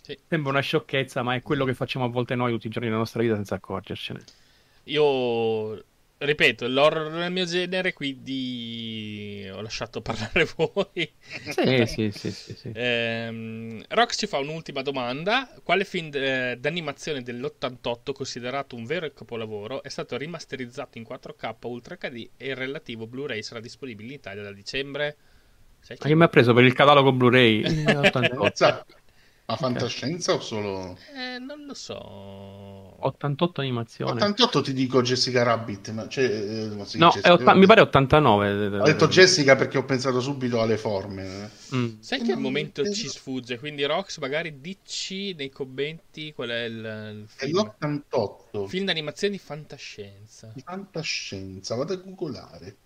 Sì. Sembra una sciocchezza, ma è quello che facciamo a volte noi tutti i giorni della nostra vita senza accorgercene. Io ripeto, l'horror nel mio genere, quindi ho lasciato parlare voi. Sì, sì, sì, sì, sì. Eh, Rox ci fa un'ultima domanda. Quale film eh, d'animazione dell'88, considerato un vero capolavoro, è stato rimasterizzato in 4K Ultra HD e il relativo Blu-ray sarà disponibile in Italia da dicembre? Sai che... mi ha preso per il catalogo Blu-ray? Ma fantascienza okay. o solo... Eh, non lo so. 88 animazioni. 88 ti dico Jessica Rabbit, ma cioè, eh, no, Jessica, otta- mi pare 89. Ho detto Jessica perché ho pensato subito alle forme. Mm. Sai che al momento ci sfugge, quindi Rox magari dici nei commenti qual è il, il film. È l'88. Film d'animazione di fantascienza. Di fantascienza, vado a googolare.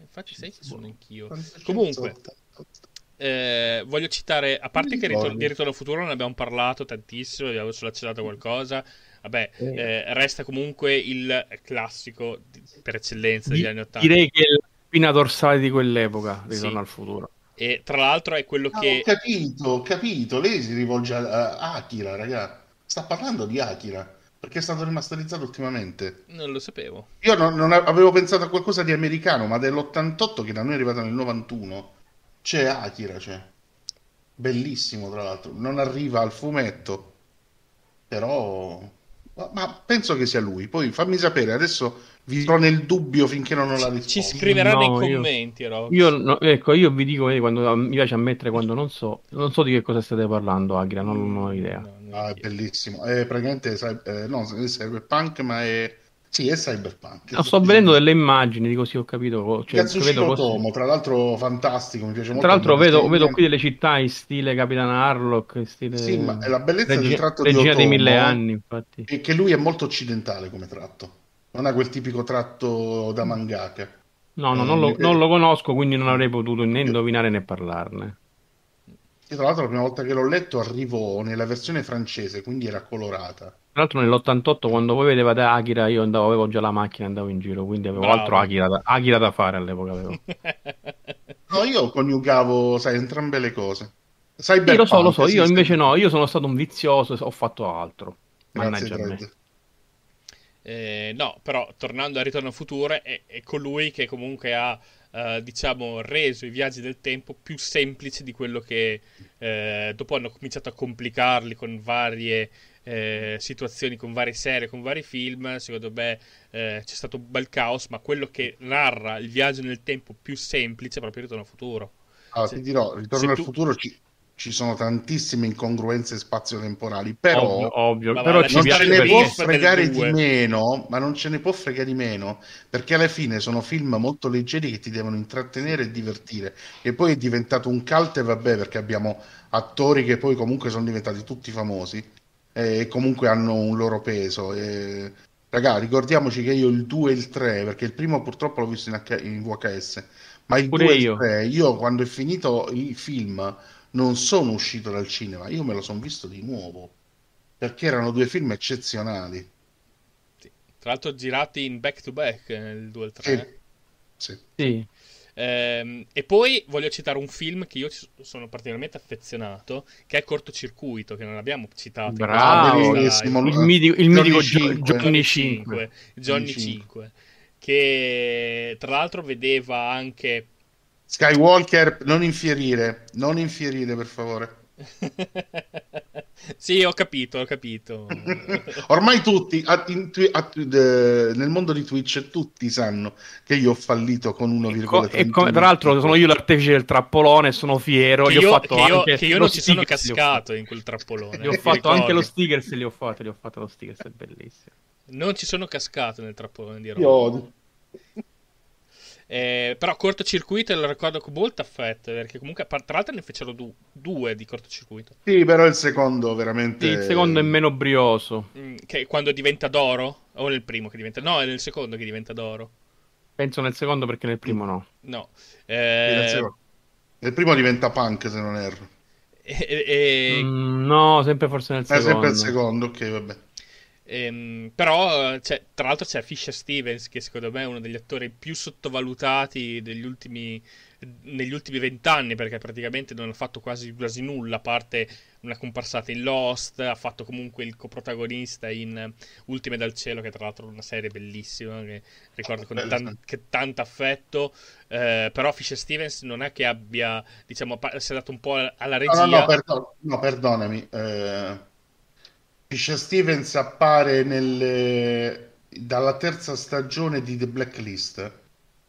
Infatti sai che sono anch'io. Comunque... 88. Eh, voglio citare, a parte che ritorno, di Ritorno al Futuro ne abbiamo parlato tantissimo, abbiamo solo accennato qualcosa. Vabbè, eh, resta comunque il classico di, per eccellenza degli anni 80. Direi che è la spina dorsale di quell'epoca, Ritorno sì. al Futuro. E tra l'altro è quello no, che... Ho capito, ho capito. Lei si rivolge a Akira, ragazzi. Sta parlando di Akira perché è stato rimasterizzato ultimamente. Non lo sapevo. Io non, non, avevo pensato a qualcosa di americano, ma dell'88 che da noi è arrivato nel 91. C'è Akira, c'è. Bellissimo, tra l'altro. Non arriva al fumetto, però... Ma, penso che sia lui. Poi fammi sapere, adesso vi sto nel dubbio finché non ho la risposta. Ci scriverà no, nei commenti, io, io no, ecco, io vi dico, quando, mi piace ammettere quando non so, non so di che cosa state parlando, Akira, non, non ho idea. No, ah, è bellissimo. È praticamente, eh, no, cyberpunk, ma è sì, è cyberpunk. No, sto vedendo delle immagini di così ho capito. Cioè, Katsushiro vedo Tomo, tra l'altro fantastico, mi piace molto. Tra l'altro vedo, vedo, qui delle città in stile Capitan Harlock, in stile... Sì, ma è la bellezza Regi- del tratto di Otomo, dei mille anni, infatti. È che lui è molto occidentale come tratto. Non ha quel tipico tratto da mangaka. No, no, non lo, non lo conosco, quindi non avrei potuto né indovinare né parlarne. E tra l'altro la prima volta che l'ho letto arrivò nella versione francese, quindi era colorata. Tra l'altro nell'88 quando voi vedevate Akira io andavo, avevo già la macchina e andavo in giro, quindi avevo Bravo. altro Akira da, Akira da fare all'epoca. Avevo. no, io coniugavo, sai, entrambe le cose. Sì, lo so, lo so, io invece no, io sono stato un vizioso, ho fatto altro. Mannaggia me. Eh, no, però tornando a Ritorno al Futuro è, è colui che comunque ha Uh, diciamo, reso i viaggi del tempo più semplici di quello che eh, dopo hanno cominciato a complicarli con varie eh, situazioni con varie serie, con vari film, secondo me eh, c'è stato un bel caos, ma quello che narra il viaggio nel tempo più semplice è proprio Ritorno al futuro. Allora, se, ti dirò, Ritorno al tu... futuro ci, ci, sono tantissime incongruenze spazio-temporali, però, ovvio, ovvio. però non ce ne può fregare di meno, ma non ce ne può fregare di meno, perché alla fine sono film molto leggeri che ti devono intrattenere e divertire, e poi è diventato un cult e vabbè, perché abbiamo attori che poi comunque sono diventati tutti famosi, e comunque hanno un loro peso. E... Raga, ricordiamoci che io il 2 e il 3, perché il primo purtroppo l'ho visto in, H- in VHS, ma il Pure 2 io. e il 3, io quando è finito il film non sono uscito dal cinema, io me lo sono visto di nuovo, perché erano due film eccezionali. Sì. Tra l'altro girati in back to back nel 2 e il 3. Sì. sì. sì. Ehm, e poi voglio citare un film che io sono particolarmente affezionato, che è Cortocircuito, che non abbiamo citato. Bravo, il, mitico, il mitico Johnny 5. Johnny 5. Johnny 5. Che tra l'altro vedeva anche... Skywalker, non infierire, non infierire per favore. sì, ho capito, ho capito. Ormai tutti, a, in, a, de, nel mondo di Twitch, tutti sanno che io ho fallito con 1,3. E, co- e tra l'altro sono io l'artefice del trappolone, sono fiero. Che io, ho fatto che io, che io non ci sono cascato in quel trappolone. Gli ho fatto anche lo stickers, li ho fatto, li ho fatto lo stickers, è bellissimo. Non ci sono cascato nel trappolone di Roma. Io... Eh, però cortocircuito lo ricordo con molto affetto perché comunque tra l'altro ne fecero du- due di cortocircuito. Sì, però il secondo veramente... Sì, il secondo è meno brioso. Mm, che quando diventa d'oro? O nel primo che diventa... No, è nel secondo che diventa d'oro. Penso nel secondo perché nel primo no. No. Eh... Nel, nel primo diventa punk se non erro. E, e... Mm, no, sempre forse nel secondo. È sempre il secondo, ok, vabbè. Ehm, però, cioè, tra l'altro, c'è Fisher Stevens, che secondo me è uno degli attori più sottovalutati degli ultimi, negli ultimi vent'anni, perché praticamente non ha fatto quasi, quasi nulla, a parte una comparsata in Lost, ha fatto comunque il coprotagonista in Ultime dal cielo, che tra l'altro è una serie bellissima, che ricordo con tan- tanto affetto, eh, però Fisher Stevens non è che abbia, diciamo, si è dato un po' alla regia. No, no, no, perdon- no perdonami. Eh, Fisher Stevens appare nelle... dalla terza stagione di The Blacklist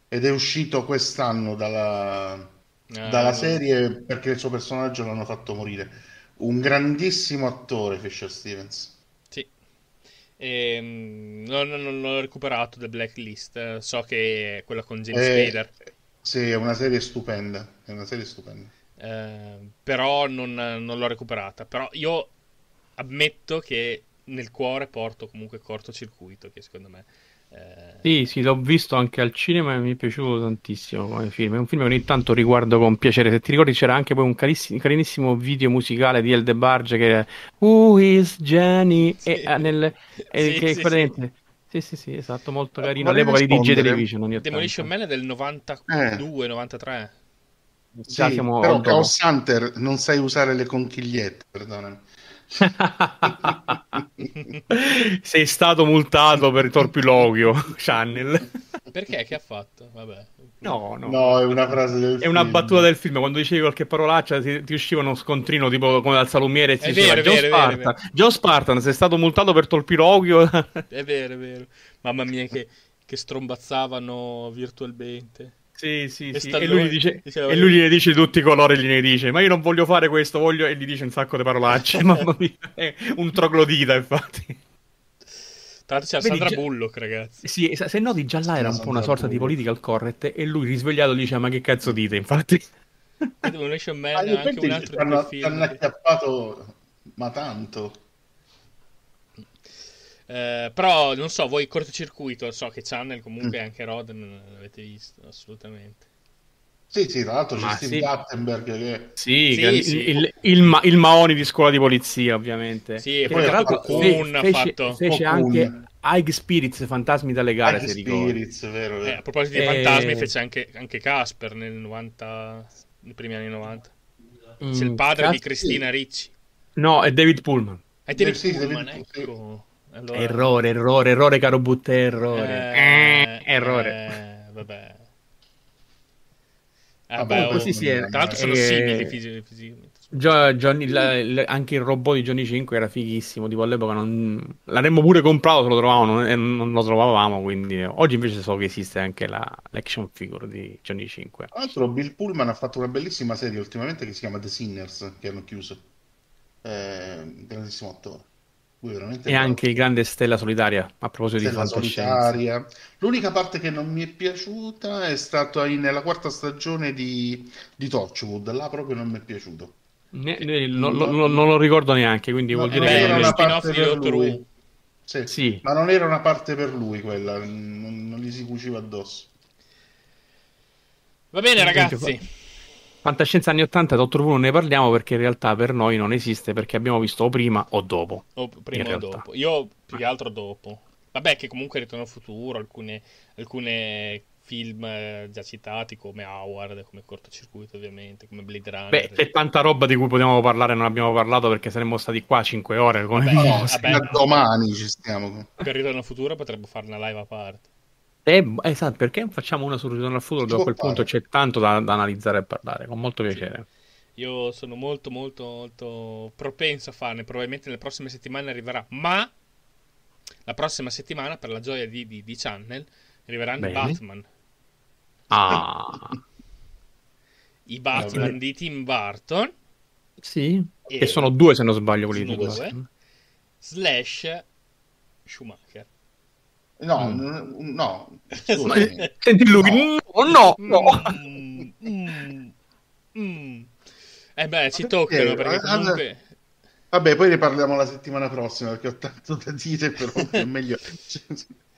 ed è uscito quest'anno dalla, ah, dalla serie perché il suo personaggio l'hanno fatto morire. Un grandissimo attore, Fisher Stevens. Sì. E, ehm, non, non, l'ho recuperato The Blacklist. So che è quella con James eh, Spader. Sì, è una serie stupenda. È una serie stupenda. Eh, però non, non l'ho recuperata. Però io ammetto che nel cuore porto comunque cortocircuito, che secondo me eh... Sì, sì, l'ho visto anche al cinema e mi è piaciuto tantissimo come film. È un film che ogni tanto riguardo con piacere. Se ti ricordi, c'era anche poi un carissimo, carinissimo video musicale di El De Barge che era Who is Jenny? Sì. E, eh, nel, e, sì, che sì, sì. Sì, sì, sì, esatto, molto carino. All'epoca di DJ Television. Demolition Man è del 92-93. Eh. Già siamo però Chaos Hunter non sai usare le conchigliette, perdonami. Sei stato multato per torpiloquio, Channel. Perché? Che ha fatto? Vabbè. No, no. No, è una frase del È film. una battuta del film. Quando dicevi qualche parolaccia ti, ti usciva uno scontrino tipo come dal salumiere e ti diceva Joe, Spartan. Joe Spartan, sei stato multato per torpiloquio. è vero, è vero. Mamma mia che, che strombazzavano virtualmente. Sì, sì, e sì. E lui, dice, diceva, e lui gli dice tutti i colori, gli dice, ma io non voglio fare questo, voglio... E gli dice un sacco di parolacce, mamma mia, è un troglodita, infatti. Tra l'altro c'era Vedi, Sandra. Bullock, ragazzi. Sì, se noti già là era un po' una sorta di political correct e lui risvegliato dice, ma che cazzo dite, infatti. Demolition Man ah, anche un altro. Hanno acchiappato, ma tanto. Eh, però non so, voi cortocircuito, so che Channel comunque mm. anche Rod non l'avete visto assolutamente. Sì, sì, tra l'altro c'è Steve sì. Gattenberg che... Sì, sì, il, sì. Il, il, il, il, Maoni di scuola di polizia, ovviamente. Sì, e poi tra l'altro Cocoon fe, fece, fatto... fece anche High Spirits, Fantasmi dalle gare, High Spirits, vero, vero. Eh, a proposito di e... fantasmi, fece anche, anche Casper nel 90, nei primi anni 90. Mm, c'è il padre Casper... di Cristina Ricci. No, è David Pullman. È David Pullman, David... ecco. Allora... Errore, errore, errore, caro Butte, errore. Eh, eh, errore. Eh, vabbè. Ah, vabbè, oh, sì, è. Tra l'altro sono eh, simili fisicamente. Johnny, la, la, anche il robot di Johnny 5 era fighissimo. Tipo all'epoca non... l'avremmo pure comprato se lo trovavamo, e non lo trovavamo. Quindi oggi invece so che esiste anche la, l'action figure di Johnny 5. Tra l'altro, Bill Pullman ha fatto una bellissima serie ultimamente che si chiama The Sinners, che hanno chiuso. Eh, grandissimo attore e anche il grande Stella Solitaria a proposito Stella di fantascienza. L'unica parte che non mi è piaciuta è stata nella quarta stagione di, di Torchwood, là proprio non mi è piaciuto. Ne, ne, no, non, non, non, lo ricordo neanche, quindi no, vuol dire che era una parte per lui. Sì, sì. Ma non era una parte per lui quella, non, non gli si cuciva addosso. Va bene ragazzi. Fantascienza anni 80, Dottor Who non ne parliamo perché in realtà per noi non esiste perché abbiamo visto o prima o dopo. O prima o dopo. Io più che altro dopo. Vabbè che comunque Ritorno al futuro, alcune, alcune film eh, già citati come Howard, come Cortocircuito ovviamente, come Blade Runner. Beh, c'è tanta roba di cui potevamo parlare non abbiamo parlato perché saremmo stati qua 5 ore. Come vabbè, no, vabbè, domani ci stiamo. Per Ritorno al futuro potremmo fare una live a parte. Eh, esatto, perché facciamo una sul ritorno al futuro dove a quel fare. punto c'è tanto da, da, analizzare e parlare, con molto piacere. Sì. Io sono molto, molto, molto propenso a farne, probabilmente nelle prossime settimane arriverà, ma la prossima settimana, per la gioia di, di, di Channel, arriveranno Bene. i Batman. Ah. I Batman Vabbè. di Tim Burton. Sì, e che sono due se non sbaglio quelli di Burton. Slash Schumacher. No, mm. no, senti lui, no, no, no. Mm, mm, mm. Eh beh, ci toccano perché comunque... Vabbè, poi ne parliamo la settimana prossima perché ho tanto da dire, però è meglio,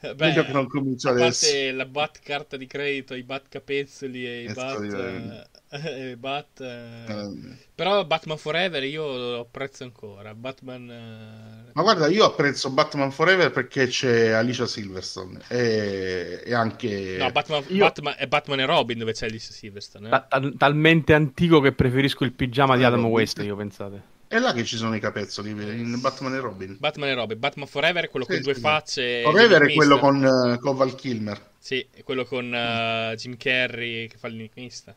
Beh, meglio che non comincio adesso. La bat carta di credito, i bat capezzoli e i bat... Eh, Bat, eh... Però Batman Forever io lo apprezzo ancora. Batman, eh... Ma guarda, io apprezzo Batman Forever perché c'è Alicia Silverstone e, e anche. No, Batman, io... Batman, è Batman e Robin dove c'è Alicia Silverstone. Eh? Ta- talmente antico che preferisco il pigiama di Adam West, io pensate. È là che ci sono i capezzoli in Batman e Robin. Batman e Robin. Batman Forever è quello sì, con due facce. Forever è quello con, uh, con, Val Kilmer. Sì, è quello con uh, Jim Carrey che fa l'enigmista.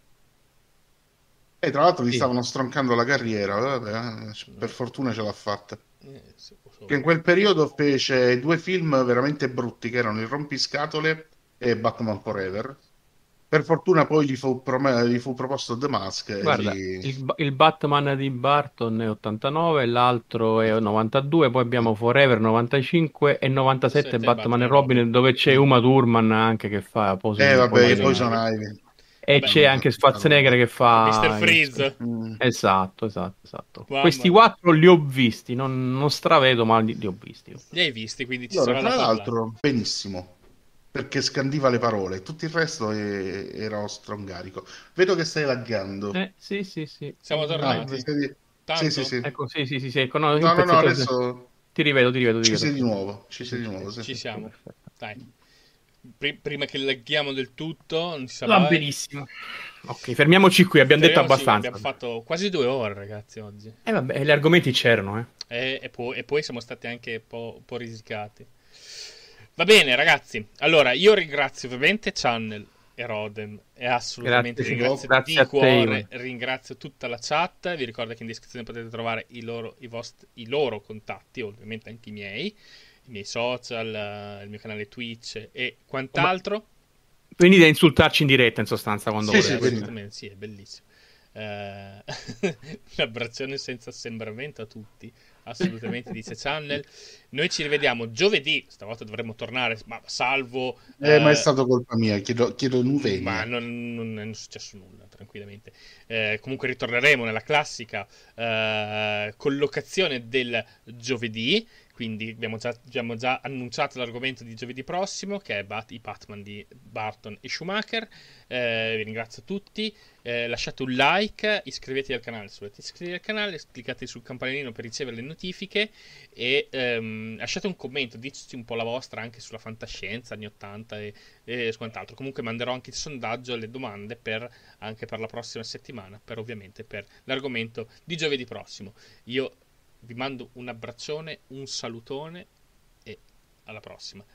E tra l'altro gli sì. stavano stroncando la carriera. Vabbè, eh, per fortuna ce l'ha fatta. Eh, che in quel periodo fece due film veramente brutti che erano Il rompiscatole e Batman Forever per fortuna poi gli fu, prom- gli fu proposto The Mask. Guarda, gli... il, il, Batman di Barton è 89, l'altro è 92, poi abbiamo Forever 95 e 97 Batman, Batman e Robin, Robin, dove c'è Uma Thurman anche che fa pose Eh vabbè, poi sono Ivy. E Beh, c'è anche Schwarzenegger che fa Mr. Freeze. Mm. Esatto, esatto, esatto. Wow, Questi quattro li ho visti, non, non stravedo, ma li, li, ho visti. Li hai visti, quindi ci allora, sarà tra l'altro, benissimo perché scandiva le parole, tutto il resto è... era strongarico. Vedo che stai laggando. Eh, sì, sì, sì. Siamo tornati. Ah, sì, sì, sì. Ecco, sì, sì, sì, sì. Ecco, no, no, no, no adesso... Ti rivedo, ti rivedo, ti ci rivedo. sei di nuovo, ci sei di nuovo, sì. Ci siamo. Dai. Prima che laghiamo del tutto, non si sa Va benissimo. Ok, fermiamoci qui, abbiamo detto abbastanza. Abbiamo fatto quasi due ore, ragazzi, oggi. E eh, vabbè, gli argomenti c'erano, eh. E, e, poi, e poi siamo stati anche un po', un po' risicati. Va bene, ragazzi. Allora, io ringrazio ovviamente Channel e Rodem e assolutamente grazie, ringrazio grazie di cuore, ringrazio tutta la chat. Vi ricordo che in descrizione potete trovare i loro, i vostri, i loro contatti, ovviamente anche i miei, i miei social, il mio canale Twitch e quant'altro. Venite a insultarci in diretta in sostanza quando sì, volete. Sì, sì, è bellissimo. Uh, l'abbraccione senza assembramento a tutti assolutamente dice Channel. Noi ci rivediamo giovedì, stavolta dovremmo tornare, ma salvo... Eh, eh, ma è stato colpa mia, chiedo, chiedo nuveni. Ma non, non, è successo nulla, tranquillamente. Eh, comunque ritorneremo nella classica eh, collocazione del giovedì, quindi abbiamo già, abbiamo già, annunciato l'argomento di giovedì prossimo, che è Bat- i Batman di Barton e Schumacher. Eh, vi ringrazio tutti. Eh, lasciate un like, iscrivetevi al canale se volete iscrivervi al canale, cliccate sul campanellino per ricevere le notifiche e ehm, lasciate un commento, diteci un po' la vostra anche sulla fantascienza anni 80 e, e quant'altro. Comunque manderò anche il sondaggio e le domande per, anche per la prossima settimana, per ovviamente per l'argomento di giovedì prossimo. Io vi mando un abbraccione, un salutone e alla prossima.